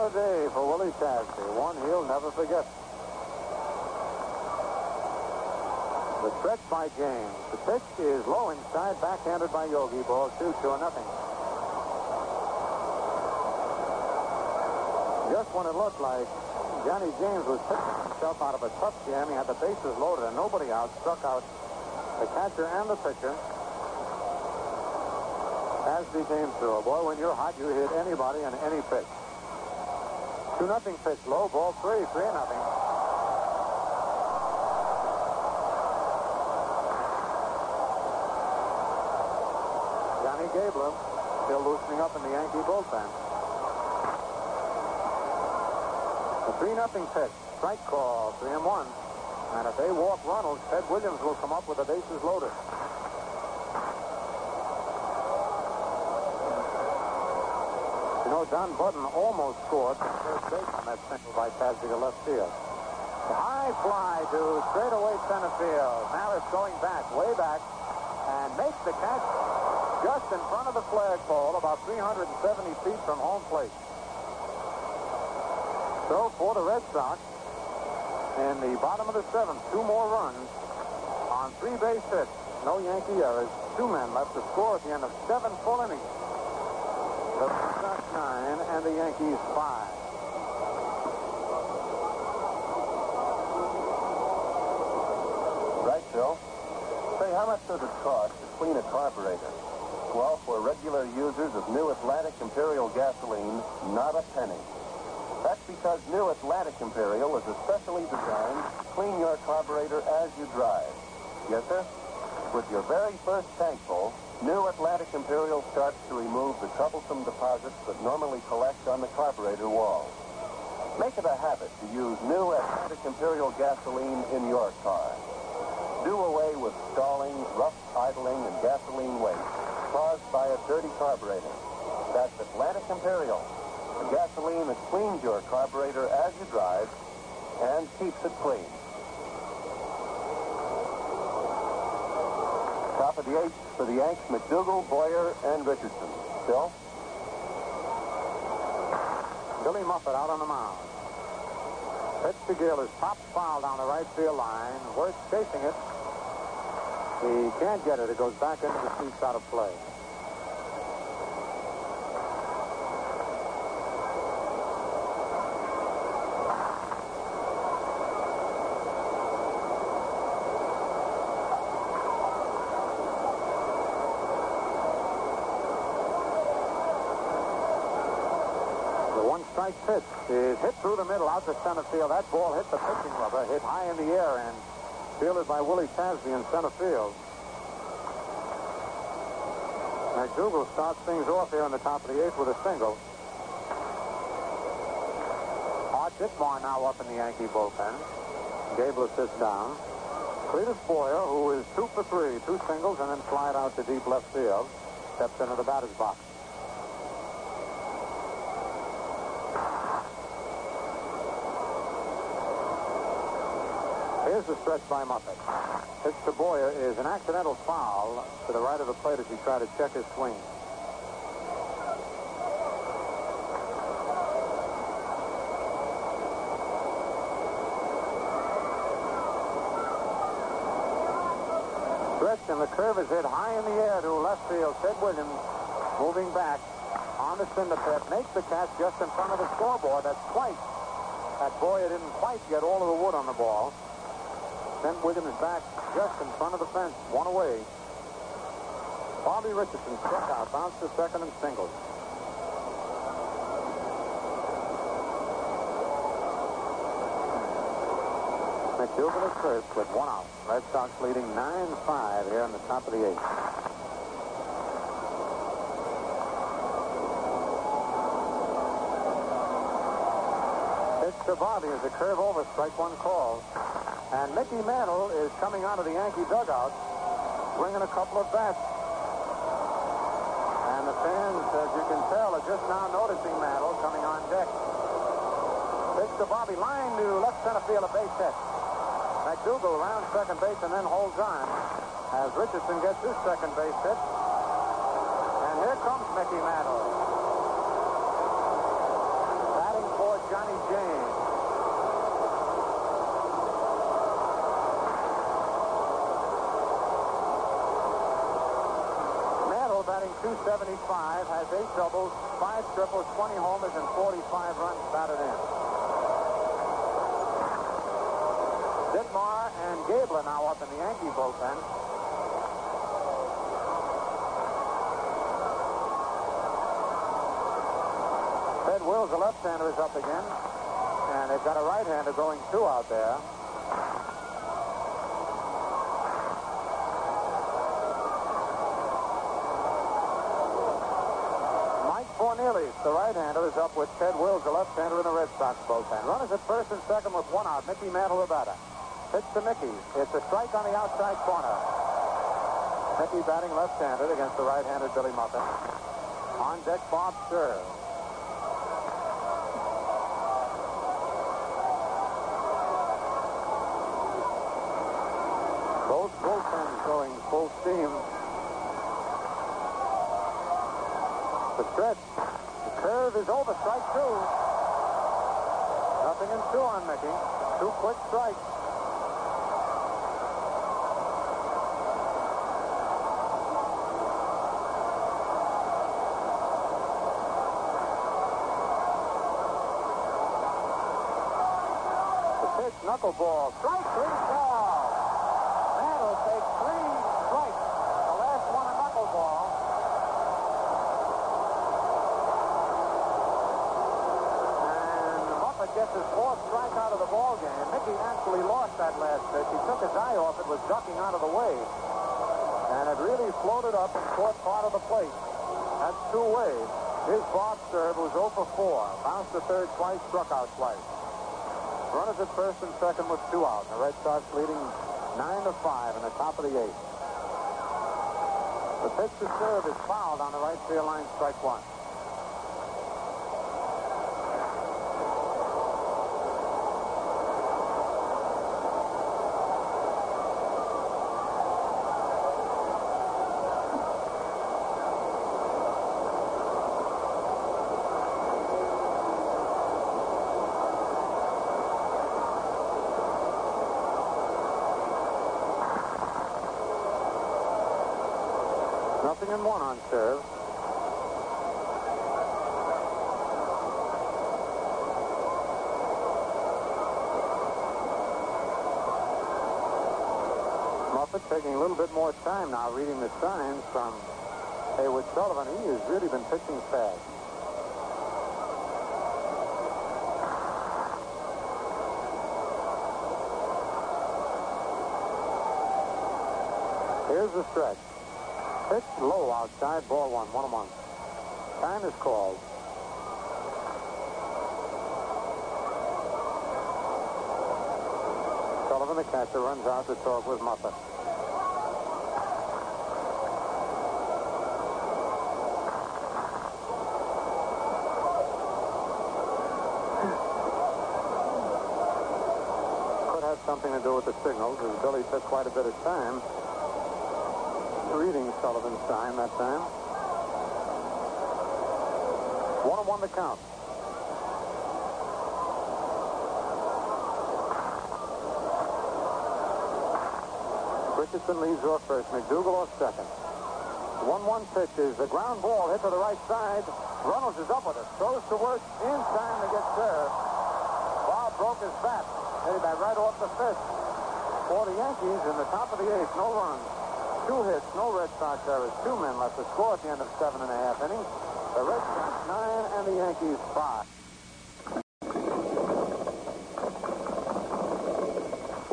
A day for Willie Tasby. One he'll never forget. The stretch by James. The pitch is low inside, backhanded by Yogi. Ball two, two, and nothing. Just when it looked like Johnny James was picking himself out of a tough jam, he had the bases loaded and nobody out, struck out the catcher and the pitcher. Tasby came through. Boy, when you're hot, you hit anybody on any pitch. Two nothing pitch, low ball three, three nothing. Johnny Gabler still loosening up in the Yankee bullpen. The three nothing pitch, strike call, three and one. And if they walk Runnels, Ted Williams will come up with the bases loaded. Don Buddin almost scored third base on that single by Tasby to left field. The high fly to straightaway center field. It's going back, way back, and makes the catch just in front of the flagpole, about 370 feet from home plate. So for the Red Sox, in the bottom of the seventh, two more runs on three base hits. No Yankee errors. Two men left to score at the end of seven full innings. The Sox nine and the Yankees five. Right, Phil? Say, how much does it cost to clean a carburetor? Well, for regular users of New Atlantic Imperial gasoline, not a penny. That's because New Atlantic Imperial is especially designed to clean your carburetor as you drive. Yes, sir? With your very first tank full, New Atlantic Imperial starts to remove the troublesome deposits that normally collect on the carburetor walls. Make it a habit to use New Atlantic Imperial gasoline in your car. Do away with stalling, rough idling, and gasoline waste caused by a dirty carburetor. That's Atlantic Imperial, the gasoline that cleans your carburetor as you drive and keeps it clean. Top of the eighth for the Yanks, McDougald, Boyer, and Richardson. Phil? Billy Muffett out on the mound. To Gil is popped foul down the right field line. Worth chasing it. He can't get it. It goes back into the seats out of play. The one strike pitch is hit through the middle out to center field. That ball hit the pitching rubber, hit high in the air and fielded by Willie Tasby in center field. McDougald starts things off here in the top of the eighth with a single. Art Ditmar now up in the Yankee bullpen. Gabler sits down. Cletis Boyer, who is two for three, two singles, and then flied out to deep left field, steps into the batter's box. Here's the stretch by Muffett. Pitch to Boyer is an accidental foul to the right of the plate as he tried to check his swing. Stretch and the curve is hit high in the air to left field. Ted Williams moving back on the cinder pit makes the catch just in front of the scoreboard. That's twice that Boyer didn't quite get all of the wood on the ball. Sent Williams is back just in front of the fence, one away. Bobby Richardson struck out, bounced to second and singled. McDougald is first with one out. Red Sox leading 9-5 here in the top of the eighth. Pitch to Bobby as a curve over, strike one call. And Mickey Mantle is coming out of the Yankee dugout, bringing a couple of bats. And the fans, as you can tell, are just now noticing Mantle coming on deck. Pitch to Bobby, line to left center field, a base hit. McDougald around second base and then holds on as Richardson gets his second base hit. And here comes Mickey Mantle. Batting for Johnny James. Mantle batting 275, has eight doubles, five triples, 20 homers, and 45 runs batted in. Ditmar and Gabler are now up in the Yankee bullpen. Ted Wills, the left-hander, is up again. And they've got a right-hander going two out there. The right-hander, is up with Ted Wills, the left-hander, in the Red Sox bullpen. Runners at first and second with one out. Mickey Mantle, the batter. Pitch to Mickey. It's a strike on the outside corner. Mickey batting left-handed against the right-handed Billy Muffett. On deck, Bob Cerv. Both bullpens going full steam. The stretch. Is over. Strike two. Nothing in two on Mickey. Two quick strikes. The pitch, knuckleball. Strike three ball. Mantle takes three strikes. The last one a knuckleball. And Gets his fourth strikeout of the ball game. Mickey actually lost that last pitch. He took his eye off it, was ducking out of the way. And it really floated up and caught part of the plate. That's two ways. His Bob Cerv was 0 for 4. Bounced to third twice, struck out twice. Runners at first and second with two out. The Red Sox leading 9 to 5 in the top of the eighth. The pitch to Cerv is fouled on the right field line, strike one. On Cerv. Muffett taking a little bit more time now reading the signs from Haywood Sullivan. He has really been pitching fast. Here's the stretch. Pitch low outside, ball one, one and one. Time is called. Sullivan, the catcher, runs out to talk with Muffett. Could have something to do with the signals, as Billy took quite a bit of time reading Sullivan's time that time. One and one to count. Richardson leads off first. McDougald off second. 1-1 pitch is the ground ball hit to the right side. Runnels is up with it. Throws to work in time to get served. Bob broke his bat. Headed that right off the fifth. For the Yankees in the top of the eighth, no runs. Two hits, no Red Sox errors. Two men left to score at the end of seven and a half innings. The Red Sox nine and the Yankees five.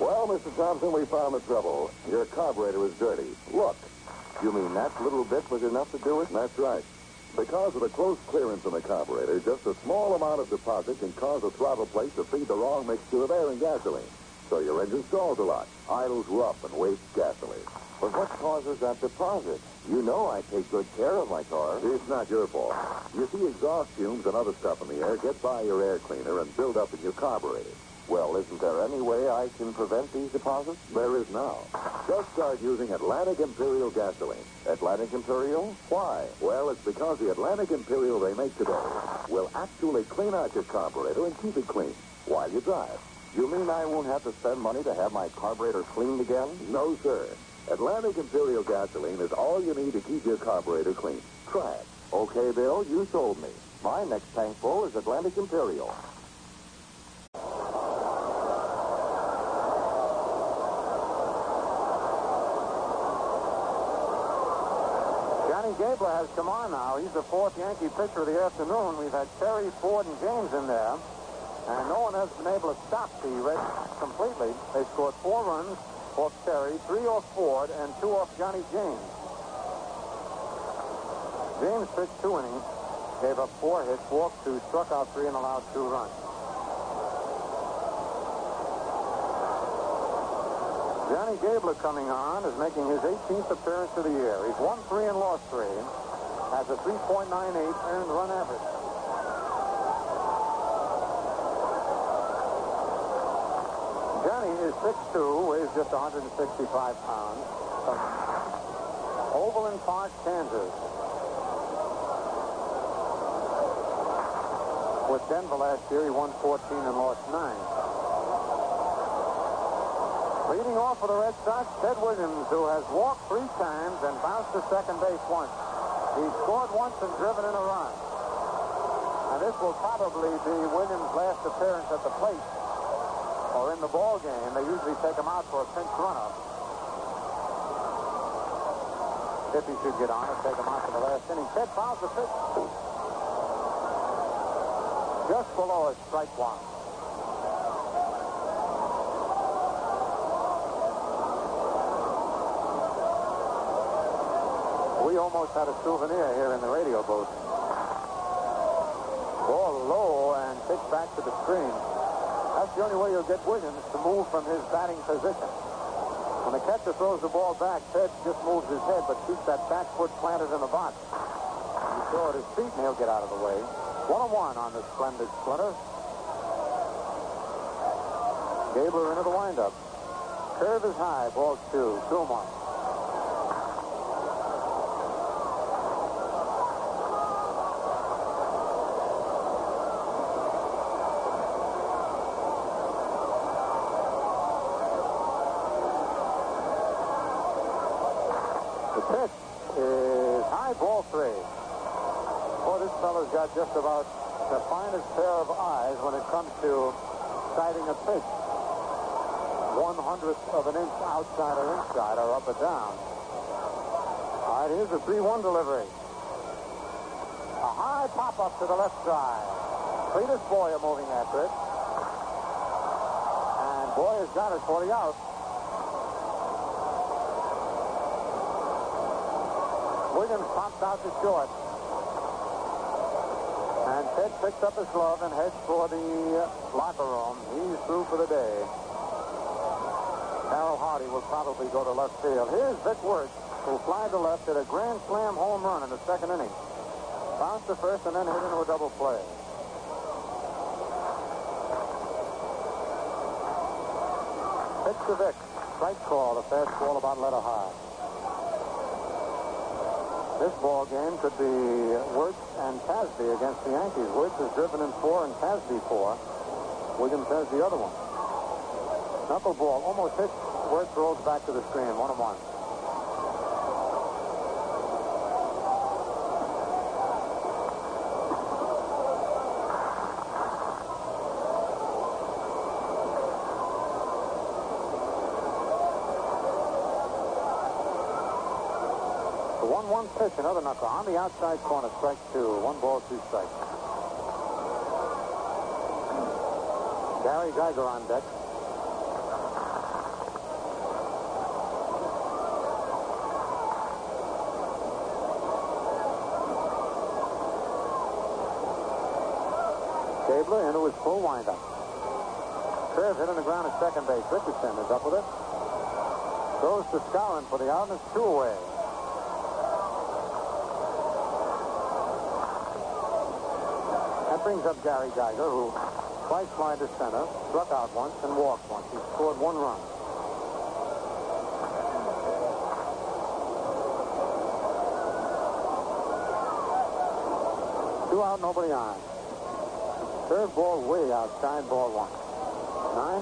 Well, Mr. Thompson, we found the trouble. Your carburetor is dirty. Look. You mean that little bit was enough to do it? That's right. Because of the close clearance in the carburetor, just a small amount of deposit can cause a throttle plate to feed the wrong mixture of air and gasoline. So your engine stalls a lot, idles rough, and wastes gasoline. But what causes that deposit? You know I take good care of my car. It's not your fault. You see, exhaust fumes and other stuff in the air get by your air cleaner and build up in your carburetor. Well, isn't there any way I can prevent these deposits? There is now. Just start using Atlantic Imperial gasoline. Atlantic Imperial? Why? Well, it's because the Atlantic Imperial they make today will actually clean out your carburetor and keep it clean while you drive. You mean I won't have to spend money to have my carburetor cleaned again? No, sir. Atlantic Imperial gasoline is all you need to keep your carburetor clean. Try it. Okay, Bill, you sold me. My next tank full is Atlantic Imperial. Johnny Gabler has come on now. He's the fourth Yankee pitcher of the afternoon. We've had Terry, Ford, and James in there. And no one has been able to stop the Reds completely. They scored four runs off Terry, three off Ford, and two off Johnny James. James pitched two innings, gave up four hits, walked two, struck out three, and allowed two runs. Johnny Gabler coming on is making his 18th appearance of the year. He's won three and lost three. Has a 3.98 earned run average. Johnny is 6'2", weighs just 165 pounds. Overland Park, Kansas. With Denver last year, he won 14 and lost 9. Leading off for the Red Sox, Ted Williams, who has walked three times and bounced to second base once. He scored once and driven in a run. And this will probably be Williams' last appearance at the plate in the ball game. They usually take him out for a pinch runner. If he should get on it, take him out for the last inning. Ted fouls the pitch. Just below it, strike one. We almost had a souvenir here in the radio booth. Ball low and pitch back to the screen. The only way you'll get Williams to move from his batting position. When the catcher throws the ball back, Ted just moves his head but keeps that back foot planted in the box. He throw at his feet and he'll get out of the way. One on one on the splendid splinter. Gabler into the windup. Curve is high, ball two, two and one. The pitch is high ball three. Boy, this fellow's got just about the finest pair of eyes when it comes to sighting a pitch. One hundredth of an inch outside or inside or up or down. All right, here's a 3-1 delivery. A high pop-up to the left side. Cletis Boyer moving after it. And Boyer's got it for the out. Williams pops out to short. And Ted picks up his glove and heads for the locker room. He's through for the day. Carroll Hardy will probably go to left field. Here's Vic Wertz, who fly to left at a grand slam home run in the second inning. Bounced to first and then hit into a double play. Pitch to Vic. Strike call. The fastball about letter high. This ball game could be Wertz and Tasby against the Yankees. Wertz has driven in four and Tasby four. Williams has the other one. Knuckleball almost hits. Wertz rolls back to the screen. One and one. The 1-1 pitch, another knuckle on the outside corner, strike two. One ball, two strikes. Gary Geiger on deck. Gabler into his full windup. Curve hit on the ground at second base. Richardson is up with it. Goes to Skowron for the out, and it's two away. Brings up Gary Geiger, who twice flied to center, struck out once, and walked once. He scored one run. Two out, nobody on. Third ball way outside, ball one.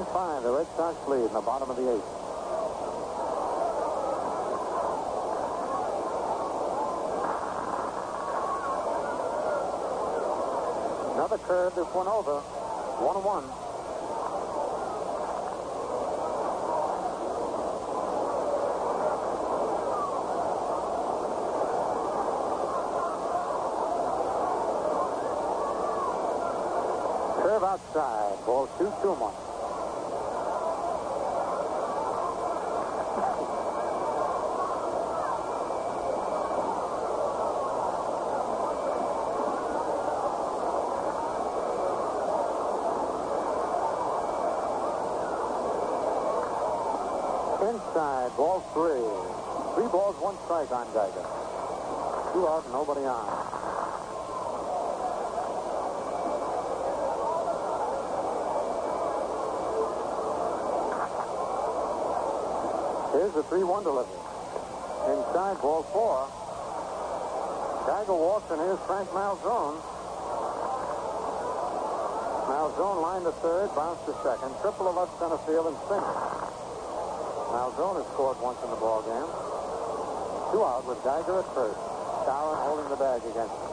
9-5, the Red Sox lead in the bottom of the eighth. Curve, this one over. One and one. Curve outside. Ball two, two one. Inside, ball three. Three balls, one strike on Geiger. Two out, nobody on. Here's the 3-1 delivery. Inside, ball four. Geiger walks, and here's Frank Malzone. Malzone lined to third, bounced to second, triple to left center field, and single. Malzone has scored once in the ball game. Two out with Geiger at first. Skowron holding the bag against him.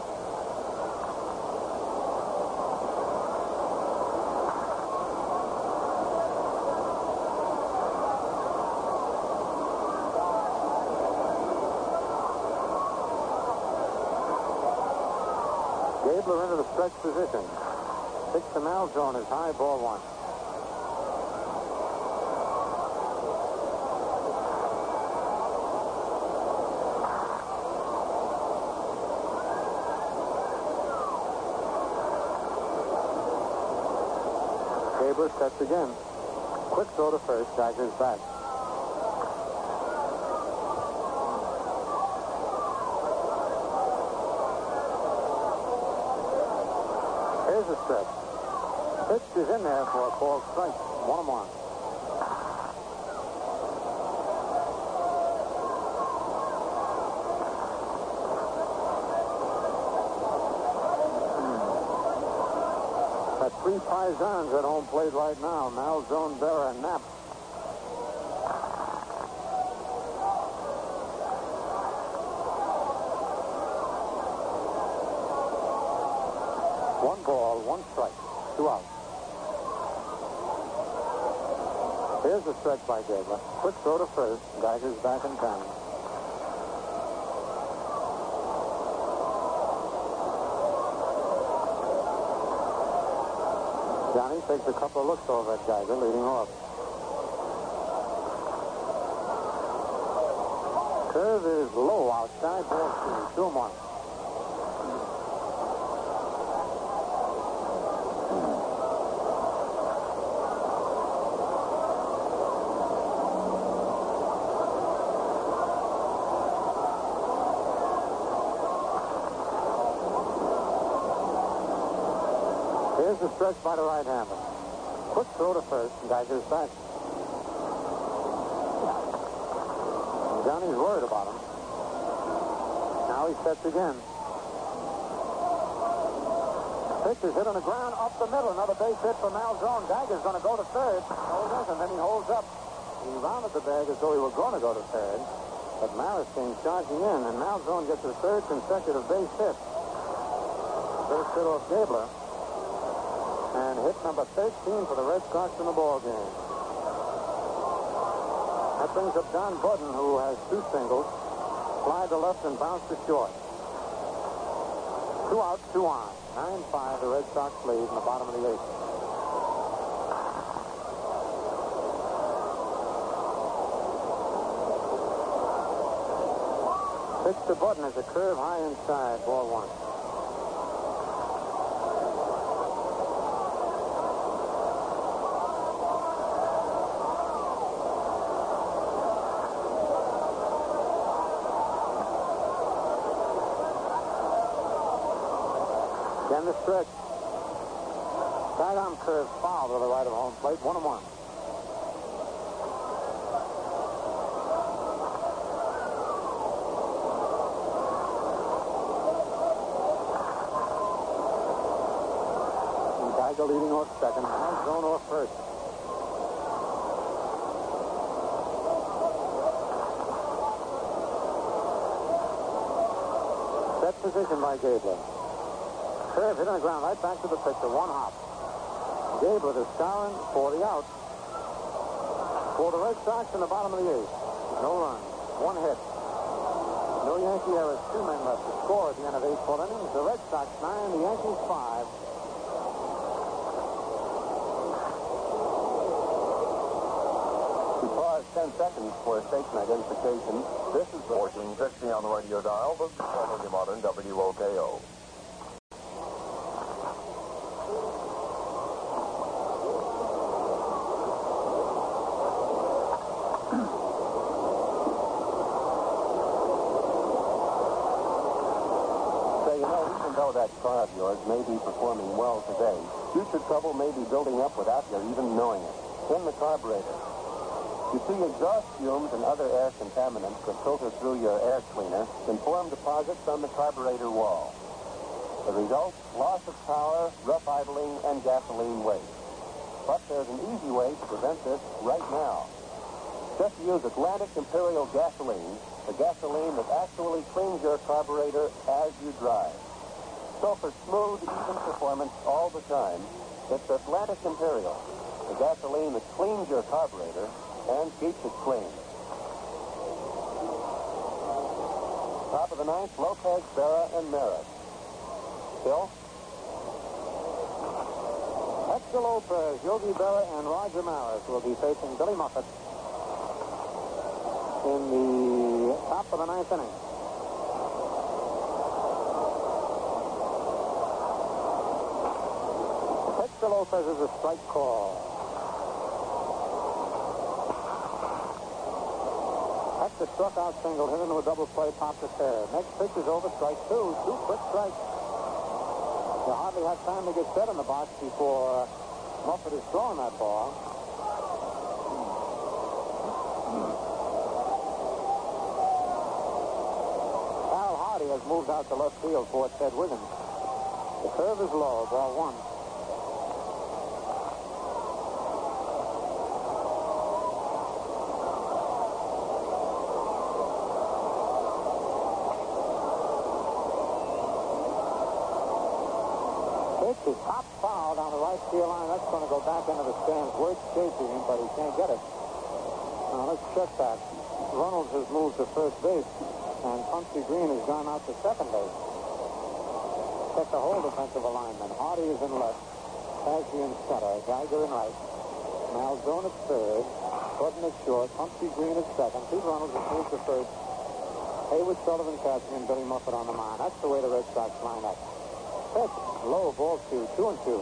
Gabler into the stretch position. Six to Malzone is high ball one. Gabler sets again. Quick throw to first. Geiger's back. Here's a stretch. Pitch is in there for a called strike. One and one. Paisan's at home plate right now. Now zone Berra and Napp. One ball, one strike, two outs. Here's the stretch by Gabler. Quick throw to first. Geiger's back in time. Johnny takes a couple of looks over at Geiger, leading off. Curve is low outside, ball one. Here's the stretch by the right-hander. Quick throw to first, and Geiger's back. Johnny's worried about him. Now he sets again. Pitch is hit on the ground up the middle. Another base hit for Malzone. Geiger's going to go to third. No, he doesn't. Then he holds up. He rounded the bag as though he were going to go to third. But Maris came charging in, and Malzone gets his third consecutive base hit. Base hit off Gabler. And hit number 13 for the Red Sox in the ball game. That brings up Don Buddin, who has two singles. Fly to left and bounce to short. Two out, two on. 9-5, the Red Sox lead in the bottom of the eighth. Pitch to Buddin is a curve high inside, ball one. Again the stretch. Sidearm curve foul to the right of home plate. One and one. Geiger leading off second. Malzone off first. Set position by Gabler. Curve hit on the ground right back to the pitcher. One hop. Gabler is Skowron for the out. For the Red Sox in the bottom of the eighth. No runs. One hit. No Yankee errors. Two men left to score at the end of eight full innings. The Red Sox nine, the Yankees five. We pause 10 seconds for station identification. This is the 1460 on the radio dial. the is formerly modern WOKO. Say, you know, car of yours may be performing well today, future trouble may be building up without your even knowing it. In the carburetor. You see, exhaust fumes and other air contaminants that filter through your air cleaner and form deposits on the carburetor wall. The result, loss of power, rough idling, and gasoline waste. But there's an easy way to prevent this right now. Just use Atlantic Imperial gasoline, the gasoline that actually cleans your carburetor as you drive. So for smooth, even performance all the time, it's Atlantic Imperial, the gasoline that cleans your carburetor and keeps it clean. Top of the ninth, Lopez, Berra, and Maris. Bill? Hector Lopez, Yogi Berra, and Roger Maris will be facing Billy Muffett in the top of the ninth inning. Hector Lopez is a strike call. Hector struck out single, hit into a double play, popped a pair. Next pitch is over, strike two. Two quick strikes. You hardly have time to get set in the box before Muffett is throwing that ball. Al Hardy has moved out to left field for Ted Williams. The curve is low, ball one. pitch is top foul down the right field line. That's going to go back into the chasing him, but he can't get it. Now let's check that. Runnels has moved to first base, and Pumpsie Green has gone out to second base. Check the whole defensive alignment. Hardy is in left. Pesci in center. Geiger in right. Malzone at third. Gordon at short. Pumpsie Green at second. Pete Runnels has moved to first. Haywood Sullivan catching and Billy Muffett on the mound. That's the way the Red Sox line up. Pitch. Low ball two. Two and two.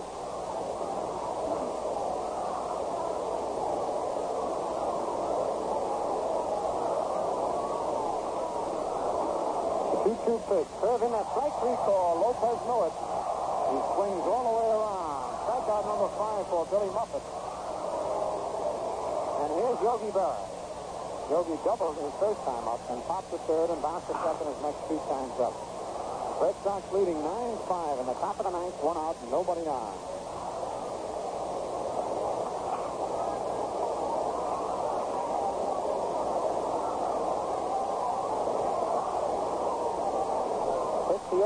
2-2 pitch. In that strike three call. Lopez knew it. He swings all the way around. Strikeout number five for Billy Muffett. And here's Yogi Berra. Yogi doubled his first time up and popped to third and bounced to second his next two times up. Red Sox leading 9-5 in the top of the ninth, one out, nobody on.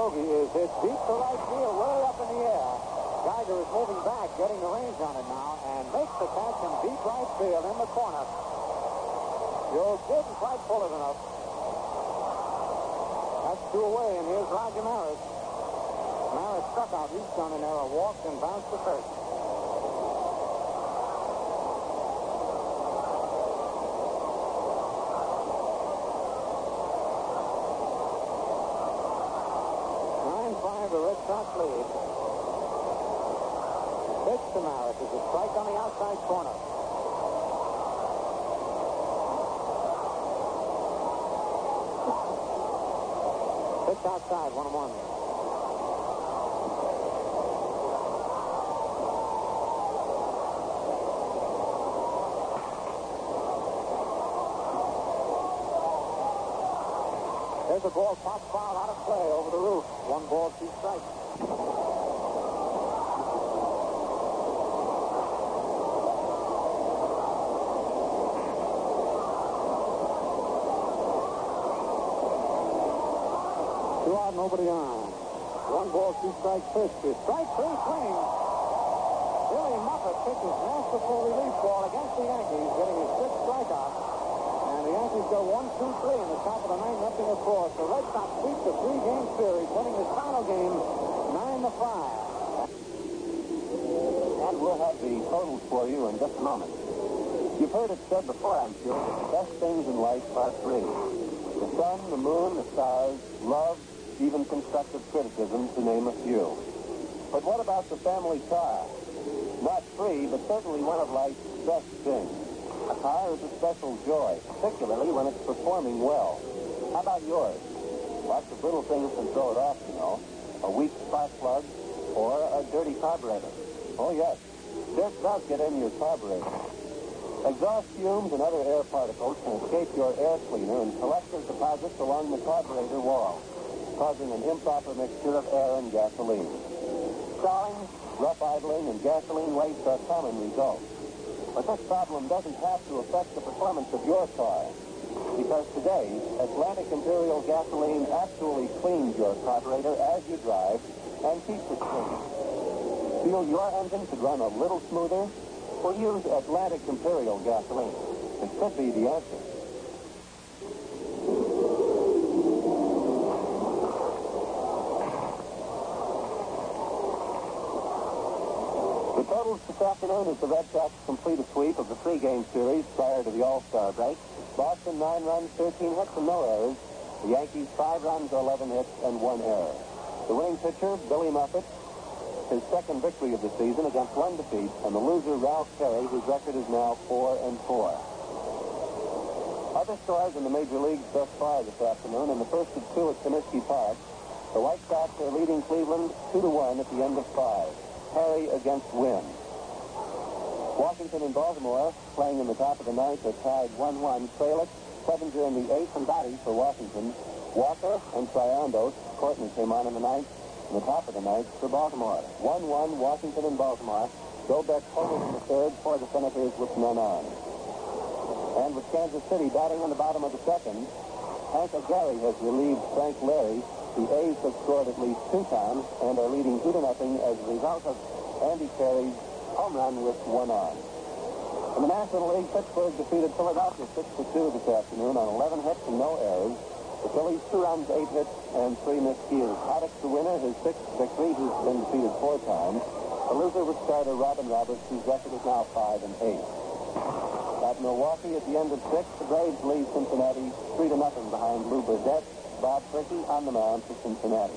Is hit deep to right field, way up in the air. Geiger is moving back, getting the range on it now, and makes the catch in deep right field in the corner. Joe didn't quite pull it enough. That's two away, and here's Roger Maris. Maris struck out. He's done an error, walked and bounced to first. Nine five, the Red Sox lead. Pitch to Maris is a strike on the outside corner. Pitch outside, one and one. There's a ball pop foul out of play over the roof. One ball, two strikes. Two out, nobody on. One ball, two strike pitch. Strike three swing. Billy Muffett pitches masterful relief ball against the Yankees, getting his sixth strikeout. The Yankees go one, two, three in the top of the ninth, nothing four. So Red Sox sweep the three-game series, winning this final game nine to five. And we'll have the totals for you in just a moment. You've heard it said before, I'm sure, that the best things in life are three. The sun, the moon, the stars, love, even constructive criticism, to name a few. But what about the family car? Not free, but certainly one of life's best things. Car is a special joy, particularly when it's performing well. How about yours? Lots of little things can throw it off, you know. A weak spark plug or a dirty carburetor. Oh, yes. Dirt does get in your carburetor. Exhaust fumes and other air particles can escape your air cleaner and collect as deposits along the carburetor wall, causing an improper mixture of air and gasoline. Stalling, rough idling, and gasoline waste are common results. But this problem doesn't have to affect the performance of your car. Because today, Atlantic Imperial gasoline actually cleans your carburetor as you drive and keeps it clean. Feel your engine could run a little smoother? Well, use Atlantic Imperial gasoline. It could be the answer. The totals this afternoon is the Red Sox complete a sweep of the three-game series prior to the All-Star break. Boston, nine runs, 13 hits, and no errors. The Yankees, five runs, 11 hits, and one error. The winning pitcher, Billy Muffett, his second victory of the season against one defeat, and the loser, Ralph Terry, whose record is now 4 and 4. Other stars in the major leagues thus far this afternoon, and the first of two at Comiskey Park. The White Sox are leading Cleveland 2 to 1 at the end of five. Perry against Wynn. Washington and Baltimore, playing in the top of the ninth, are tied 1-1. Frelick, Clevenger in the eighth, and Gotti for Washington. Walker and Triandos. Courtney came on in the ninth. In the top of the ninth for Baltimore. 1-1, Washington and Baltimore. Dobbek holding in the third for the Senators with none on. And with Kansas City batting on the bottom of the second, Hank Aguirre has relieved Frank Lary the A's have scored at least two times and are leading two to nothing as a result of Andy Carey's home run with one on. In the National League, Pittsburgh defeated Philadelphia 6 to 2 this afternoon on 11 hits and no errors. The Phillies two runs, eight hits, and three missed miscues. Paddock the winner, his sixth victory. He's been defeated four times. The loser was starter Robin Roberts, whose record is now five and eight. At Milwaukee, at the end of six, the Braves lead Cincinnati three to nothing behind Lew Burdette. Bob Purkey on the mound for Cincinnati.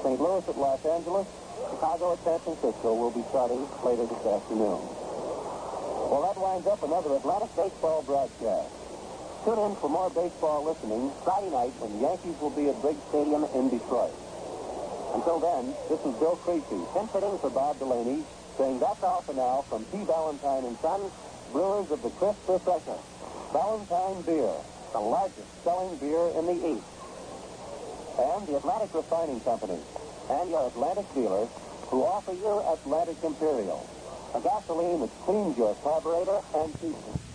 St. Louis at Los Angeles, Chicago at San Francisco will be starting later this afternoon. Well, that winds up another Atlantic baseball broadcast. Tune in for more baseball listening Friday night when the Yankees will be at Briggs Stadium in Detroit. Until then, this is Bill Creasy, pinfitting for Bob Delaney, saying that's all for now from P. Ballantine and Sons, brewers of the crisp refresher. Ballantine Beer, the largest selling beer in the East. And the Atlantic Refining Company, and your Atlantic dealer, who offer you Atlantic Imperial, a gasoline that cleans your carburetor and keeps it.